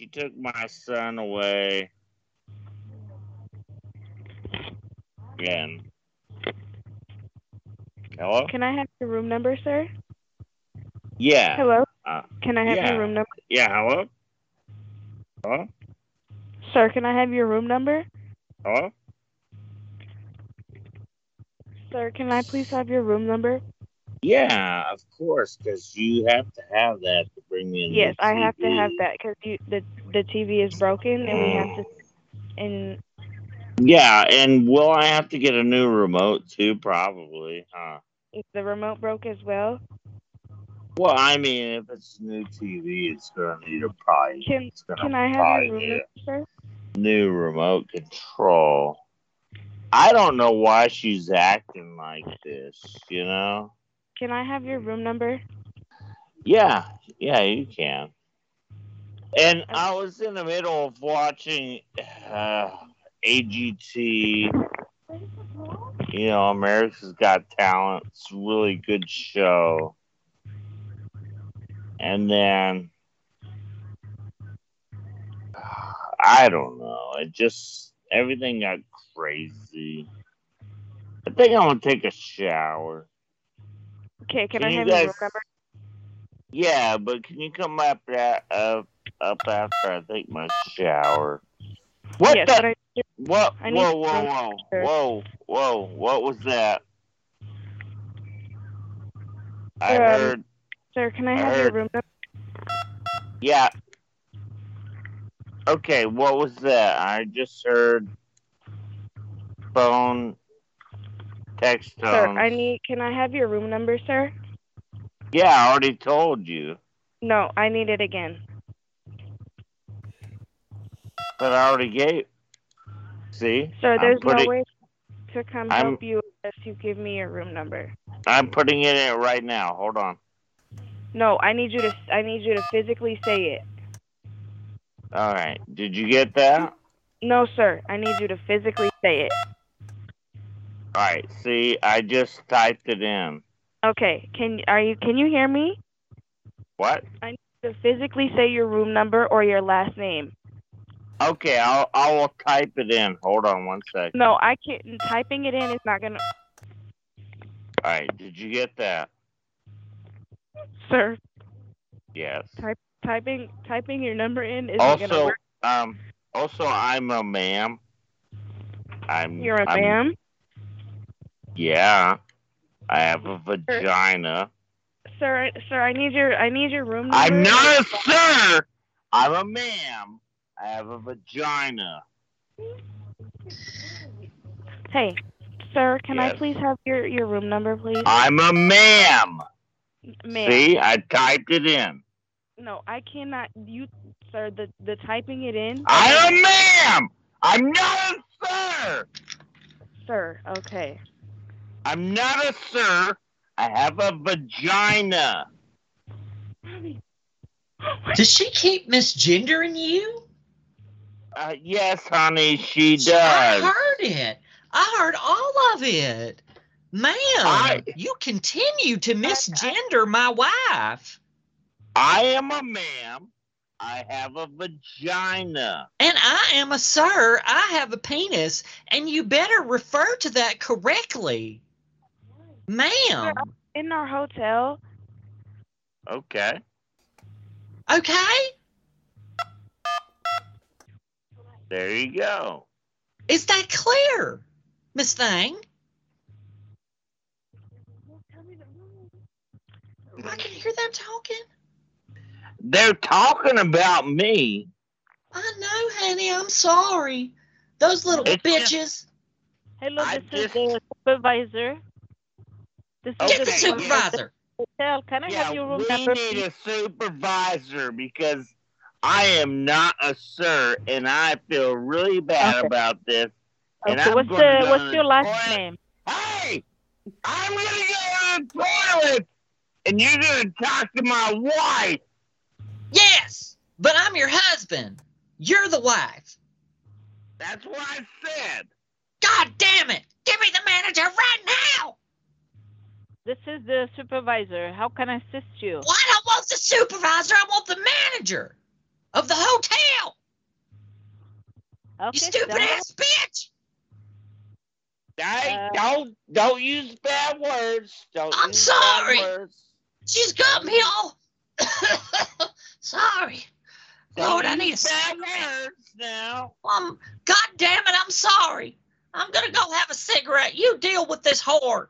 Speaker 10: she took my son away. Again. Hello?
Speaker 27: Can I have your room number, sir?
Speaker 10: Yeah.
Speaker 27: Hello.
Speaker 10: Uh,
Speaker 27: Can I have
Speaker 10: yeah.
Speaker 27: your room number,
Speaker 10: Yeah, hello? Hello?
Speaker 27: sir? Can I have your room number,
Speaker 10: Hello?
Speaker 27: sir? Can I please have your room number?
Speaker 10: Yeah, of course, because you have to have that to bring me in.
Speaker 27: Yes, I have to have that because the the TV is broken and we have to and
Speaker 10: Yeah, and will I have to get a new remote too? Probably, huh?
Speaker 27: is the remote broke as well?
Speaker 10: Well, I mean, if it's a new TV, it's gonna need a probably
Speaker 27: Can can I have
Speaker 10: probably
Speaker 27: your room sir?
Speaker 10: a new remote control. I don't know why she's acting like this. You know?
Speaker 27: Can I have your room number?
Speaker 10: Yeah, yeah, you can. And I was in the middle of watching uh, AGT. You know, America's Got Talent. It's a really good show. And then <sighs> I don't know. It just everything got crazy. I think I'm gonna take a shower.
Speaker 27: Okay, can,
Speaker 10: Can
Speaker 27: I
Speaker 10: you
Speaker 27: have your room number?
Speaker 10: Yeah, but can you come up that up after I take my shower? What
Speaker 27: yes,
Speaker 10: the?
Speaker 27: I,
Speaker 10: what?
Speaker 27: I
Speaker 10: Whoa, whoa, whoa, whoa, whoa! What was that? I
Speaker 27: Um,
Speaker 10: heard.
Speaker 27: sir, can I
Speaker 10: I
Speaker 27: have your room number?
Speaker 10: Yeah. Okay, what was that? I just heard phone text tone.
Speaker 27: Sir, I need. Can I have your room number, sir?
Speaker 10: Yeah, I already told you,
Speaker 27: No, I need it again.
Speaker 10: but I already gave. See,
Speaker 27: Sir, there's
Speaker 10: putting,
Speaker 27: no way to come
Speaker 10: I'm-
Speaker 27: help you unless you give me your room number.
Speaker 10: I'm putting it in right now. Hold on.
Speaker 27: No, I need you to. I need you to physically say it.
Speaker 10: All right. Did you get that?
Speaker 27: No, sir. I need you to physically say it.
Speaker 10: All right. See, I just typed it in.
Speaker 27: Okay. Can are you? Can you hear me?
Speaker 10: What?
Speaker 27: I need to physically say your room number or your last name.
Speaker 10: Okay, I'll I will type it in. Hold on one sec.
Speaker 27: No, I can't. Typing it in is not gonna.
Speaker 10: All right. Did you get that?
Speaker 27: Sir,
Speaker 10: Yes.
Speaker 27: type, typing typing your number in gonna
Speaker 10: Also, um, also I'm a ma'am. I'm.
Speaker 27: You're a ma'am.
Speaker 10: Yeah. I have a vagina.
Speaker 27: Sir, sir, I need your I need your room number.
Speaker 10: I'm not a sir. I'm a ma'am. I have a vagina.
Speaker 27: Hey, sir, can I please have your your room number, please?
Speaker 10: I'm a ma'am.
Speaker 27: Ma'am.
Speaker 10: See, I typed it in.
Speaker 27: No, I cannot. You, sir, the the typing it in.
Speaker 10: I'm a ma'am. I'm not a sir.
Speaker 27: Sir, okay.
Speaker 10: I'm not a sir. I have a vagina.
Speaker 21: Does she keep misgendering you?
Speaker 10: Uh, yes, honey, she does.
Speaker 21: I heard it. I heard all of it. Ma'am, you continue to misgender my wife.
Speaker 10: I am a ma'am. I have a vagina.
Speaker 21: And I am a sir. I have a penis. And you better refer to that correctly. Ma'am.
Speaker 27: In our hotel.
Speaker 10: Okay.
Speaker 21: Okay?
Speaker 10: There you go.
Speaker 21: Is that clear, Miss Thing? I can hear them talking.
Speaker 10: They're talking about me.
Speaker 21: I know, honey. I'm sorry. Those little bitches.
Speaker 20: Hello,
Speaker 10: I
Speaker 20: this is the supervisor. This is
Speaker 21: Get the supervisor.
Speaker 20: Hotel. Can I
Speaker 10: Yeah,
Speaker 20: have your room
Speaker 10: we
Speaker 20: number?
Speaker 10: need a supervisor because I am not a sir, and I feel really bad
Speaker 20: Okay.
Speaker 10: about this. And
Speaker 20: Okay,
Speaker 10: I'm
Speaker 20: what's
Speaker 10: gonna
Speaker 20: the
Speaker 10: go
Speaker 20: what's your last
Speaker 10: toilet.
Speaker 20: name?
Speaker 10: Hey, I'm gonna go to the toilet, and you're gonna talk to my wife.
Speaker 21: Yes, but I'm your husband. You're the wife.
Speaker 10: That's what I said.
Speaker 21: God damn it! Give me the manager right now!
Speaker 20: This is the supervisor. How can I assist you?
Speaker 21: Well, I don't want the supervisor. I want the manager of the hotel.
Speaker 20: Okay,
Speaker 21: you stupid
Speaker 20: so-
Speaker 21: ass bitch!
Speaker 10: Hey,
Speaker 20: Uh,
Speaker 10: don't don't use bad words. Don't
Speaker 21: I'm sorry. She's got me all. <coughs> sorry.
Speaker 10: Don't
Speaker 21: Lord, I need a
Speaker 10: use bad
Speaker 21: cigarette.
Speaker 10: words now.
Speaker 21: Um, God damn it! I'm sorry. I'm gonna go have a cigarette. You deal with this whore.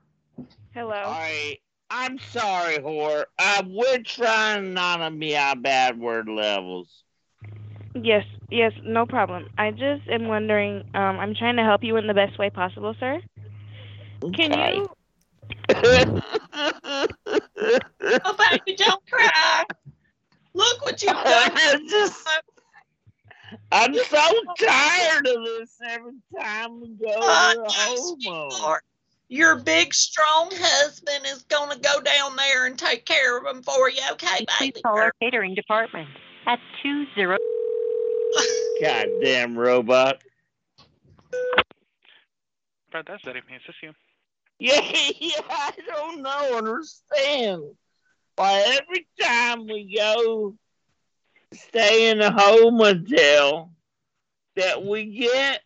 Speaker 27: Hello.
Speaker 10: All right. I'm sorry, whore. Uh, we're trying not to be on bad word levels.
Speaker 27: Yes, yes, no problem. I just am wondering. Um, I'm trying to help you in the best way possible, sir. Can
Speaker 10: Okay.
Speaker 27: you? <laughs>
Speaker 21: Oh, baby, don't cry. Look what you've <laughs> done.
Speaker 10: I'm just, I'm so tired of this every time we go
Speaker 21: Oh,
Speaker 10: to the homo.
Speaker 21: Lord. Your big, strong husband is gonna go down there and take care of him for you, okay,
Speaker 28: Please
Speaker 21: baby?
Speaker 28: call our catering department at two zero. <laughs>
Speaker 10: Goddamn robot.
Speaker 29: Brad, that's Eddie. May I assist you?
Speaker 10: Yeah, <laughs> yeah, I don't know, understand. Why every time we go stay in a home motel that we get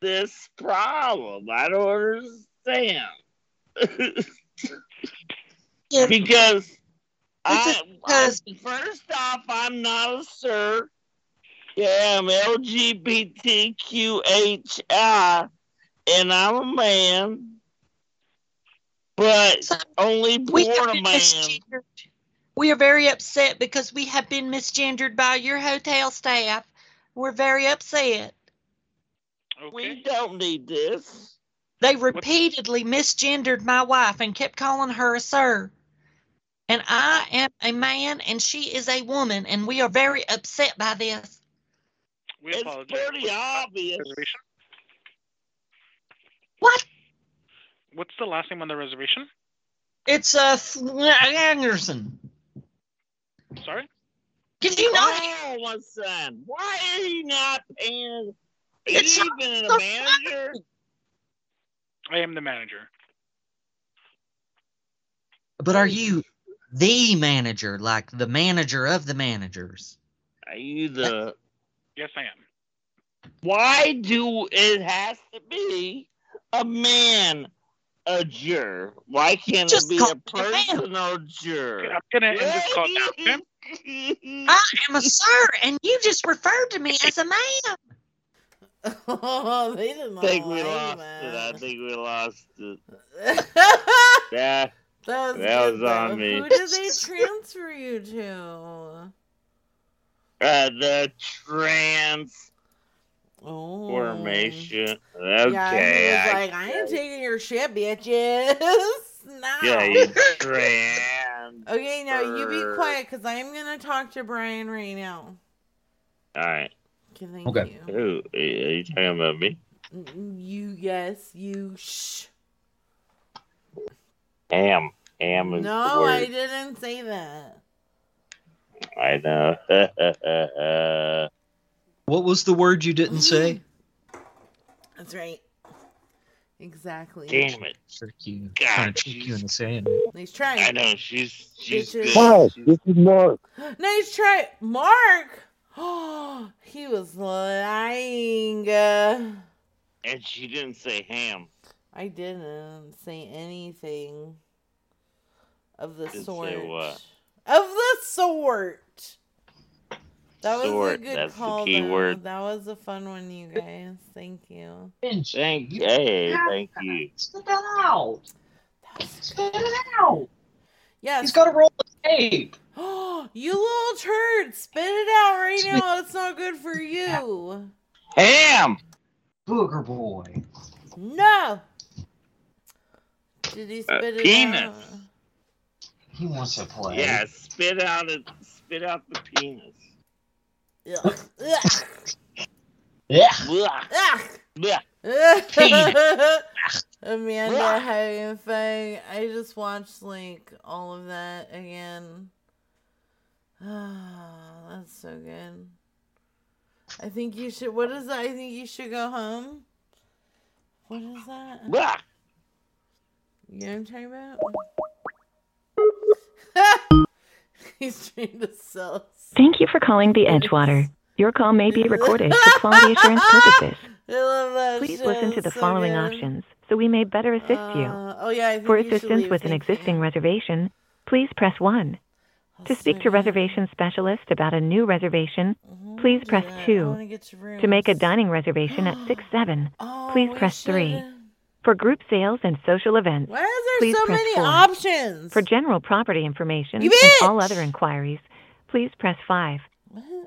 Speaker 10: this problem. I don't understand. <laughs> because I, I first off I'm not a sir. Yeah, I'm LGBTQHI and I'm a man. But only born a man.
Speaker 21: We are very upset because we have been misgendered by your hotel staff. We're very upset.
Speaker 10: We don't need this.
Speaker 21: They repeatedly misgendered my wife and kept calling her a sir. And I am a man and she is a woman, and we are very upset by this.
Speaker 29: We
Speaker 10: It's
Speaker 29: apologize.
Speaker 10: pretty obvious.
Speaker 21: What?
Speaker 29: What's the last name on the reservation?
Speaker 21: It's uh Anderson.
Speaker 29: Sorry?
Speaker 30: Did you not?
Speaker 10: Oh, my son. Why are you not paying? Are
Speaker 30: It's
Speaker 10: you even a
Speaker 30: the
Speaker 10: manager?
Speaker 29: I am the manager.
Speaker 30: But are you the manager, like the manager of the managers?
Speaker 10: Are you the?
Speaker 29: Yes, I am.
Speaker 10: Why do it has to be a man? A juror. Why can't
Speaker 30: Just
Speaker 10: it be a
Speaker 30: me a man.
Speaker 10: personal juror?
Speaker 29: I'm gonna end this call now.
Speaker 30: I am a sir, and you just referred to me as a man.
Speaker 3: Oh, they didn't
Speaker 10: I think we lost
Speaker 3: that.
Speaker 10: it. I think we lost it. <laughs>
Speaker 3: that
Speaker 10: Yeah.
Speaker 3: was,
Speaker 10: That was on
Speaker 3: though.
Speaker 10: me.
Speaker 3: Who did they transfer you to?
Speaker 10: Uh, the trans
Speaker 3: Oh.
Speaker 10: formation. Okay.
Speaker 3: Yeah, was
Speaker 10: I-
Speaker 3: like, I ain't taking your shit, bitches. <laughs> no.
Speaker 10: yeah, you trans.
Speaker 3: Okay, now you be quiet because I'm gonna talk to Brian right now.
Speaker 10: All right.
Speaker 3: Okay, thank
Speaker 10: Okay.
Speaker 3: you.
Speaker 10: Who are you talking about me?
Speaker 3: You, yes, you. Shh.
Speaker 10: Am. Am is
Speaker 3: No,
Speaker 10: the word.
Speaker 3: I didn't say that.
Speaker 10: I know. <laughs>
Speaker 30: What was the word you didn't say? Mm-hmm.
Speaker 3: That's right. Exactly.
Speaker 10: Damn it.
Speaker 30: Trick you.
Speaker 10: God,
Speaker 30: Trying to trick you into saying. it.
Speaker 3: Nice try.
Speaker 10: I know she's she's
Speaker 3: Bitches.
Speaker 10: good.
Speaker 16: Hi, this is Mark.
Speaker 3: Nice try, Mark. Oh, <gasps> he was lying. Uh,
Speaker 10: And she didn't say ham.
Speaker 3: I didn't say anything of the
Speaker 10: Didn't say
Speaker 3: sort.
Speaker 10: what?
Speaker 3: Of the sort. That was a good
Speaker 10: that's the
Speaker 3: call.
Speaker 10: key
Speaker 3: though.
Speaker 10: word.
Speaker 3: That was a fun one, you guys. Thank you.
Speaker 10: Thank you. Hey, thank you.
Speaker 30: Spit that out. Spit it out.
Speaker 3: Yeah.
Speaker 30: He's got to roll the tape.
Speaker 3: Oh, <gasps> you little turd! Spit it out right now. It's not good for you.
Speaker 10: Ham.
Speaker 30: Booger boy.
Speaker 3: No. Did he
Speaker 10: Uh,
Speaker 3: spit it
Speaker 10: penis.
Speaker 3: out?
Speaker 30: He wants to play.
Speaker 10: Yeah, spit out it. Spit out the penis.
Speaker 3: Yeah. Ugh.
Speaker 30: Yeah.
Speaker 10: Blah.
Speaker 3: Ugh.
Speaker 10: Blah. <laughs>
Speaker 3: Amanda
Speaker 10: Blah.
Speaker 3: having fun. I just watched like all of that again. Ah, <sighs> that's so good. I think you should. What is that? I think you should go home. What is that?
Speaker 10: Blah.
Speaker 3: You know what I'm talking about? <laughs> He's trying to sell. us.
Speaker 12: Thank you for calling the Edgewater. <laughs> Your call may be <laughs> recorded for quality assurance purposes.
Speaker 3: I love that.
Speaker 12: Please
Speaker 3: shit.
Speaker 12: listen to the
Speaker 3: So
Speaker 12: following
Speaker 3: good.
Speaker 12: options so we may better assist you.
Speaker 3: Uh, oh yeah, I think
Speaker 12: For
Speaker 3: you
Speaker 12: assistance
Speaker 3: leave.
Speaker 12: with an
Speaker 3: Thank you.
Speaker 12: existing reservation, please press 1. To speak to reservation specialist about a new reservation, oh, please press
Speaker 3: I
Speaker 12: 2.
Speaker 3: wanna to
Speaker 12: To make a dining reservation at 6-7, <gasps>
Speaker 3: Oh,
Speaker 12: please press 3. For group sales and social events,
Speaker 3: Why is there
Speaker 12: please
Speaker 3: so
Speaker 12: press
Speaker 3: many
Speaker 12: 4.
Speaker 3: options?
Speaker 12: For general property information and all other inquiries, please press 5.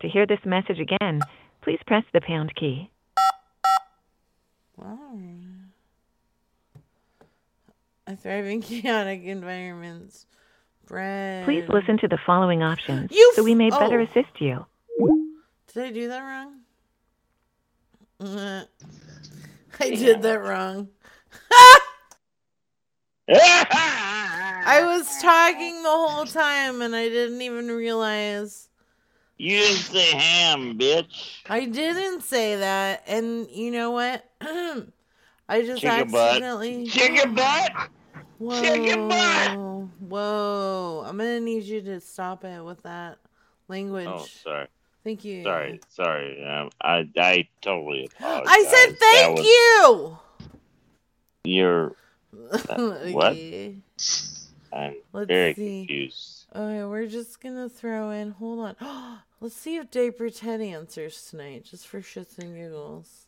Speaker 12: To hear this message again, please press the pound key.
Speaker 3: Wow. I thrive in <laughs> chaotic environments. Bread.
Speaker 12: Please listen to the following options
Speaker 3: You
Speaker 12: so we may
Speaker 3: f-
Speaker 12: better
Speaker 3: oh.
Speaker 12: assist you.
Speaker 3: Did I do that wrong? I did that wrong. <laughs> I was talking the whole time and I didn't even realize.
Speaker 10: You didn't say ham, bitch.
Speaker 3: I didn't say that, and you know what? <clears throat> I just
Speaker 10: Chicken butt.
Speaker 3: accidentally.
Speaker 10: Chicken butt.
Speaker 3: Whoa.
Speaker 10: Chicken butt.
Speaker 3: Whoa. Whoa! I'm gonna need you to stop it with that language.
Speaker 10: Oh, sorry.
Speaker 3: Thank you.
Speaker 10: Sorry, sorry. Um, I I totally apologize.
Speaker 3: I said thank
Speaker 10: was-
Speaker 3: you.
Speaker 10: You're <laughs> what?
Speaker 3: Okay.
Speaker 10: I'm
Speaker 3: Let's
Speaker 10: very
Speaker 3: see.
Speaker 10: confused.
Speaker 3: Okay, we're just gonna throw in. Hold on. <gasps> Let's see if Diaper Ted answers tonight, just for shits and giggles.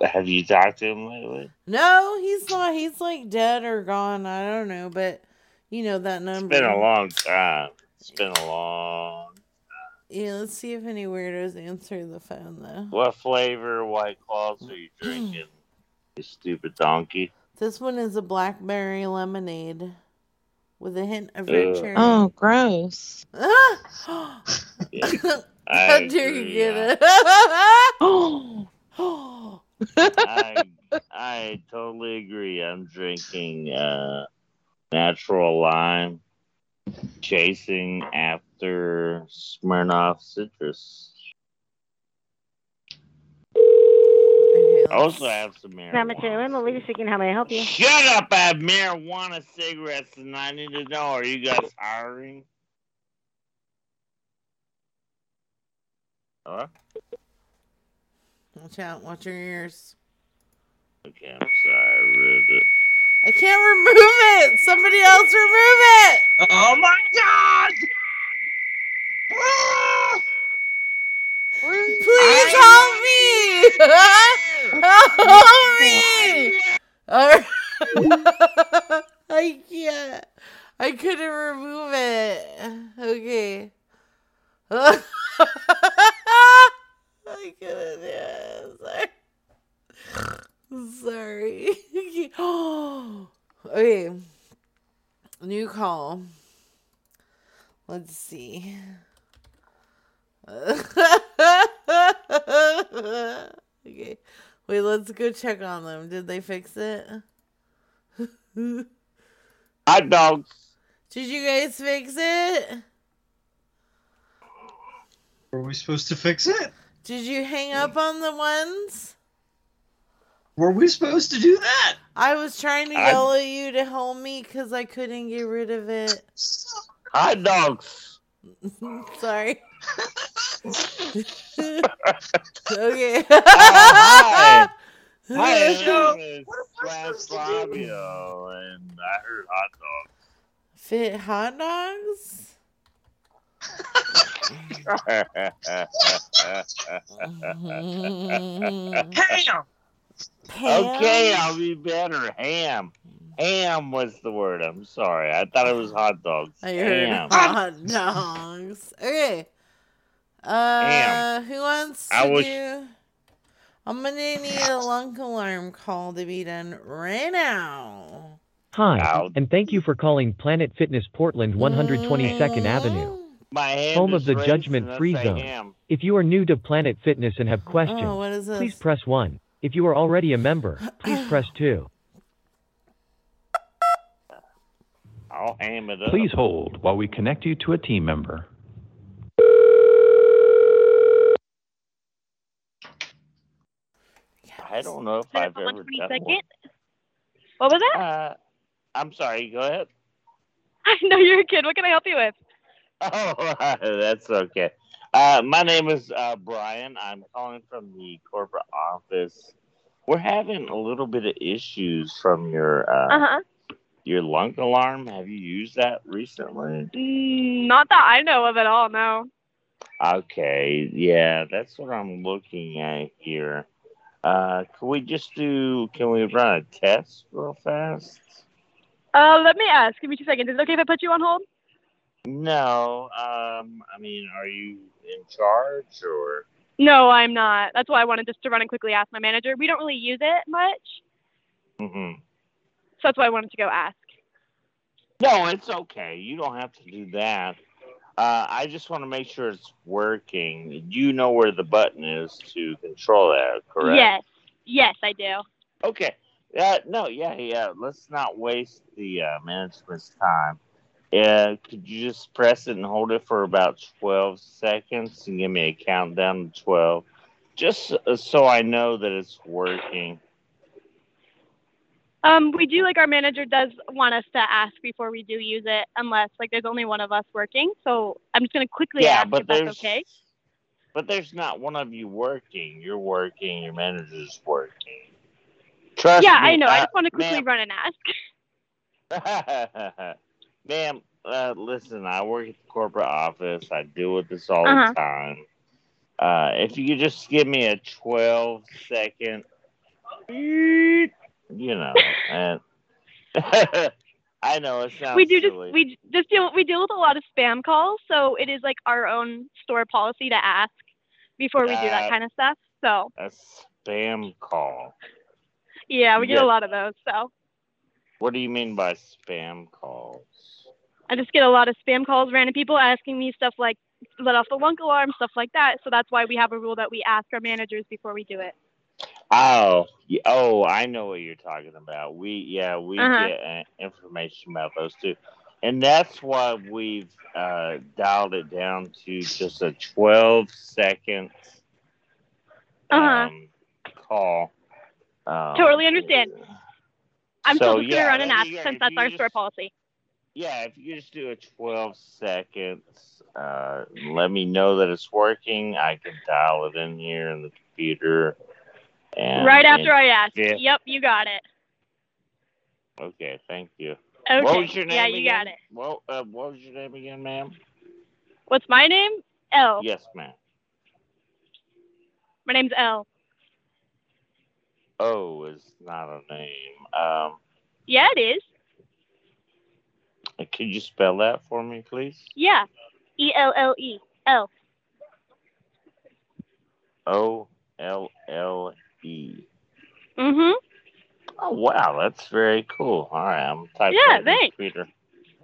Speaker 10: Have you talked to him lately?
Speaker 3: No, he's not. He's like dead or gone. I don't know, but you know that
Speaker 10: It's
Speaker 3: number.
Speaker 10: been a long time. It's been a long. Time.
Speaker 3: Yeah, let's see if any weirdos answer the phone though.
Speaker 10: What flavor White Claws are you drinking? <clears throat> you stupid donkey.
Speaker 3: This one is a blackberry lemonade with a hint of red cherry.
Speaker 20: Oh, gross. <gasps> <laughs>
Speaker 3: Ah!
Speaker 10: I
Speaker 3: How dare you
Speaker 10: agree,
Speaker 3: get it? <laughs> <gasps> <gasps>
Speaker 10: I I totally agree. I'm drinking uh, natural lime chasing after Smirnoff Citrus. I also have some
Speaker 31: Grandma
Speaker 10: marijuana.
Speaker 31: Jalen, Melissa speaking. How may I help you?
Speaker 10: Shut up! I have marijuana cigarettes, and I need to know: Are you guys hiring? Hello?
Speaker 3: Watch out. Watch your ears.
Speaker 10: Okay, I'm sorry, I ruined it.
Speaker 3: I can't remove it. Somebody else remove it.
Speaker 21: Oh my god!
Speaker 3: Please help me! help <laughs> me! I can't. I couldn't remove it. Okay. <laughs> I couldn't do. Sorry. Sorry. <laughs> okay. New call. Let's see. <laughs> okay. Wait, let's go check on them. Did they fix it? <laughs>
Speaker 10: Hot dogs.
Speaker 3: Did you guys fix it?
Speaker 21: Were we supposed to fix it?
Speaker 3: Did you hang up on the ones?
Speaker 21: Were we supposed to do that?
Speaker 3: I was trying to
Speaker 10: I-
Speaker 3: yell at you to help me because I couldn't get rid of it.
Speaker 10: Hot dogs. <laughs>
Speaker 3: Sorry. <laughs> okay.
Speaker 10: hi. Oh, <laughs> hi, my
Speaker 3: Yo,
Speaker 10: name is Slash Fabio, and I heard hot dogs.
Speaker 3: Fit hot dogs?
Speaker 21: Ham.
Speaker 10: Okay, I'll be better. Ham. Ham was the word. I'm sorry. I thought it was hot dogs.
Speaker 3: I heard
Speaker 10: Ham. <laughs>
Speaker 3: hot dogs. Okay. Uh, who wants to
Speaker 10: I was-
Speaker 3: do? I'm gonna need a lunk alarm call to be done right now.
Speaker 32: Hi, and thank you for calling Planet Fitness Portland 122nd Avenue,
Speaker 10: My hand
Speaker 32: home of the judgment free Zone. If you are new to Planet Fitness and have questions,
Speaker 3: Oh, what is
Speaker 32: please press 1. If you are already a member, please press <clears throat> 2.
Speaker 10: I'll ham it up.
Speaker 33: Please hold while we connect you to a team member.
Speaker 10: I don't know if I've ever done one.
Speaker 34: Second. What was that?
Speaker 10: Uh, I'm sorry. Go ahead. <laughs>
Speaker 34: I know you're a kid. What can I help you with? <laughs>
Speaker 10: Oh, <laughs> that's okay. Uh, my name is uh, Brian. I'm calling from the corporate office. We're having a little bit of issues from your uh,
Speaker 34: Uh huh.
Speaker 10: your lunk alarm. Have you used that recently?
Speaker 34: Mm, not that I know of at all. No.
Speaker 10: Okay, yeah, that's what I'm looking at here. Uh, can we just do? Can we run a test real fast?
Speaker 34: Uh, let me ask. Give me two seconds. Is it okay if I put you on hold?
Speaker 10: No. Um, I mean, are you in charge or?
Speaker 34: No, I'm not. That's why I wanted just to run and quickly ask my manager. We don't really use it much,
Speaker 10: hmm
Speaker 34: so that's why I wanted to go ask.
Speaker 10: No, it's okay. You don't have to do that. Uh, I just want to make sure it's working. You know where the button is to control that, correct?
Speaker 34: Yes. Yes, I do.
Speaker 10: Okay. Uh, no, yeah, yeah. Let's not waste the uh, management's time. Uh, could you just press it and hold it for about 12 seconds and give me a countdown to 12? Just so I know that it's working.
Speaker 34: Um, we do like our manager does want us to ask before we do use it, unless like there's only one of us working. So I'm just gonna quickly
Speaker 10: Yeah,
Speaker 34: ask
Speaker 10: but
Speaker 34: if that's okay.
Speaker 10: But there's not one of you working. You're working. Your manager's working. Trust
Speaker 34: yeah,
Speaker 10: me.
Speaker 34: I know. I
Speaker 10: uh,
Speaker 34: just want to quickly
Speaker 10: ma'am-
Speaker 34: run and ask. <laughs>
Speaker 10: Ma'am, uh, listen, I work at the corporate office. I deal with this all
Speaker 34: Uh-huh.
Speaker 10: the time. Uh, if you could just give me a 12 second, you know, and <laughs> I know it sounds
Speaker 34: we do just we just deal we deal with a lot of spam calls, so it is like our own store policy to ask before we do
Speaker 10: Uh,
Speaker 34: that kind of stuff. So
Speaker 10: a spam call.
Speaker 34: yeah, we get
Speaker 10: Yeah.
Speaker 34: a lot of those. So
Speaker 10: What do you mean by spam calls?
Speaker 34: I just get a lot of spam calls, random people asking me stuff like let off the lunk alarm, stuff like that. So that's why we have a rule that we ask our managers before we do it.
Speaker 10: Oh, oh, I know what you're talking about. We, yeah, we
Speaker 34: Uh-huh.
Speaker 10: get uh, information about those too. and that's why we've uh, dialed it down to just a 12 second
Speaker 27: Uh-huh.
Speaker 10: um, call. Um,
Speaker 27: totally understand. I'm
Speaker 10: so,
Speaker 27: just
Speaker 10: yeah,
Speaker 27: and
Speaker 10: there
Speaker 27: ask
Speaker 10: you
Speaker 27: since that's our
Speaker 10: just-
Speaker 27: store policy.
Speaker 10: Yeah, if you just do a 12 seconds, uh, let me know that it's working. I can dial it in here in the computer. And
Speaker 27: right after I ask.
Speaker 10: Yeah.
Speaker 27: Yep, you got it.
Speaker 10: Okay, thank you.
Speaker 27: Okay.
Speaker 10: What was your name
Speaker 27: yeah, you
Speaker 10: again?
Speaker 27: got it.
Speaker 10: What, uh, what was your name again, ma'am?
Speaker 27: What's my name? Elle.
Speaker 10: Yes, ma'am.
Speaker 27: My name's Elle.
Speaker 10: O is not a name. Um,
Speaker 27: Yeah, it is.
Speaker 10: Could you spell that for me, please?
Speaker 27: Yeah. E L L E. L.
Speaker 10: O L L E.
Speaker 27: Mhm.
Speaker 10: Oh wow, that's very cool. All right, I'm typing
Speaker 27: Yeah,
Speaker 10: it in the
Speaker 27: thanks.
Speaker 10: computer.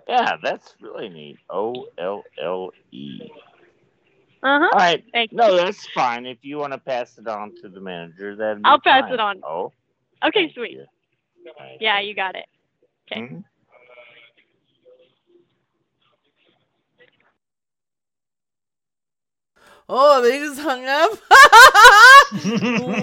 Speaker 10: Yeah, that's really neat. O L L E.
Speaker 27: Uh huh.
Speaker 10: All right.
Speaker 27: Thank
Speaker 10: No, that's fine. If you want to pass it on to the manager, then
Speaker 27: I'll pass it on.
Speaker 10: Oh.
Speaker 27: Okay, sweet. Yeah, you got it. Okay.
Speaker 10: Mhm.
Speaker 3: Oh, they just hung up. <laughs>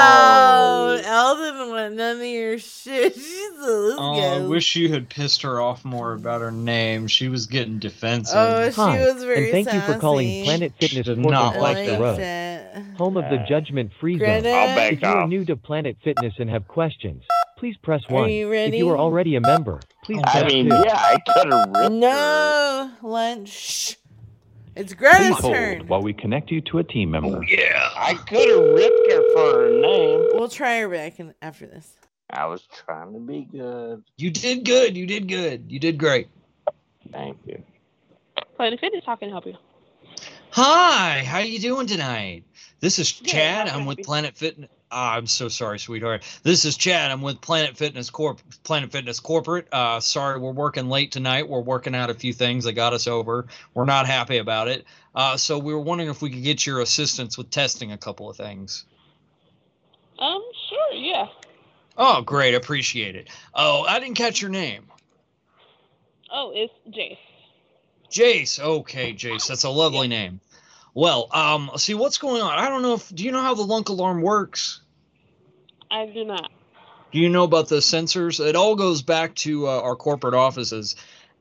Speaker 3: wow. Eldon want none of your shit. <laughs> She's a let's
Speaker 21: Oh, I wish you had pissed her off more about her name. She was getting defensive.
Speaker 3: Oh, she was very
Speaker 32: and thank you for calling. Planet Fitness
Speaker 21: Did
Speaker 32: Portland
Speaker 21: not like
Speaker 32: Foster
Speaker 21: that.
Speaker 32: Road, home of the Judgment Free Zone.
Speaker 3: Greta? I'll back
Speaker 32: if you are new to Planet Fitness and have questions, please press
Speaker 3: Are
Speaker 32: one.
Speaker 3: you
Speaker 32: If you are already a member, please
Speaker 10: I
Speaker 32: press
Speaker 10: mean,
Speaker 32: two.
Speaker 10: yeah, I could have ripped
Speaker 3: No, lunch. It's
Speaker 14: Please
Speaker 3: Greta's
Speaker 14: hold
Speaker 3: turn.
Speaker 14: while we connect you to a team oh, member.
Speaker 10: Yeah, I could have ripped her for her name.
Speaker 3: We'll try her back in, after this.
Speaker 10: I was trying to be good.
Speaker 21: You did good. You did good. You did great.
Speaker 10: Thank you.
Speaker 34: Planet Fitness, how can I help you?
Speaker 21: Hi, how are you doing tonight? This is Chad. I'm with? Planet Fitness. Ah, I'm so sorry, sweetheart. This is Chad. I'm with Planet Fitness Corp. Planet Fitness Corporate. Uh, sorry, we're working late tonight. We're working out a few things that got us over. We're not happy about it. Uh, so we were wondering if we could get your assistance with testing a couple of things.
Speaker 34: Um, sure, yeah.
Speaker 21: Oh, great. Appreciate it. Oh, I didn't catch your name.
Speaker 34: Oh, it's Jace.
Speaker 21: Jace. Okay, Jace. That's a lovely name. Well, um, see what's going on. I don't know if do you know how the lunk alarm works?
Speaker 34: I do not.
Speaker 21: Do you know about the sensors? It all goes back to uh, our corporate offices,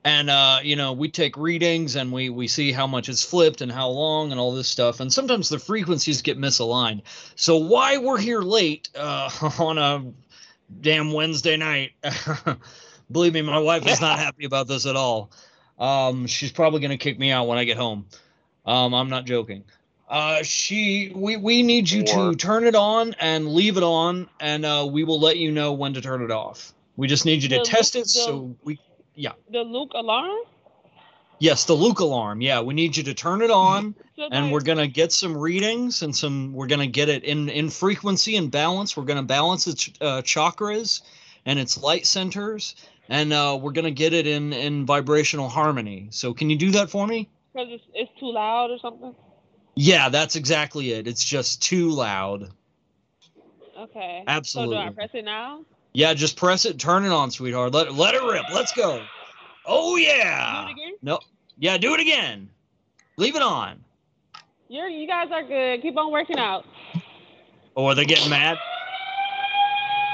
Speaker 21: and uh, you know we take readings and we we see how much it's flipped and how long and all this stuff. And sometimes the frequencies get misaligned. So why we're here late uh, <laughs> on a damn Wednesday night? <laughs> Believe me, my wife is not <laughs> happy about this at all. Um, she's probably gonna kick me out when I get home. Um, I'm not joking. Uh, she, we, we need you to turn it on and leave it on, and uh, we will let you know when to turn it off. We just need you to test
Speaker 34: Luke-
Speaker 21: it, so we, yeah,
Speaker 34: The Luke alarm?
Speaker 21: yes, the Luke alarm. Yeah, we need you to turn it on, <laughs>
Speaker 34: So
Speaker 21: and we're gonna get some readings and some. We're gonna get it in in frequency and balance. We're gonna balance its uh, chakras and its light centers, and uh, we're gonna get it in in vibrational harmony. So can you do that for me?
Speaker 34: Because it's, it's too loud or something?
Speaker 21: Yeah, that's exactly it. It's just too loud.
Speaker 34: Okay. Absolutely. So do I press it now?
Speaker 21: Yeah, just press it, turn it on, sweetheart. Let let it rip. Let's go. Oh yeah.
Speaker 34: Do it again?
Speaker 21: No. Yeah, do it again. Leave it on.
Speaker 34: You're, you guys are good. Keep on working out.
Speaker 21: Oh, are they getting mad?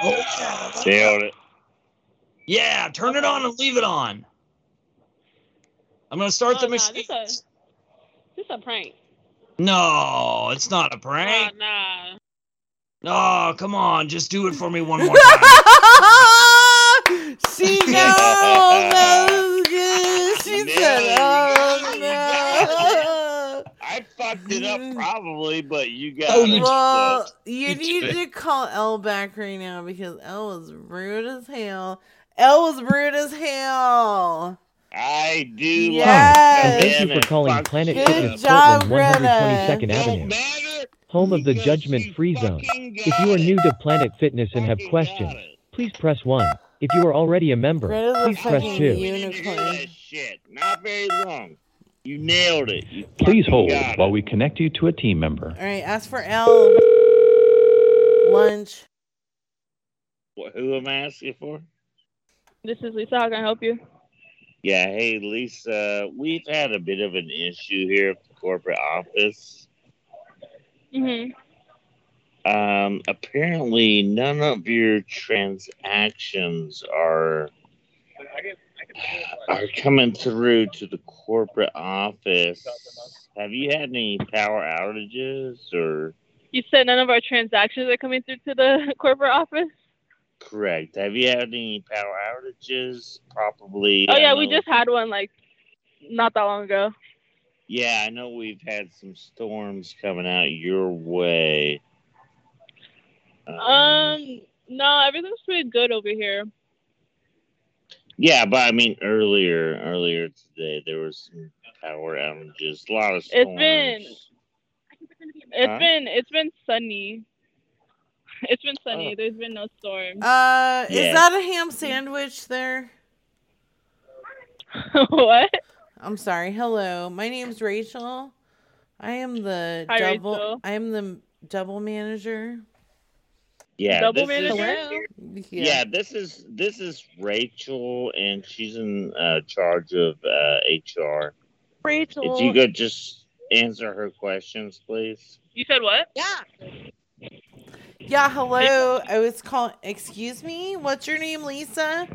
Speaker 21: Oh yeah.
Speaker 10: Nailed it.
Speaker 21: Yeah, turn it on and leave it on. I'm gonna start
Speaker 34: Oh,
Speaker 21: the
Speaker 34: nah,
Speaker 21: machine.
Speaker 34: this a, this a prank.
Speaker 21: No, it's not a
Speaker 34: Nah,
Speaker 21: prank.
Speaker 34: nah.
Speaker 21: No, come on, just do it for me one more time. <laughs>
Speaker 3: she <laughs> knows that was good. She
Speaker 10: No,
Speaker 3: said,
Speaker 10: you
Speaker 3: "Oh <laughs> no."
Speaker 10: I fucked it up probably, but you got
Speaker 21: Oh,
Speaker 10: it.
Speaker 21: you
Speaker 3: Well, you
Speaker 21: You
Speaker 3: need to call Elle back right now because Elle was rude as hell. Elle was rude as hell.
Speaker 10: I do.
Speaker 3: Yes.
Speaker 32: And thank you for calling
Speaker 10: fuck
Speaker 32: Planet
Speaker 10: shit
Speaker 32: Fitness
Speaker 3: job,
Speaker 32: Portland,
Speaker 3: Greta.
Speaker 32: 122nd Avenue,
Speaker 10: matter.
Speaker 32: home of the Judgment Free Zone. If you are new to Planet Fitness and have questions, please press 1. If you are already a member,
Speaker 3: Greta's
Speaker 32: please press 2.
Speaker 10: We need to hear
Speaker 3: unicorn.
Speaker 10: shit. Not very long. You nailed it. You
Speaker 14: Please hold
Speaker 10: got
Speaker 14: while
Speaker 10: it.
Speaker 14: we connect you to a team member.
Speaker 3: All right, ask for Elle. Lunch.
Speaker 10: What, who am I asking for?
Speaker 34: This is Lisa. How can I help you?
Speaker 10: Yeah, hey Lisa, we've had a bit of an issue here at the corporate office.
Speaker 34: Mhm.
Speaker 10: Um, apparently, none of your transactions are are coming through to the corporate office. Have you had any power outages or
Speaker 34: You said none of our transactions are coming through to the <laughs> corporate office.
Speaker 10: Correct? Have you had any power outages? Probably.
Speaker 34: Oh yeah, we just had one like not that long ago.
Speaker 10: Yeah, I know we've had some storms coming out your way.
Speaker 34: Um, no, everything's pretty good over here.
Speaker 10: Yeah, but I mean earlier, earlier today there was some power outages, a lot of storms.
Speaker 34: It's been it's
Speaker 10: Huh?
Speaker 34: been it's been sunny. <laughs> It's been sunny. There's been no storm.
Speaker 3: Uh, is that a ham sandwich there? <laughs>
Speaker 34: what?
Speaker 3: I'm sorry. Hello, my name's Rachel. I am the
Speaker 34: Hi,
Speaker 3: double.
Speaker 34: Rachel.
Speaker 3: I am the double manager.
Speaker 10: Yeah,
Speaker 34: Double
Speaker 10: this is-
Speaker 34: manager?
Speaker 10: yeah. this is this is Rachel, and she's in uh, charge of uh, HR.
Speaker 34: Rachel.
Speaker 10: If you could just answer her questions, please.
Speaker 34: You said what? Yeah.
Speaker 3: Yeah. Hello. I was calling. Excuse me. What's your name, Lisa?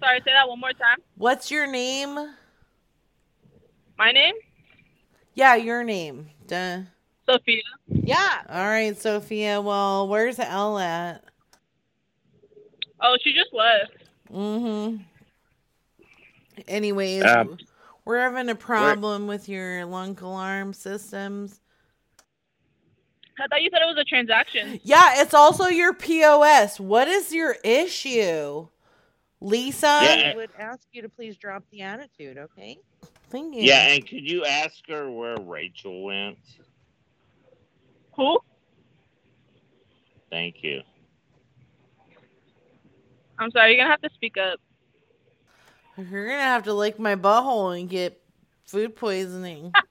Speaker 34: Sorry, say that one more time.
Speaker 3: What's your name?
Speaker 34: My name?
Speaker 3: Yeah, your name. Duh.
Speaker 34: Sophia. Yeah.
Speaker 3: All right, Sophia. Well, where's Elle at?
Speaker 34: Oh, she just left.
Speaker 3: Mm-hmm. Anyways,
Speaker 10: Um,
Speaker 3: we're having a problem with your lunk alarm systems.
Speaker 34: I thought you said it was a transaction.
Speaker 3: Yeah, it's also your POS. What is your issue? Lisa?
Speaker 35: I would ask you to please drop the attitude, okay?
Speaker 3: Thank you.
Speaker 10: Yeah, and could you ask her where Rachel went?
Speaker 34: Who?
Speaker 10: Thank you.
Speaker 34: I'm sorry, you're gonna have to speak up.
Speaker 3: You're gonna have to lick my butthole and get food poisoning. <laughs>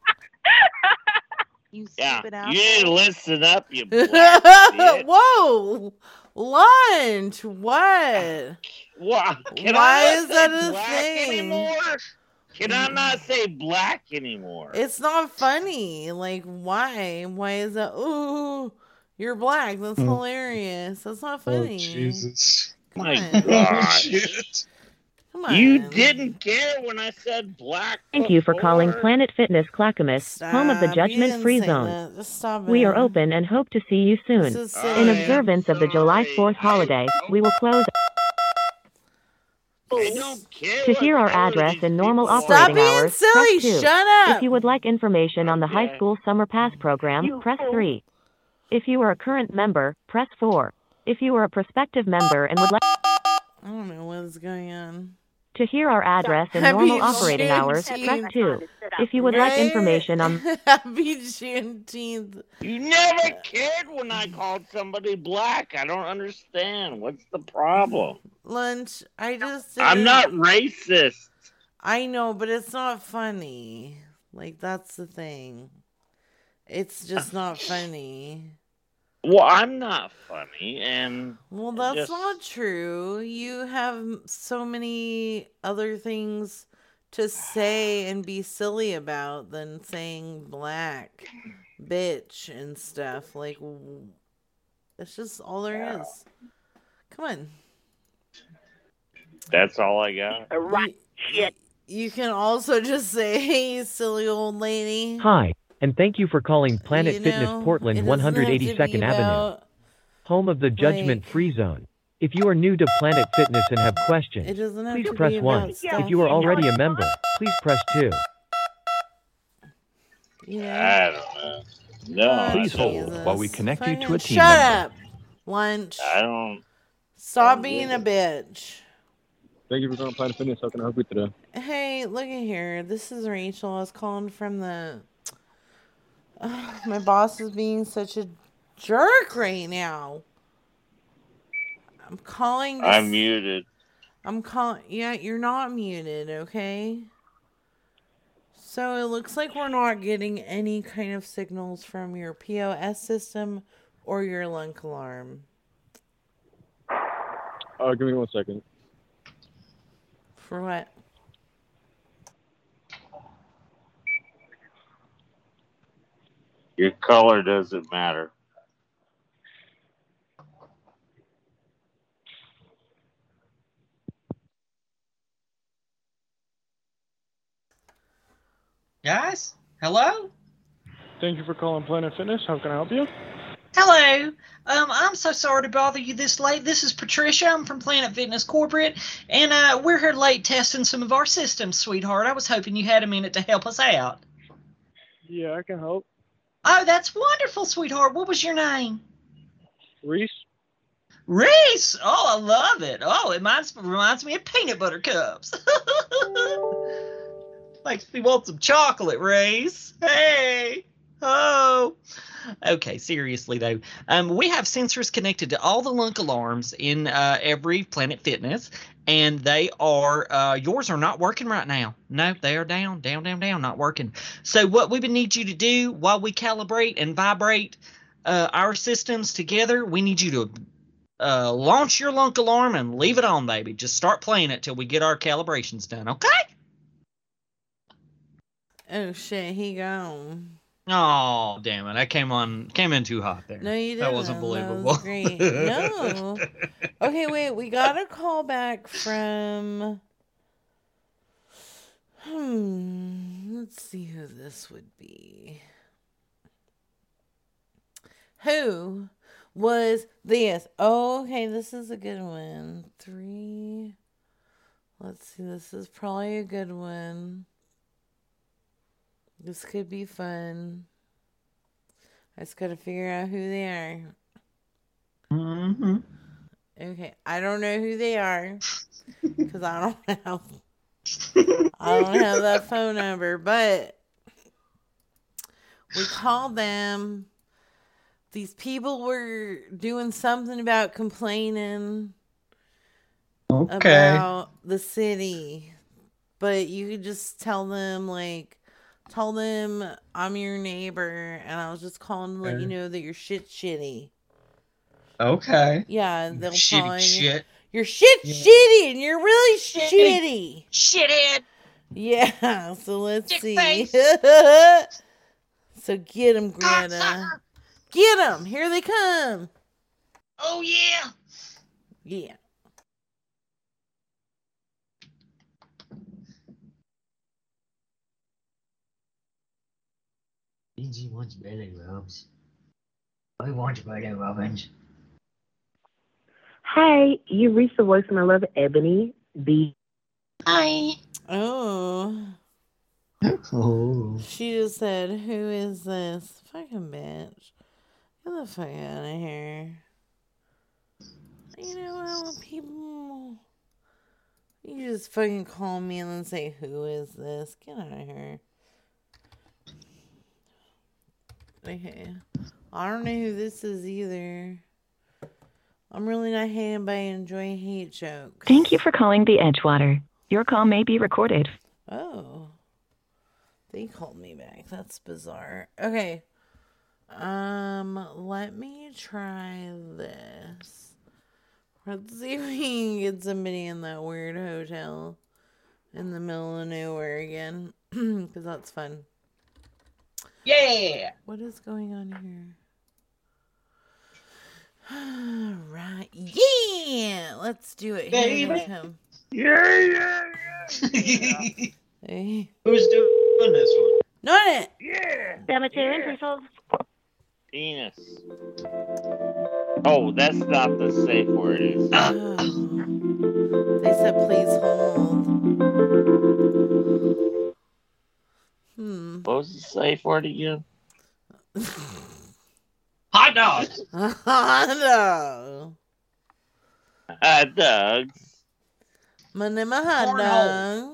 Speaker 35: You
Speaker 10: Yeah,
Speaker 35: stupid
Speaker 10: you need to listen up, you <laughs> black bitch.
Speaker 3: Whoa! Lunch! What?
Speaker 10: Why? Can
Speaker 3: Why
Speaker 10: I
Speaker 3: is that
Speaker 10: say
Speaker 3: a
Speaker 10: black
Speaker 3: thing?
Speaker 10: anymore? Can I not mm. say black anymore?
Speaker 3: It's not funny. Like, why? Why is that? Ooh, you're black. That's mm. hilarious. That's not oh, funny.
Speaker 10: Jesus.
Speaker 3: Come
Speaker 10: My
Speaker 3: on.
Speaker 10: Oh, gosh.
Speaker 3: Come on.
Speaker 10: You didn't care when I said black.
Speaker 36: Thank you for calling. Planet Fitness Clackamas, home of the Judgment Free Zone.
Speaker 3: that. Just stop
Speaker 36: We are open and hope to see you soon. In observance of the July 4th holiday, we will close.
Speaker 10: I don't care.
Speaker 36: To hear our address and normal
Speaker 3: Stop
Speaker 36: operating
Speaker 3: being
Speaker 36: hours,
Speaker 3: silly.
Speaker 36: press 2.
Speaker 3: Shut up.
Speaker 36: If you would like information on the high school summer pass program, press 3. If you are a current member, press 4. If you are a prospective member and would like
Speaker 3: I don't know what's going on.
Speaker 36: To hear our address and
Speaker 3: Happy
Speaker 36: normal operating hours, press
Speaker 3: Juneteenth.
Speaker 36: 2. If you would like
Speaker 3: Right?
Speaker 36: information on <laughs>
Speaker 3: Happy Juneteenth.
Speaker 10: You never cared when I called somebody black. I don't understand. What's the problem?
Speaker 3: Lunch. I just.
Speaker 10: I'm not racist.
Speaker 3: I know, but it's not funny. Like that's the thing. It's just not <sighs> funny.
Speaker 10: Well, I'm not funny, and
Speaker 3: Well, that's
Speaker 10: just-
Speaker 3: not true. You have so many other things to say and be silly about than saying black, bitch, and stuff. Like, that's just all there is. Come on.
Speaker 10: that's all I got.
Speaker 3: Right. Shit. You can also just say, hey, silly old lady.
Speaker 32: Hi, and thank you for calling Planet
Speaker 3: You
Speaker 32: Fitness
Speaker 3: know,
Speaker 32: Portland
Speaker 3: it doesn't have to
Speaker 32: 182nd Avenue, home of the Judgment
Speaker 3: like-
Speaker 32: Free Zone. If you are new to Planet Fitness and have questions,
Speaker 3: It have
Speaker 32: please press 1.
Speaker 3: stuff.
Speaker 32: If you are already a member, please press 2.
Speaker 3: Yeah.
Speaker 10: I don't know. No, oh,
Speaker 37: Please
Speaker 10: I don't.
Speaker 37: hold while we connect you to a
Speaker 3: Fucking
Speaker 37: team
Speaker 3: Shut
Speaker 37: member.
Speaker 3: up. Lunch.
Speaker 10: I don't.
Speaker 3: Stop being a bitch.
Speaker 33: Thank you for calling Planet Fitness. How can I help you today?
Speaker 3: Hey, look at here. This is Rachel. I was calling from the. Ugh, <sighs> my boss is being such a jerk right now. I'm calling. to
Speaker 10: I'm muted.
Speaker 3: I'm calling. Yeah, you're not muted, okay? So it looks like we're not getting any kind of signals from your POS system or your lunk alarm.
Speaker 33: Uh, give me one second.
Speaker 3: For what?
Speaker 10: Your color doesn't matter.
Speaker 21: Guys, hello?
Speaker 38: Thank you for calling Planet Fitness. How can I help you?
Speaker 21: Hello. Um, I'm so sorry to bother you this late. This is Patricia. I'm from Planet Fitness Corporate, and uh, we're here late testing some of our systems, sweetheart. I was hoping you had a minute to help us out.
Speaker 38: Yeah, I can help.
Speaker 21: Oh, that's wonderful, sweetheart. What was your name?
Speaker 38: Reese?
Speaker 21: Reese. Oh, I love it. Oh, it reminds, reminds me of peanut butter cups. <laughs> Makes me want some chocolate, Reese. Hey. Oh. Okay, seriously though, um, we have sensors connected to all the lunk alarms in uh, every Planet Fitness, and they are uh, yours are not working right now. No, they are down, down, down, down, not working. So what we would need you to do while we calibrate and vibrate uh, our systems together, we need you to uh, launch your lunk alarm and leave it on, baby. Just start playing it till we get our calibrations done. Okay?
Speaker 3: Oh shit, he gone.
Speaker 39: Oh, damn it. I came on came in too hot there.
Speaker 3: No, you didn't.
Speaker 39: That wasn't
Speaker 3: That
Speaker 39: believable.
Speaker 3: was great. No. <laughs> Okay, wait. We got a call back from. Hmm. Let's see who this would be. Who was this? Oh, okay. This is a good one. Three. Let's see. This is probably a good one. This could be fun. I just gotta figure out who they are.
Speaker 21: Mm-hmm.
Speaker 3: Okay, I don't know who they are <laughs> because I don't have I don't have that phone number, but we called them. These people were doing something about complaining
Speaker 21: Okay.
Speaker 3: about the city, but you could just tell them like tell them I'm your neighbor and I was just calling to let you know that your shit's shitty.
Speaker 21: Okay.
Speaker 3: Yeah, they'll
Speaker 21: Shitty
Speaker 3: probably
Speaker 21: shit.
Speaker 3: Your shit's
Speaker 21: Yeah.
Speaker 3: shitty and you're really
Speaker 21: Shitty.
Speaker 3: shitty.
Speaker 21: Shithead.
Speaker 3: Yeah, <laughs> so let's
Speaker 21: Dick
Speaker 3: see. <laughs> so get them, Greta. Ah, get them. Here they come.
Speaker 21: Oh yeah.
Speaker 3: Yeah.
Speaker 40: Benji wants belly rubs. I want belly rubbins.
Speaker 6: Hi, you reached the voicemail of my love, Ebony B.
Speaker 21: Hi.
Speaker 3: Oh.
Speaker 40: Oh.
Speaker 3: She just said, Who is this? Fucking bitch. Get the fuck out of here. You know what? People. You just fucking call me and then say, Who is this? Get out of here. Okay. I don't know who this is either. I'm really not hating by enjoying hate jokes.
Speaker 41: Thank you for calling the Edgewater. Your call may be recorded.
Speaker 3: Oh. They called me back. That's bizarre. Okay. Um, let me try this. Let's see if we can get somebody in that weird hotel in the middle of nowhere again. <clears throat> Because that's fun.
Speaker 21: Yeah.
Speaker 3: What is going on here? <sighs> right. Yeah. Let's do it. Here
Speaker 21: Baby.
Speaker 3: they come.
Speaker 21: Yeah, yeah, yeah. <laughs>
Speaker 3: Hey. <laughs>
Speaker 21: Who's doing this one?
Speaker 3: Not it.
Speaker 21: Yeah.
Speaker 23: Cemetery, please hold.
Speaker 10: Penis. Oh, that's not the safe word. Is
Speaker 3: They said please hold. Hmm.
Speaker 10: what was the safe word again? <laughs>
Speaker 21: Hot dogs. <laughs>
Speaker 3: no.
Speaker 10: Hot dogs.
Speaker 3: My name is hot
Speaker 21: Cornhole.
Speaker 3: dog.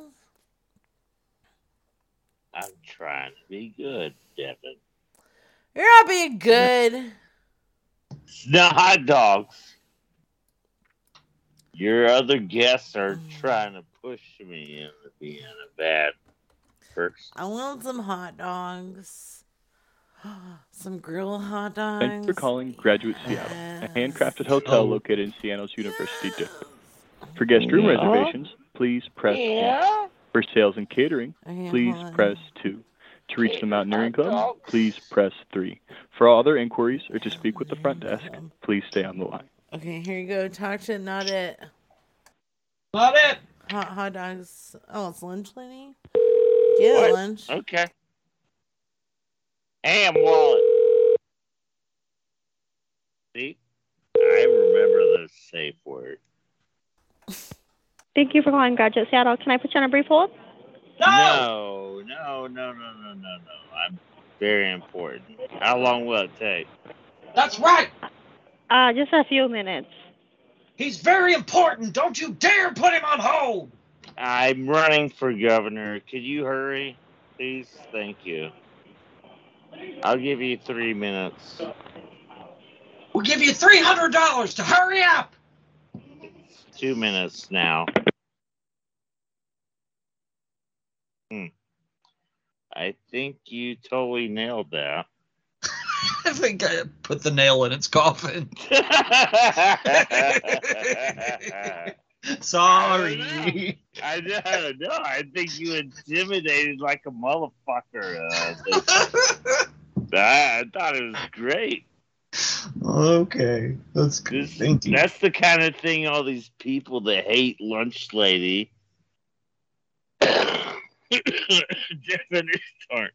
Speaker 10: I'm trying to be good, Devin.
Speaker 3: You're not being good.
Speaker 10: It's not hot dogs. Your other guests are trying to push me into being a bad person.
Speaker 3: I want some hot dogs. <gasps> Some grilled hot dogs.
Speaker 38: Thanks for calling Graduate Seattle, a handcrafted hotel
Speaker 3: Oh.
Speaker 38: located in Seattle's University District. For guest room
Speaker 3: Yeah.
Speaker 38: reservations, please press
Speaker 42: Yeah?
Speaker 38: one. For sales and catering,
Speaker 42: Okay,
Speaker 38: please press two. To reach the Mountaineering Club, please press three. For all other inquiries or to speak with the front desk, please stay on the line.
Speaker 3: Okay, here you go. Talk to not it.
Speaker 21: Not it.
Speaker 3: Hot hot dogs. Oh, it's lunch lady. Get
Speaker 10: What?
Speaker 3: lunch.
Speaker 10: Okay. Ham wallet. See? I remember the safe word.
Speaker 23: Thank you for calling Graduate Seattle. Can I put you on a brief hold?
Speaker 10: No, no, no, no, no, no, no. I'm very important. How long will it take?
Speaker 21: That's right.
Speaker 23: Uh, just a few minutes.
Speaker 21: He's very important. Don't you dare put him on hold.
Speaker 10: I'm running for governor. Could you hurry, please? Thank you. I'll give you three minutes.
Speaker 21: We'll give you three hundred dollars to hurry up.
Speaker 10: Two minutes now. Hmm. I think you totally nailed that. <laughs>
Speaker 21: I think I put the nail in its coffin. <laughs> <laughs> Sorry.
Speaker 10: I don't know. I think you intimidated like a motherfucker. Uh, I, I thought it was great.
Speaker 21: Okay, that's good.
Speaker 10: This,
Speaker 21: Thank you.
Speaker 10: That's the kind of thing all these people that hate lunch lady <coughs> defenders <coughs> aren't.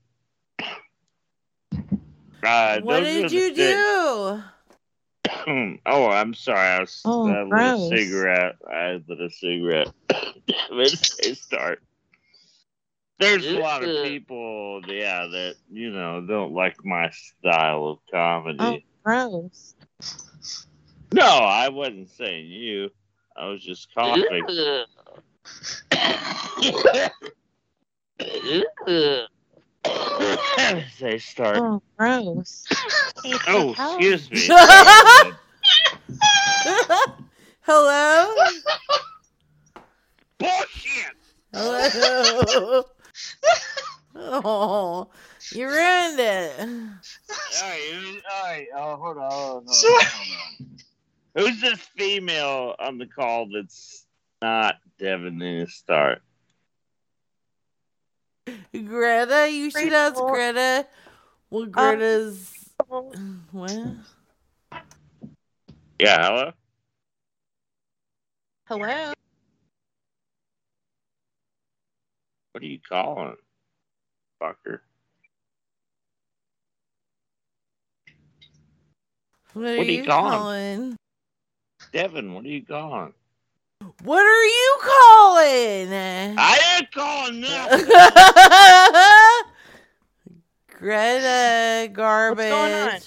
Speaker 10: Uh,
Speaker 3: What did
Speaker 10: the
Speaker 3: you
Speaker 10: things-
Speaker 3: do? <clears throat>
Speaker 10: oh, I'm sorry. I was
Speaker 3: Oh,
Speaker 10: I lit a cigarette. I lit a cigarette. <clears throat> Let's start. There's a lot of people, yeah, that you know don't like my style of comedy.
Speaker 35: Oh, gross.
Speaker 10: No, I wasn't saying you. I was just coughing. <coughs> Say start.
Speaker 35: Oh, gross. <laughs>
Speaker 10: Oh, excuse me. <laughs>
Speaker 3: Hello?
Speaker 10: Bullshit.
Speaker 3: Hello? <laughs> oh, you ruined it.
Speaker 10: Alright, alright, Oh, hold on, hold on, hold on, hold on. Who's this female on the call that's not Devin in the start?
Speaker 3: Greta, you should ask Greta. Well, um, Greta's. what?
Speaker 10: Yeah, hello.
Speaker 35: Hello.
Speaker 10: What are you calling, fucker?
Speaker 3: What are,
Speaker 10: What are
Speaker 3: you
Speaker 10: you calling?
Speaker 3: calling?
Speaker 10: Devin, what are you calling?
Speaker 3: What are you calling?
Speaker 10: I ain't calling nothing. <laughs>
Speaker 3: Greta garbage.
Speaker 35: going on?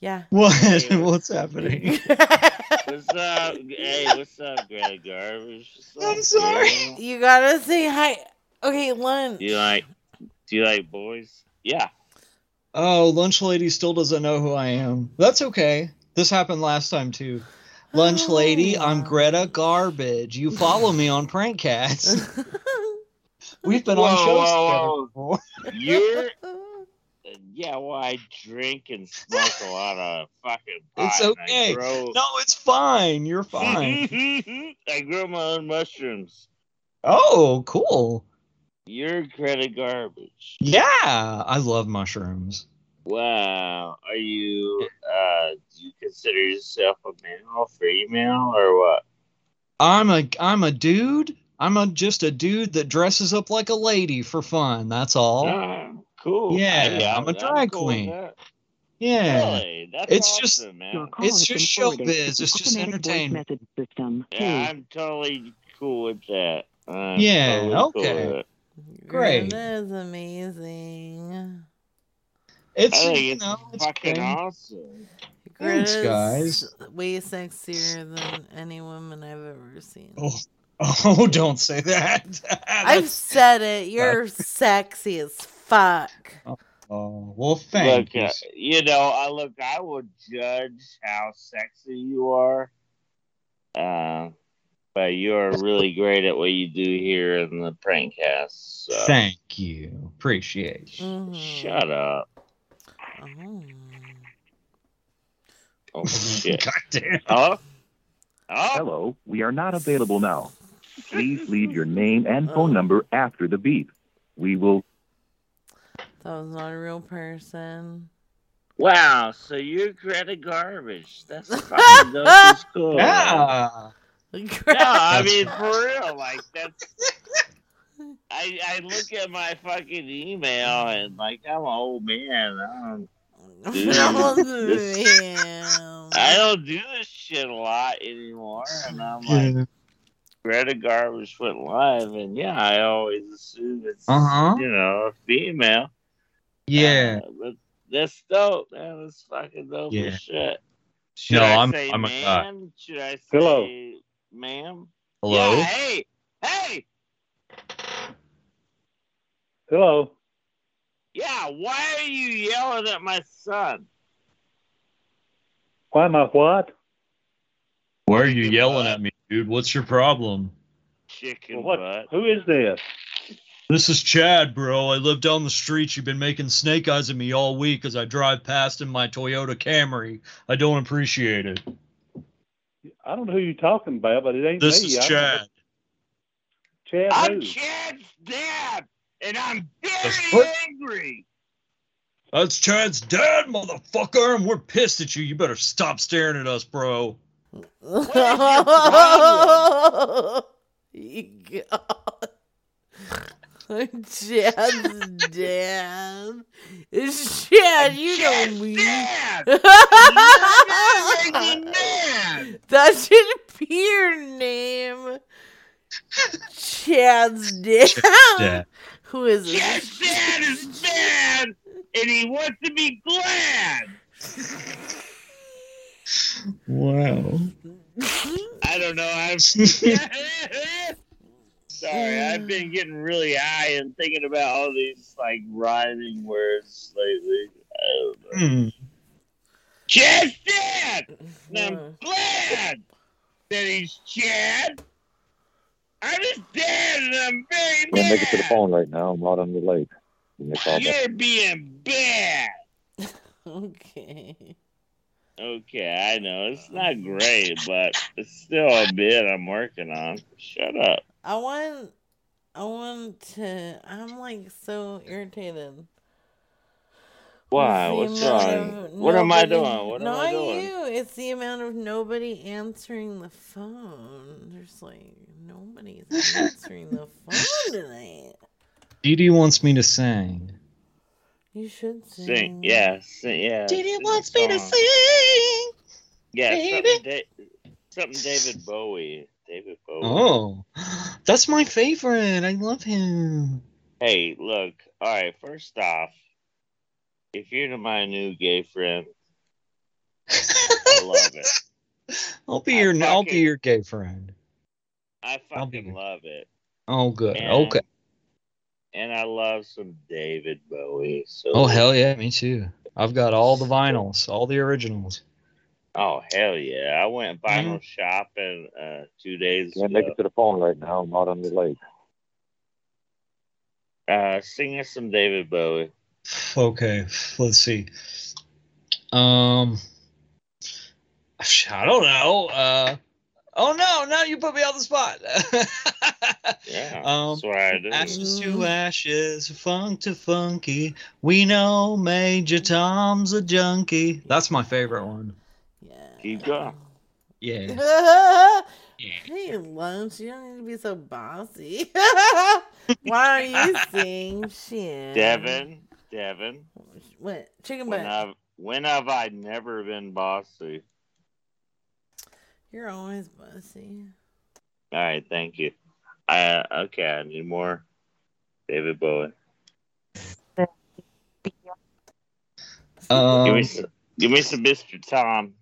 Speaker 3: Yeah.
Speaker 21: What? <laughs> What's happening? <laughs>
Speaker 10: What's up? Hey, what's up, Greta Garbage?
Speaker 21: I'm sorry.
Speaker 3: You gotta say hi. Okay, lunch.
Speaker 10: Do you like? Do you like boys? Yeah.
Speaker 21: Oh, lunch lady still doesn't know who I am. That's okay. This happened last time too. Lunch oh. lady, I'm Greta Garbage. You follow me on Prankcast. <laughs> We've been on
Speaker 10: Whoa,
Speaker 21: shows
Speaker 10: whoa,
Speaker 21: together before.
Speaker 10: You're. <laughs> Yeah, well, I drink and smoke a lot of fucking pot.
Speaker 21: It's okay.
Speaker 10: Grow,
Speaker 21: No, it's fine. You're <laughs> fine.
Speaker 10: I grow my own mushrooms.
Speaker 21: oh, cool.
Speaker 10: You're Greta Garbage.
Speaker 21: Yeah, I love mushrooms.
Speaker 10: Wow. Are you? Uh, do you consider yourself a male, female, or what?
Speaker 21: I'm a I'm a dude. I'm a just a dude that dresses up like a lady for fun. That's all.
Speaker 10: Ah, cool.
Speaker 21: Yeah,
Speaker 10: Hey,
Speaker 21: I'm a drag
Speaker 10: cool
Speaker 21: queen. Yeah.
Speaker 10: Really? That's
Speaker 21: It's
Speaker 10: awesome,
Speaker 21: just
Speaker 10: man.
Speaker 21: it's just showbiz. It's just entertainment. System.
Speaker 10: Yeah, I'm totally cool with that. I'm
Speaker 21: Yeah,
Speaker 10: totally cool
Speaker 21: okay.
Speaker 10: with it.
Speaker 21: Great.
Speaker 3: That is amazing.
Speaker 21: It's
Speaker 10: I think
Speaker 21: you know it's
Speaker 10: fucking
Speaker 21: great.
Speaker 10: awesome.
Speaker 21: Thanks, guys.
Speaker 3: way sexier than any woman I've ever seen.
Speaker 21: Oh, <laughs> oh, don't say that. <laughs>
Speaker 3: I've said it. <laughs> You're sexy as fuck.
Speaker 21: Oh, well, thank
Speaker 10: look,
Speaker 21: you.
Speaker 10: uh, you know, I look. I would judge how sexy you are, uh, but you are really great at what you do here in the prank cast. So.
Speaker 21: Thank you. Appreciate you.
Speaker 3: Mm-hmm.
Speaker 10: Shut up. Oh <laughs> shit.
Speaker 21: God damn.
Speaker 10: Hello. Oh,
Speaker 43: Hello, we are not available now.
Speaker 14: Please leave your name and phone oh. number after the beep. We will
Speaker 3: That was not a real person.
Speaker 10: Wow, so you're Greta Garbage. That's fucking dope as cool.
Speaker 30: Yeah. <laughs>
Speaker 10: No, I mean for real, like that's. <laughs> I I look at my fucking email and like I'm an old man. I don't <laughs> do <laughs> this. I don't do this shit a lot anymore, and I'm like. Greta Garbage went live, and yeah, I always assume it's
Speaker 30: Uh-huh.
Speaker 10: you know a female.
Speaker 30: Yeah.
Speaker 10: Uh, but that's dope, man. That's fucking dope
Speaker 30: Yeah.
Speaker 10: as shit. Should
Speaker 30: No,
Speaker 10: I
Speaker 30: I'm-
Speaker 10: say
Speaker 30: I'm a guy.
Speaker 10: man? Should I say
Speaker 16: Hello.
Speaker 10: ma'am?
Speaker 30: Hello?
Speaker 10: Yeah, hey, hey,
Speaker 16: Hello.
Speaker 10: yeah. Why are you yelling at my son?
Speaker 16: Why am I what?
Speaker 21: Why are you yelling at me, dude? What's your problem?
Speaker 10: Chicken
Speaker 16: What?
Speaker 10: butt.
Speaker 16: Who is this?
Speaker 21: This is Chad, bro. I live down the street. You've been making snake eyes at me all week as I drive past in my Toyota Camry. I don't appreciate it.
Speaker 16: I don't know who you're talking about, but it ain't
Speaker 21: This
Speaker 16: me.
Speaker 21: is
Speaker 16: I-
Speaker 21: Chad.
Speaker 16: Chad
Speaker 10: I'm
Speaker 16: who?
Speaker 10: Chad's dad, and I'm
Speaker 21: That's
Speaker 10: very angry.
Speaker 21: That's Chad's dad, motherfucker, and we're pissed at you. You better stop staring at us, bro.
Speaker 3: You God. <laughs> Chad's dad. It's Chad, you know me. that should be your name. Chad's dad.
Speaker 21: dad.
Speaker 3: Who is this?
Speaker 10: Chad's dad is mad, and he wants to be glad.
Speaker 21: Wow.
Speaker 10: I don't know. I'm <laughs> sorry. I've been getting really high and thinking about all these like rhyming words lately. I don't know.
Speaker 21: Hmm.
Speaker 10: Chad's dad. And I'm glad that he's Chad. I'm his dad, and I'm very
Speaker 14: can't make it to the phone right now. I'm out on the lake. Give me back.
Speaker 10: You're being bad. <laughs>
Speaker 3: Okay.
Speaker 10: Okay, I know it's not great, but it's still a bit I'm working on. Shut up.
Speaker 3: I want I want to I'm like so irritated.
Speaker 10: Why? What's wrong?
Speaker 3: of
Speaker 10: What am I doing? What am
Speaker 3: Not
Speaker 10: I doing?
Speaker 3: you. It's the amount of nobody answering the phone. There's like nobody's answering the phone tonight.
Speaker 21: Dee Dee wants me to sing.
Speaker 3: You should sing.
Speaker 10: Sing, yeah, sing, yeah.
Speaker 20: Diddy
Speaker 10: sing a
Speaker 20: wants me to sing.
Speaker 10: Yeah,
Speaker 20: baby.
Speaker 10: something, da- something David Bowie. David Bowie.
Speaker 21: Oh, that's my favorite. I love him.
Speaker 10: Hey, look. All right. First off, if you're my new gay friend, <laughs> I love it.
Speaker 21: I'll be your I'll be your gay friend.
Speaker 10: I fucking love it.
Speaker 21: Oh, good.
Speaker 10: And-
Speaker 21: Okay.
Speaker 10: And I love some David Bowie. So.
Speaker 21: Oh hell yeah, me too. I've got all the vinyls, all the originals.
Speaker 10: Oh hell yeah! I went
Speaker 21: Mm-hmm.
Speaker 10: vinyl shopping uh, two days
Speaker 14: Can't
Speaker 10: ago.
Speaker 14: make it to the phone right now. I'm out on the lake.
Speaker 10: Uh, sing us some David Bowie.
Speaker 21: Okay, let's see. Um, I don't know. Uh, oh no, now you put me on the spot. <laughs>
Speaker 10: Yeah,
Speaker 21: Um,
Speaker 10: that's what I do.
Speaker 21: ashes to ashes, funk to funky. We know Major Tom's a junkie. That's my favorite one. Yeah.
Speaker 10: Keep going.
Speaker 21: Yeah. <laughs>
Speaker 3: Hey, lunch. You don't need to be so bossy. <laughs> Why don't you sing shit?
Speaker 10: Devin, Devin.
Speaker 3: What? Chicken
Speaker 10: When
Speaker 3: butt.
Speaker 10: have when have I never been bossy?
Speaker 3: You're always bossy.
Speaker 10: All right, thank you. I okay. I need more David Bowie.
Speaker 21: Um,
Speaker 10: give me some, give me some Mr. Tom.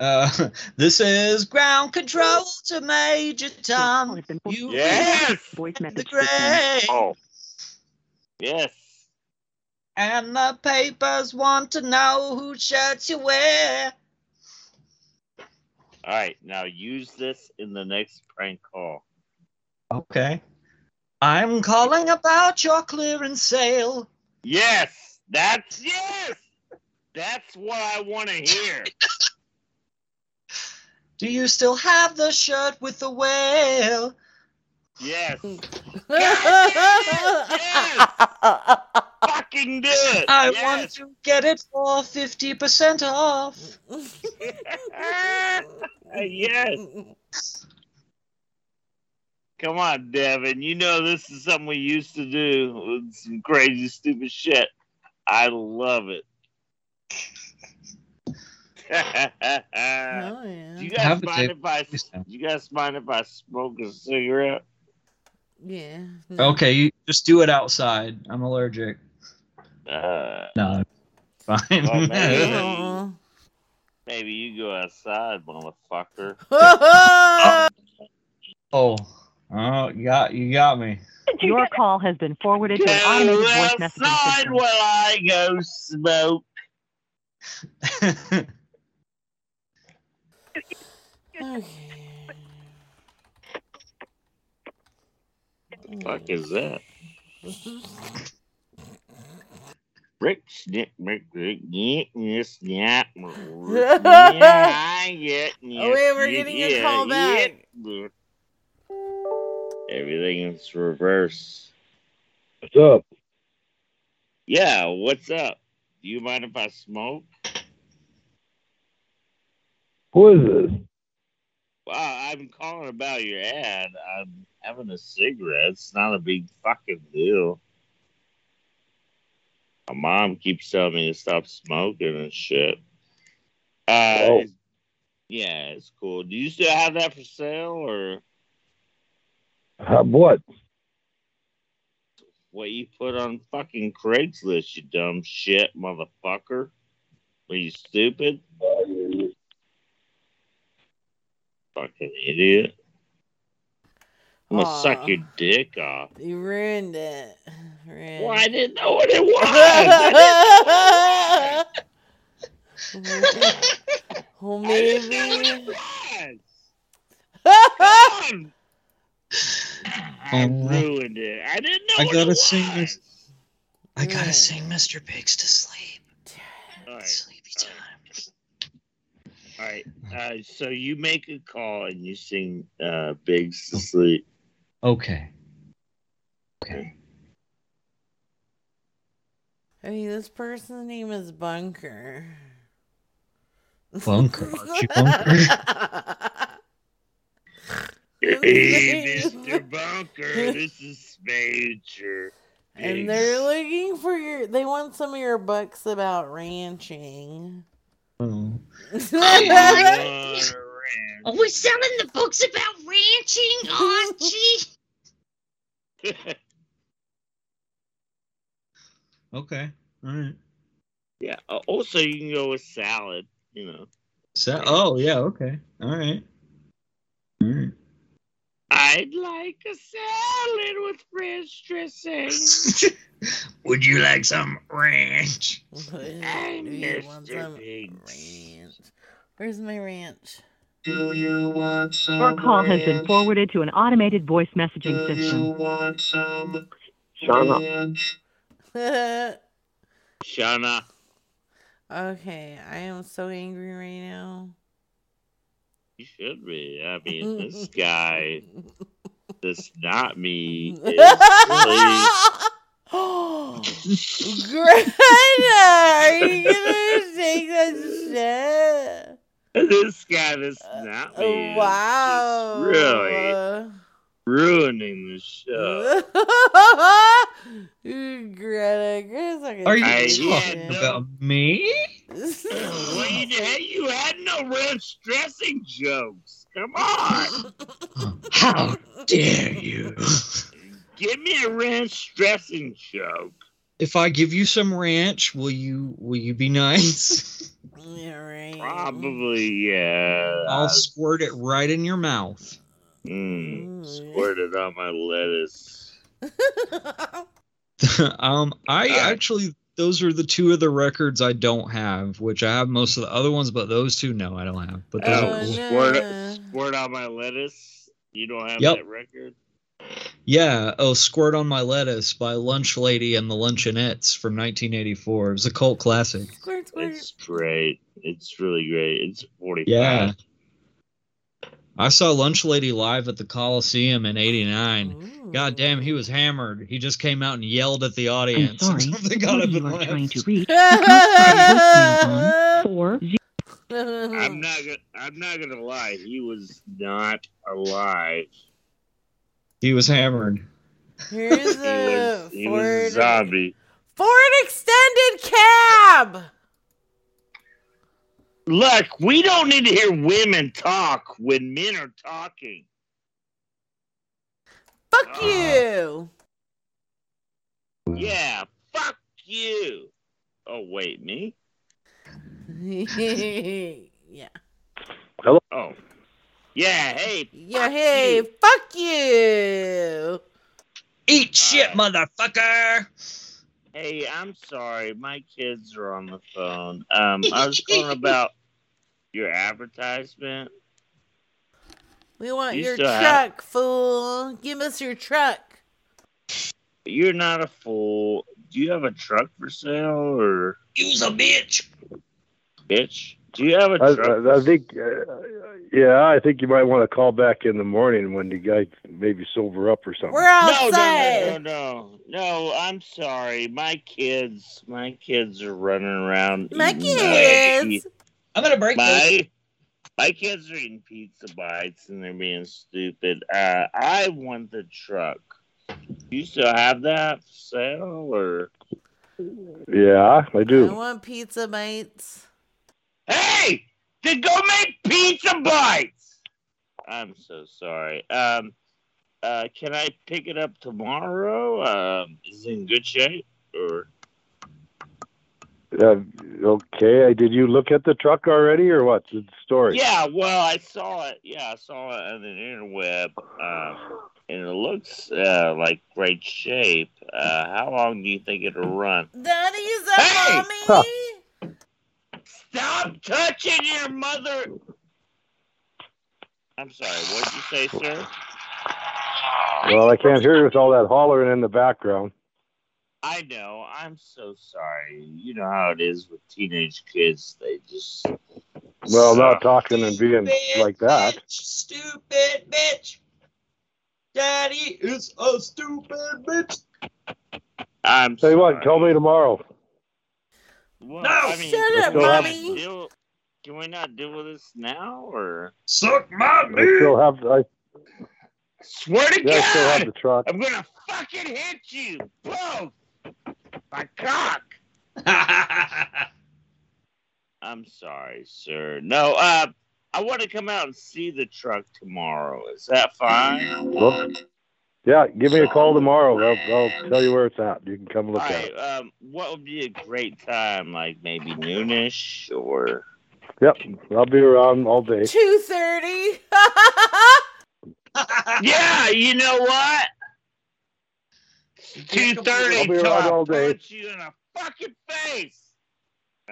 Speaker 21: Uh, <laughs> this is ground control to Major Tom. You
Speaker 10: Yes.
Speaker 21: The grave.
Speaker 10: Oh, yes.
Speaker 20: And the papers want to know whose shirts you wear.
Speaker 10: All right, now use this in the next prank call.
Speaker 21: Okay. I'm calling about your clearance sale.
Speaker 10: Yes, that's yes. That's what I want to hear. <laughs>
Speaker 20: Do you still have the shirt with the whale?
Speaker 10: Yes. <laughs> <laughs>
Speaker 20: Fucking
Speaker 10: do it.
Speaker 20: I
Speaker 10: Yes.
Speaker 20: want to get it for 50% off. <laughs>
Speaker 10: yes. Come on, Devin. You know this is something we used to do with some crazy, stupid shit. I love it.
Speaker 3: Oh,
Speaker 10: Do <laughs> you
Speaker 3: yeah.
Speaker 10: guys
Speaker 21: Have a
Speaker 10: mind
Speaker 21: tape.
Speaker 10: if I? You guys mind if I smoke a cigarette?
Speaker 3: Yeah. no.
Speaker 21: Okay, you just do it outside. I'm allergic.
Speaker 10: Uh,
Speaker 21: No, fine.
Speaker 10: well, <laughs> maybe, maybe you go outside, motherfucker. <laughs>
Speaker 21: oh, oh, you got you got me.
Speaker 12: Your call has been forwarded to an automated voice
Speaker 10: Go
Speaker 12: messaging
Speaker 10: outside
Speaker 12: system.
Speaker 10: while I go smoke.
Speaker 3: Okay. <laughs>
Speaker 10: fuck is that? Rick Snick Rick Rick Nick Yes Snap Yeah yeah
Speaker 3: Oh, wait, we're getting a call back.
Speaker 10: Everything is reverse.
Speaker 14: What's up?
Speaker 10: Yeah, what's up? Do you mind if I smoke?
Speaker 14: Who is this?
Speaker 10: Well, I'm calling about your ad. I'm having a cigarette. It's not a big fucking deal. My mom keeps telling me to stop smoking and shit. Uh,
Speaker 14: Oh.
Speaker 10: yeah, it's cool. Do you still have that for sale or
Speaker 14: Have what?
Speaker 10: what you put on fucking Craigslist, you dumb shit motherfucker? Are you stupid? Fucking idiot. I'm gonna
Speaker 3: Aw.
Speaker 10: suck your dick off.
Speaker 3: You ruined it. Ruined.
Speaker 10: Well, I didn't know what it <laughs> was.
Speaker 3: well,
Speaker 10: I didn't know
Speaker 3: maybe.
Speaker 10: what it was. Come on. I
Speaker 21: Oh,
Speaker 10: ruined it. I didn't know
Speaker 21: I
Speaker 10: what
Speaker 21: gotta
Speaker 10: it
Speaker 21: sing
Speaker 10: was.
Speaker 21: this. I gotta
Speaker 3: Yeah.
Speaker 21: sing Mr. Biggs to sleep.
Speaker 10: All right.
Speaker 21: Sleepy time.
Speaker 10: All right. Uh, so you make a call and you sing uh, Biggs to sleep.
Speaker 21: Okay. Okay.
Speaker 3: I mean, this person's name is Bunker.
Speaker 21: Bunker. Archie <laughs> Bunker.
Speaker 10: Hey, Mr. Bunker, this is Major.
Speaker 3: And they're looking for your. They want some of your books about ranching.
Speaker 21: Oh. <laughs>
Speaker 20: Are we selling the books about ranching, Archie? <laughs>
Speaker 21: Okay. All right.
Speaker 10: Yeah. uh, Also, you can go with salad. You know.
Speaker 21: So, oh yeah. Okay. All right. All right.
Speaker 10: I'd like a salad with French dressing. <laughs>
Speaker 20: Would you like some ranch? <laughs>
Speaker 10: I'm
Speaker 3: Do want
Speaker 10: Mr.
Speaker 3: some ranch? Where's my ranch?
Speaker 20: Do you want some
Speaker 12: Your call has been forwarded to an automated voice messaging
Speaker 20: Do you
Speaker 12: system.
Speaker 20: want some
Speaker 14: Shut up.
Speaker 10: Shauna. <laughs>
Speaker 3: okay, I am so angry right now.
Speaker 10: You should be. I mean, this <laughs> guy, this not me, <laughs> is. <gasps>
Speaker 3: Greta, are you gonna take that shit? <laughs>
Speaker 10: this guy, this not me,
Speaker 3: Uh, Wow.
Speaker 10: really ruining the show. <laughs>
Speaker 3: Greta, Greta's not
Speaker 21: Are you
Speaker 10: I-
Speaker 21: talking
Speaker 3: shit.
Speaker 21: about me? <laughs>
Speaker 10: well, you, had- you had no ranch dressing jokes. Come on,
Speaker 21: How dare you?
Speaker 10: give me a ranch dressing joke.
Speaker 21: If I give you some ranch, will you will you be nice?
Speaker 3: Yeah, right.
Speaker 10: Probably, yeah.
Speaker 21: I'll squirt it right in your mouth.
Speaker 10: Mm, squirted on my lettuce. <laughs>
Speaker 21: um, I actually those are the two of the records I don't have, which I have most of the other ones, but those two no, I don't have. But those
Speaker 10: Oh,
Speaker 21: are cool.
Speaker 10: squirt, squirt on my lettuce. You don't have
Speaker 21: Yep.
Speaker 10: that record?
Speaker 21: Yeah, oh, Squirt on My Lettuce by Lunch Lady and the Luncheonettes from 1984. It was a cult classic.
Speaker 3: Squirt, squirt.
Speaker 10: It's great. It's really great. It's 45.
Speaker 21: Yeah. I saw Lunch Lady live at the Coliseum in '89. God damn, he was hammered. He just came out and yelled at the audience. <laughs>
Speaker 44: sorry,
Speaker 21: until they
Speaker 44: who
Speaker 21: got up
Speaker 44: you
Speaker 21: and
Speaker 44: are
Speaker 21: left.
Speaker 44: trying to reach is not on voicemail on four
Speaker 10: I'm not gonna. I'm not gonna lie. He was not alive.
Speaker 21: He was hammered.
Speaker 3: Here's
Speaker 10: He was. <laughs> He was a
Speaker 3: Ford,
Speaker 10: zombie.
Speaker 3: Ford extended cab.
Speaker 10: Look, we don't need to hear women talk when men are talking.
Speaker 3: Fuck uh-huh. you.
Speaker 10: Yeah, fuck you. Oh wait, me? <laughs>
Speaker 3: yeah.
Speaker 14: Hello.
Speaker 10: Oh, yeah. Hey,
Speaker 3: Yeah, hey, fuck you.
Speaker 30: Eat shit, motherfucker.
Speaker 10: Hey, I'm sorry. My kids are on the phone. Um, I was <laughs> calling about your advertisement.
Speaker 3: We want
Speaker 10: You
Speaker 3: your
Speaker 10: still have-
Speaker 3: truck, fool. Give us your truck.
Speaker 10: You're not a fool. Do you have a truck for sale or
Speaker 30: Use a bitch.
Speaker 10: bitch? Do you have a
Speaker 14: I,
Speaker 10: truck?
Speaker 14: I, I think, uh, yeah, I think you might want to call back in the morning when the guy maybe sober up or something.
Speaker 3: We're
Speaker 10: no, no,
Speaker 3: outside.
Speaker 10: no, no, no, no. I'm sorry. My kids, my kids are running around.
Speaker 3: My
Speaker 10: eating
Speaker 3: kids.
Speaker 30: I'm gonna break this.
Speaker 10: My my kids are eating pizza bites and they're being stupid. Uh, I want the truck. You still have that for sale or?
Speaker 14: Yeah, I do.
Speaker 3: I want pizza bites.
Speaker 10: Hey, then go make pizza bites. I'm so sorry. Um, uh, can I pick it up tomorrow? Um, is it in good shape or?
Speaker 14: Uh, okay, did you look at the truck already or what's the story?
Speaker 10: Yeah, well, I saw it. Yeah, I saw it on the interweb, um, and it looks uh, like great shape. Uh, how long do you think it'll run?
Speaker 3: Daddy's a mommy.
Speaker 10: Stop touching your mother. I'm sorry. What did you say, sir?
Speaker 14: Well, I can't hear you with all that hollering in the background.
Speaker 10: I know. I'm so sorry. You know how it is with teenage kids. They just.
Speaker 14: Well, not talking and being like that.
Speaker 30: Stupid bitch. Daddy is a stupid bitch.
Speaker 10: I'm
Speaker 14: Tell you what, call me tomorrow.
Speaker 10: Well,
Speaker 30: No!
Speaker 10: I mean,
Speaker 3: Shut up,
Speaker 14: still
Speaker 3: mommy.
Speaker 10: deal- can we not deal with this now, or
Speaker 30: Suck my
Speaker 14: I still have, I,
Speaker 10: swear to
Speaker 14: yeah, I still have
Speaker 10: God,
Speaker 14: the truck.
Speaker 10: I'm gonna fucking hit you both. My cock. <laughs> I'm sorry, sir. No, uh, I want to come out and see the truck tomorrow. Is that fine?
Speaker 14: Well, yeah, give me a call tomorrow. I'll, I'll tell you where it's at. You can come look
Speaker 10: All
Speaker 14: at
Speaker 10: right.
Speaker 14: it.
Speaker 10: Um, what would be a great time? Like maybe noonish or?
Speaker 14: Yep, I'll be around all day.
Speaker 3: Two thirty. <laughs> <laughs>
Speaker 10: Yeah, you know what? Two thirty I'll
Speaker 14: be
Speaker 10: till
Speaker 14: around
Speaker 10: I
Speaker 14: all day.
Speaker 10: punch you in the fucking face.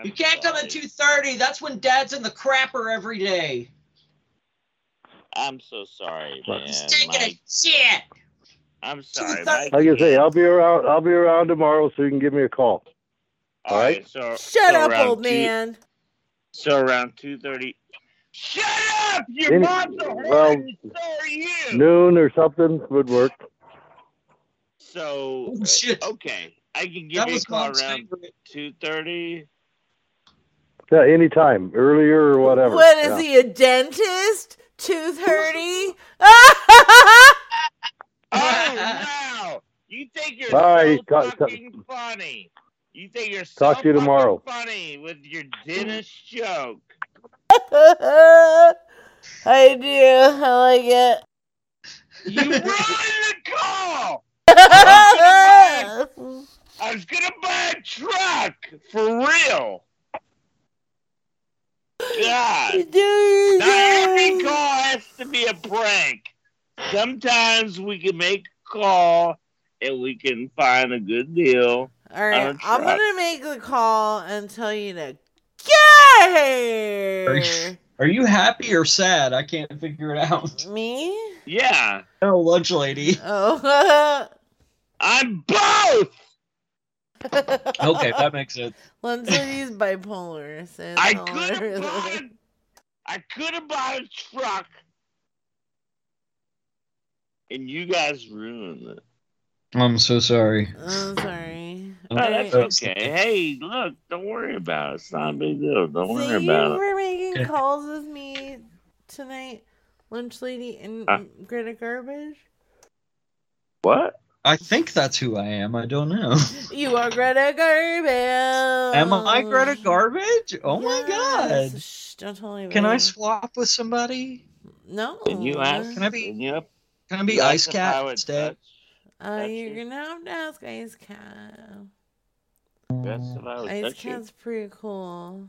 Speaker 30: You can't come at 2.30. That's when Dad's in the crapper every day.
Speaker 10: I'm so sorry, man.
Speaker 30: He's taking
Speaker 10: My-
Speaker 30: a shit.
Speaker 10: I'm sorry.
Speaker 30: 2:30.
Speaker 10: My
Speaker 14: Like I say, I'll be around. I'll be around tomorrow, so you can give me a call.
Speaker 10: All right. So
Speaker 3: Shut
Speaker 10: so
Speaker 3: up, old
Speaker 10: two-
Speaker 3: man.
Speaker 10: So around two thirty. Shut up! Your
Speaker 14: Any-
Speaker 10: mom's a whore,
Speaker 14: well,
Speaker 10: so are you.
Speaker 14: Noon or something would work.
Speaker 10: So
Speaker 30: Oh, uh, shit.
Speaker 10: okay, I can give
Speaker 30: That
Speaker 10: you a call
Speaker 30: Mom's
Speaker 10: around two thirty.
Speaker 14: Yeah, anytime, earlier or whatever.
Speaker 3: What is
Speaker 14: yeah.
Speaker 3: he, a dentist? Two thirty. <laughs> <laughs>
Speaker 10: Oh no! You think you're
Speaker 14: Bye.
Speaker 10: so
Speaker 14: Talk- talk-
Speaker 10: funny? You think you're so
Speaker 14: Talk to you tomorrow.
Speaker 10: funny with your dentist joke? <laughs>
Speaker 3: I do. I like it.
Speaker 10: You ruined the call. <laughs> I was gonna buy a truck for real. <laughs> God.
Speaker 3: Do
Speaker 10: Not every call has to be a prank. Sometimes we can make a call and we can find a good deal.
Speaker 3: All right,
Speaker 10: on a
Speaker 3: I'm gonna make the call and tell you to get
Speaker 30: Are you,
Speaker 3: here.
Speaker 30: are you happy or sad? I can't figure it out. <laughs>
Speaker 3: Me?
Speaker 10: Yeah,
Speaker 30: Oh, lunch lady.
Speaker 3: Oh. <laughs>
Speaker 10: I'm both. <laughs>
Speaker 30: Okay, that makes sense.
Speaker 3: Lindsay's bipolar. So
Speaker 10: I could have bought. I could have bought a truck and you guys ruined it.
Speaker 21: I'm so sorry.
Speaker 3: I'm sorry.
Speaker 10: Oh, that's okay. Hey, look, don't worry about it. It's not a big deal. Don't worry
Speaker 3: Thank you
Speaker 10: about it.
Speaker 3: for making
Speaker 10: Okay.
Speaker 3: calls with me tonight, Lunch Lady and
Speaker 10: Huh?
Speaker 3: Greta Garbage.
Speaker 10: What?
Speaker 21: I think that's who I am. I don't know.
Speaker 3: You are Greta Garbage.
Speaker 21: Am I Greta Garbage? Oh my god.
Speaker 3: Shh, don't tell anybody.
Speaker 21: Can I swap with somebody?
Speaker 3: No.
Speaker 10: Can you ask?
Speaker 21: Can I be?
Speaker 10: Can you,
Speaker 21: Can I be
Speaker 10: you
Speaker 21: Ice Cat
Speaker 10: I would
Speaker 21: instead?
Speaker 3: Uh, you're gonna have to ask Ice Cat.
Speaker 10: That's if I would
Speaker 3: Ice
Speaker 10: touch you.
Speaker 3: Cat's pretty cool.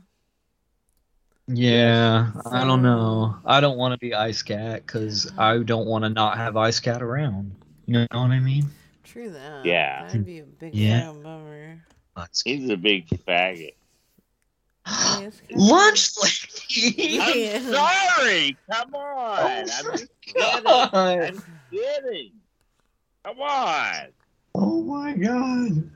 Speaker 21: Yeah, I don't know. I don't want to be Ice Cat because I don't want to not have Ice Cat around. You know what I mean?
Speaker 3: True that.
Speaker 10: Yeah.
Speaker 3: That'd be a big
Speaker 21: Yeah.
Speaker 3: fucking bummer.
Speaker 10: He's a big faggot.
Speaker 21: Lunch lady.
Speaker 10: I'm sorry. Come on. I'm just <laughs> oh kidding.
Speaker 21: God.
Speaker 10: I'm kidding. Come on.
Speaker 21: Oh my god.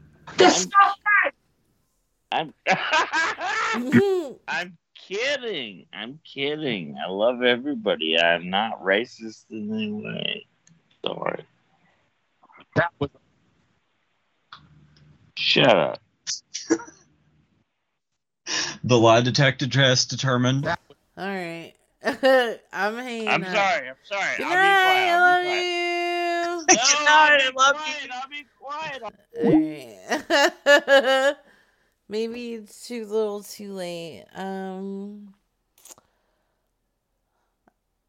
Speaker 10: I'm mm-hmm. <laughs> I'm kidding. I'm kidding. I love everybody. I'm not racist in any way. Sorry.
Speaker 21: That was
Speaker 10: Shut up. <laughs>
Speaker 21: the lie detector test determined.
Speaker 3: All right. <laughs> I'm hanging
Speaker 10: I'm
Speaker 3: up.
Speaker 10: sorry. I'm sorry.
Speaker 3: Good
Speaker 10: I'll
Speaker 3: night.
Speaker 10: be quiet.
Speaker 3: I
Speaker 10: I'll
Speaker 3: love <laughs>
Speaker 10: be
Speaker 3: you.
Speaker 10: quiet. No, I love you. I'll be quiet.
Speaker 3: Alright. <laughs> Maybe it's too little too late. Um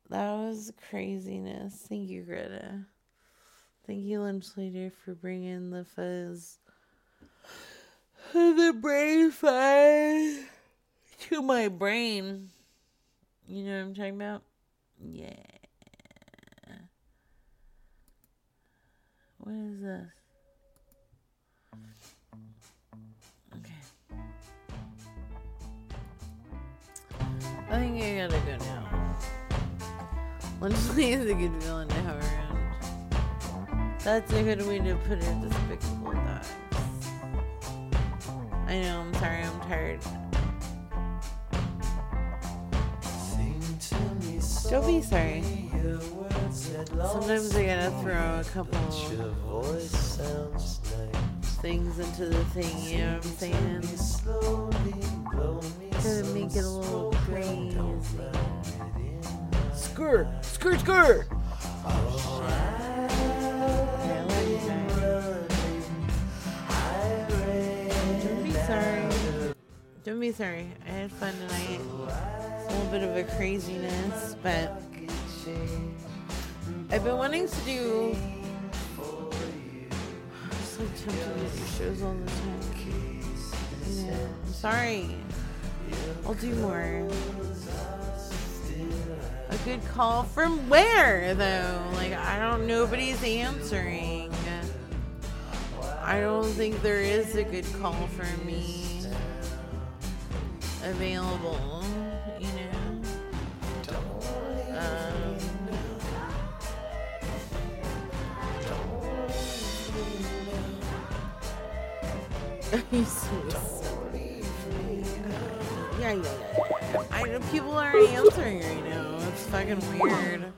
Speaker 3: that was craziness. Thank you, Greta. Thank you, Lunch Leader, for bringing the fuzz the brain fuzz to my brain. You know what I'm talking about? Yeah. What is this? Okay. I think I gotta go now. Lunchly is a good villain to have around. That's a good way to put it, despicable dogs. I know, I'm sorry, I'm tired. Don't be sorry. Sometimes I gotta throw a couple things into the thing, you know what I'm saying? To make it a little crazy. Skirt! Skirt, skirt! Oh, sorry. Don't be sorry. I had fun tonight. A little bit of a craziness, but I've been wanting to do. I'm so tempted to do shows all the time. Yeah, I'm sorry. I'll do more. A good call from where though? Like I don't. Nobody's answering. I don't think there is a good call for me available. You know. Um, <laughs> you yeah, yeah, yeah. I know people aren't answering right now. It's fucking weird.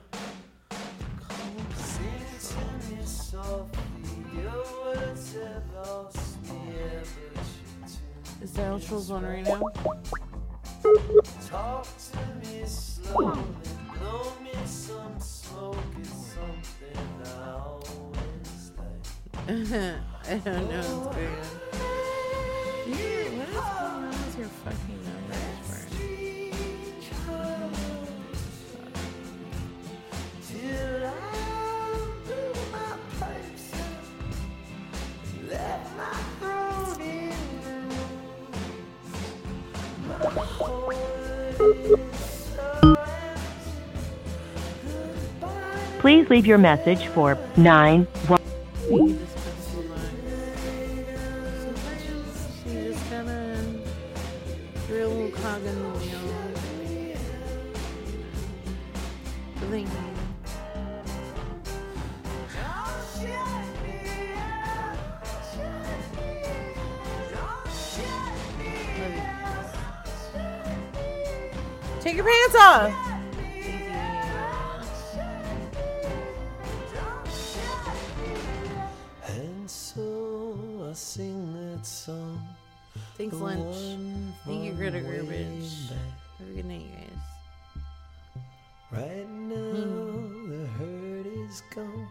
Speaker 3: Is the outros on right now?
Speaker 45: Talk to me slowly, blow me some smoke is something I always like. <laughs>
Speaker 3: I don't know what's going on. Yeah, what is going on with your fucking
Speaker 12: Please leave your message for 9 1.
Speaker 3: Thanks, lunch. Thank you, Greta Garbage. Have a good night, you guys.
Speaker 45: Right now, hmm. the hurt is gone.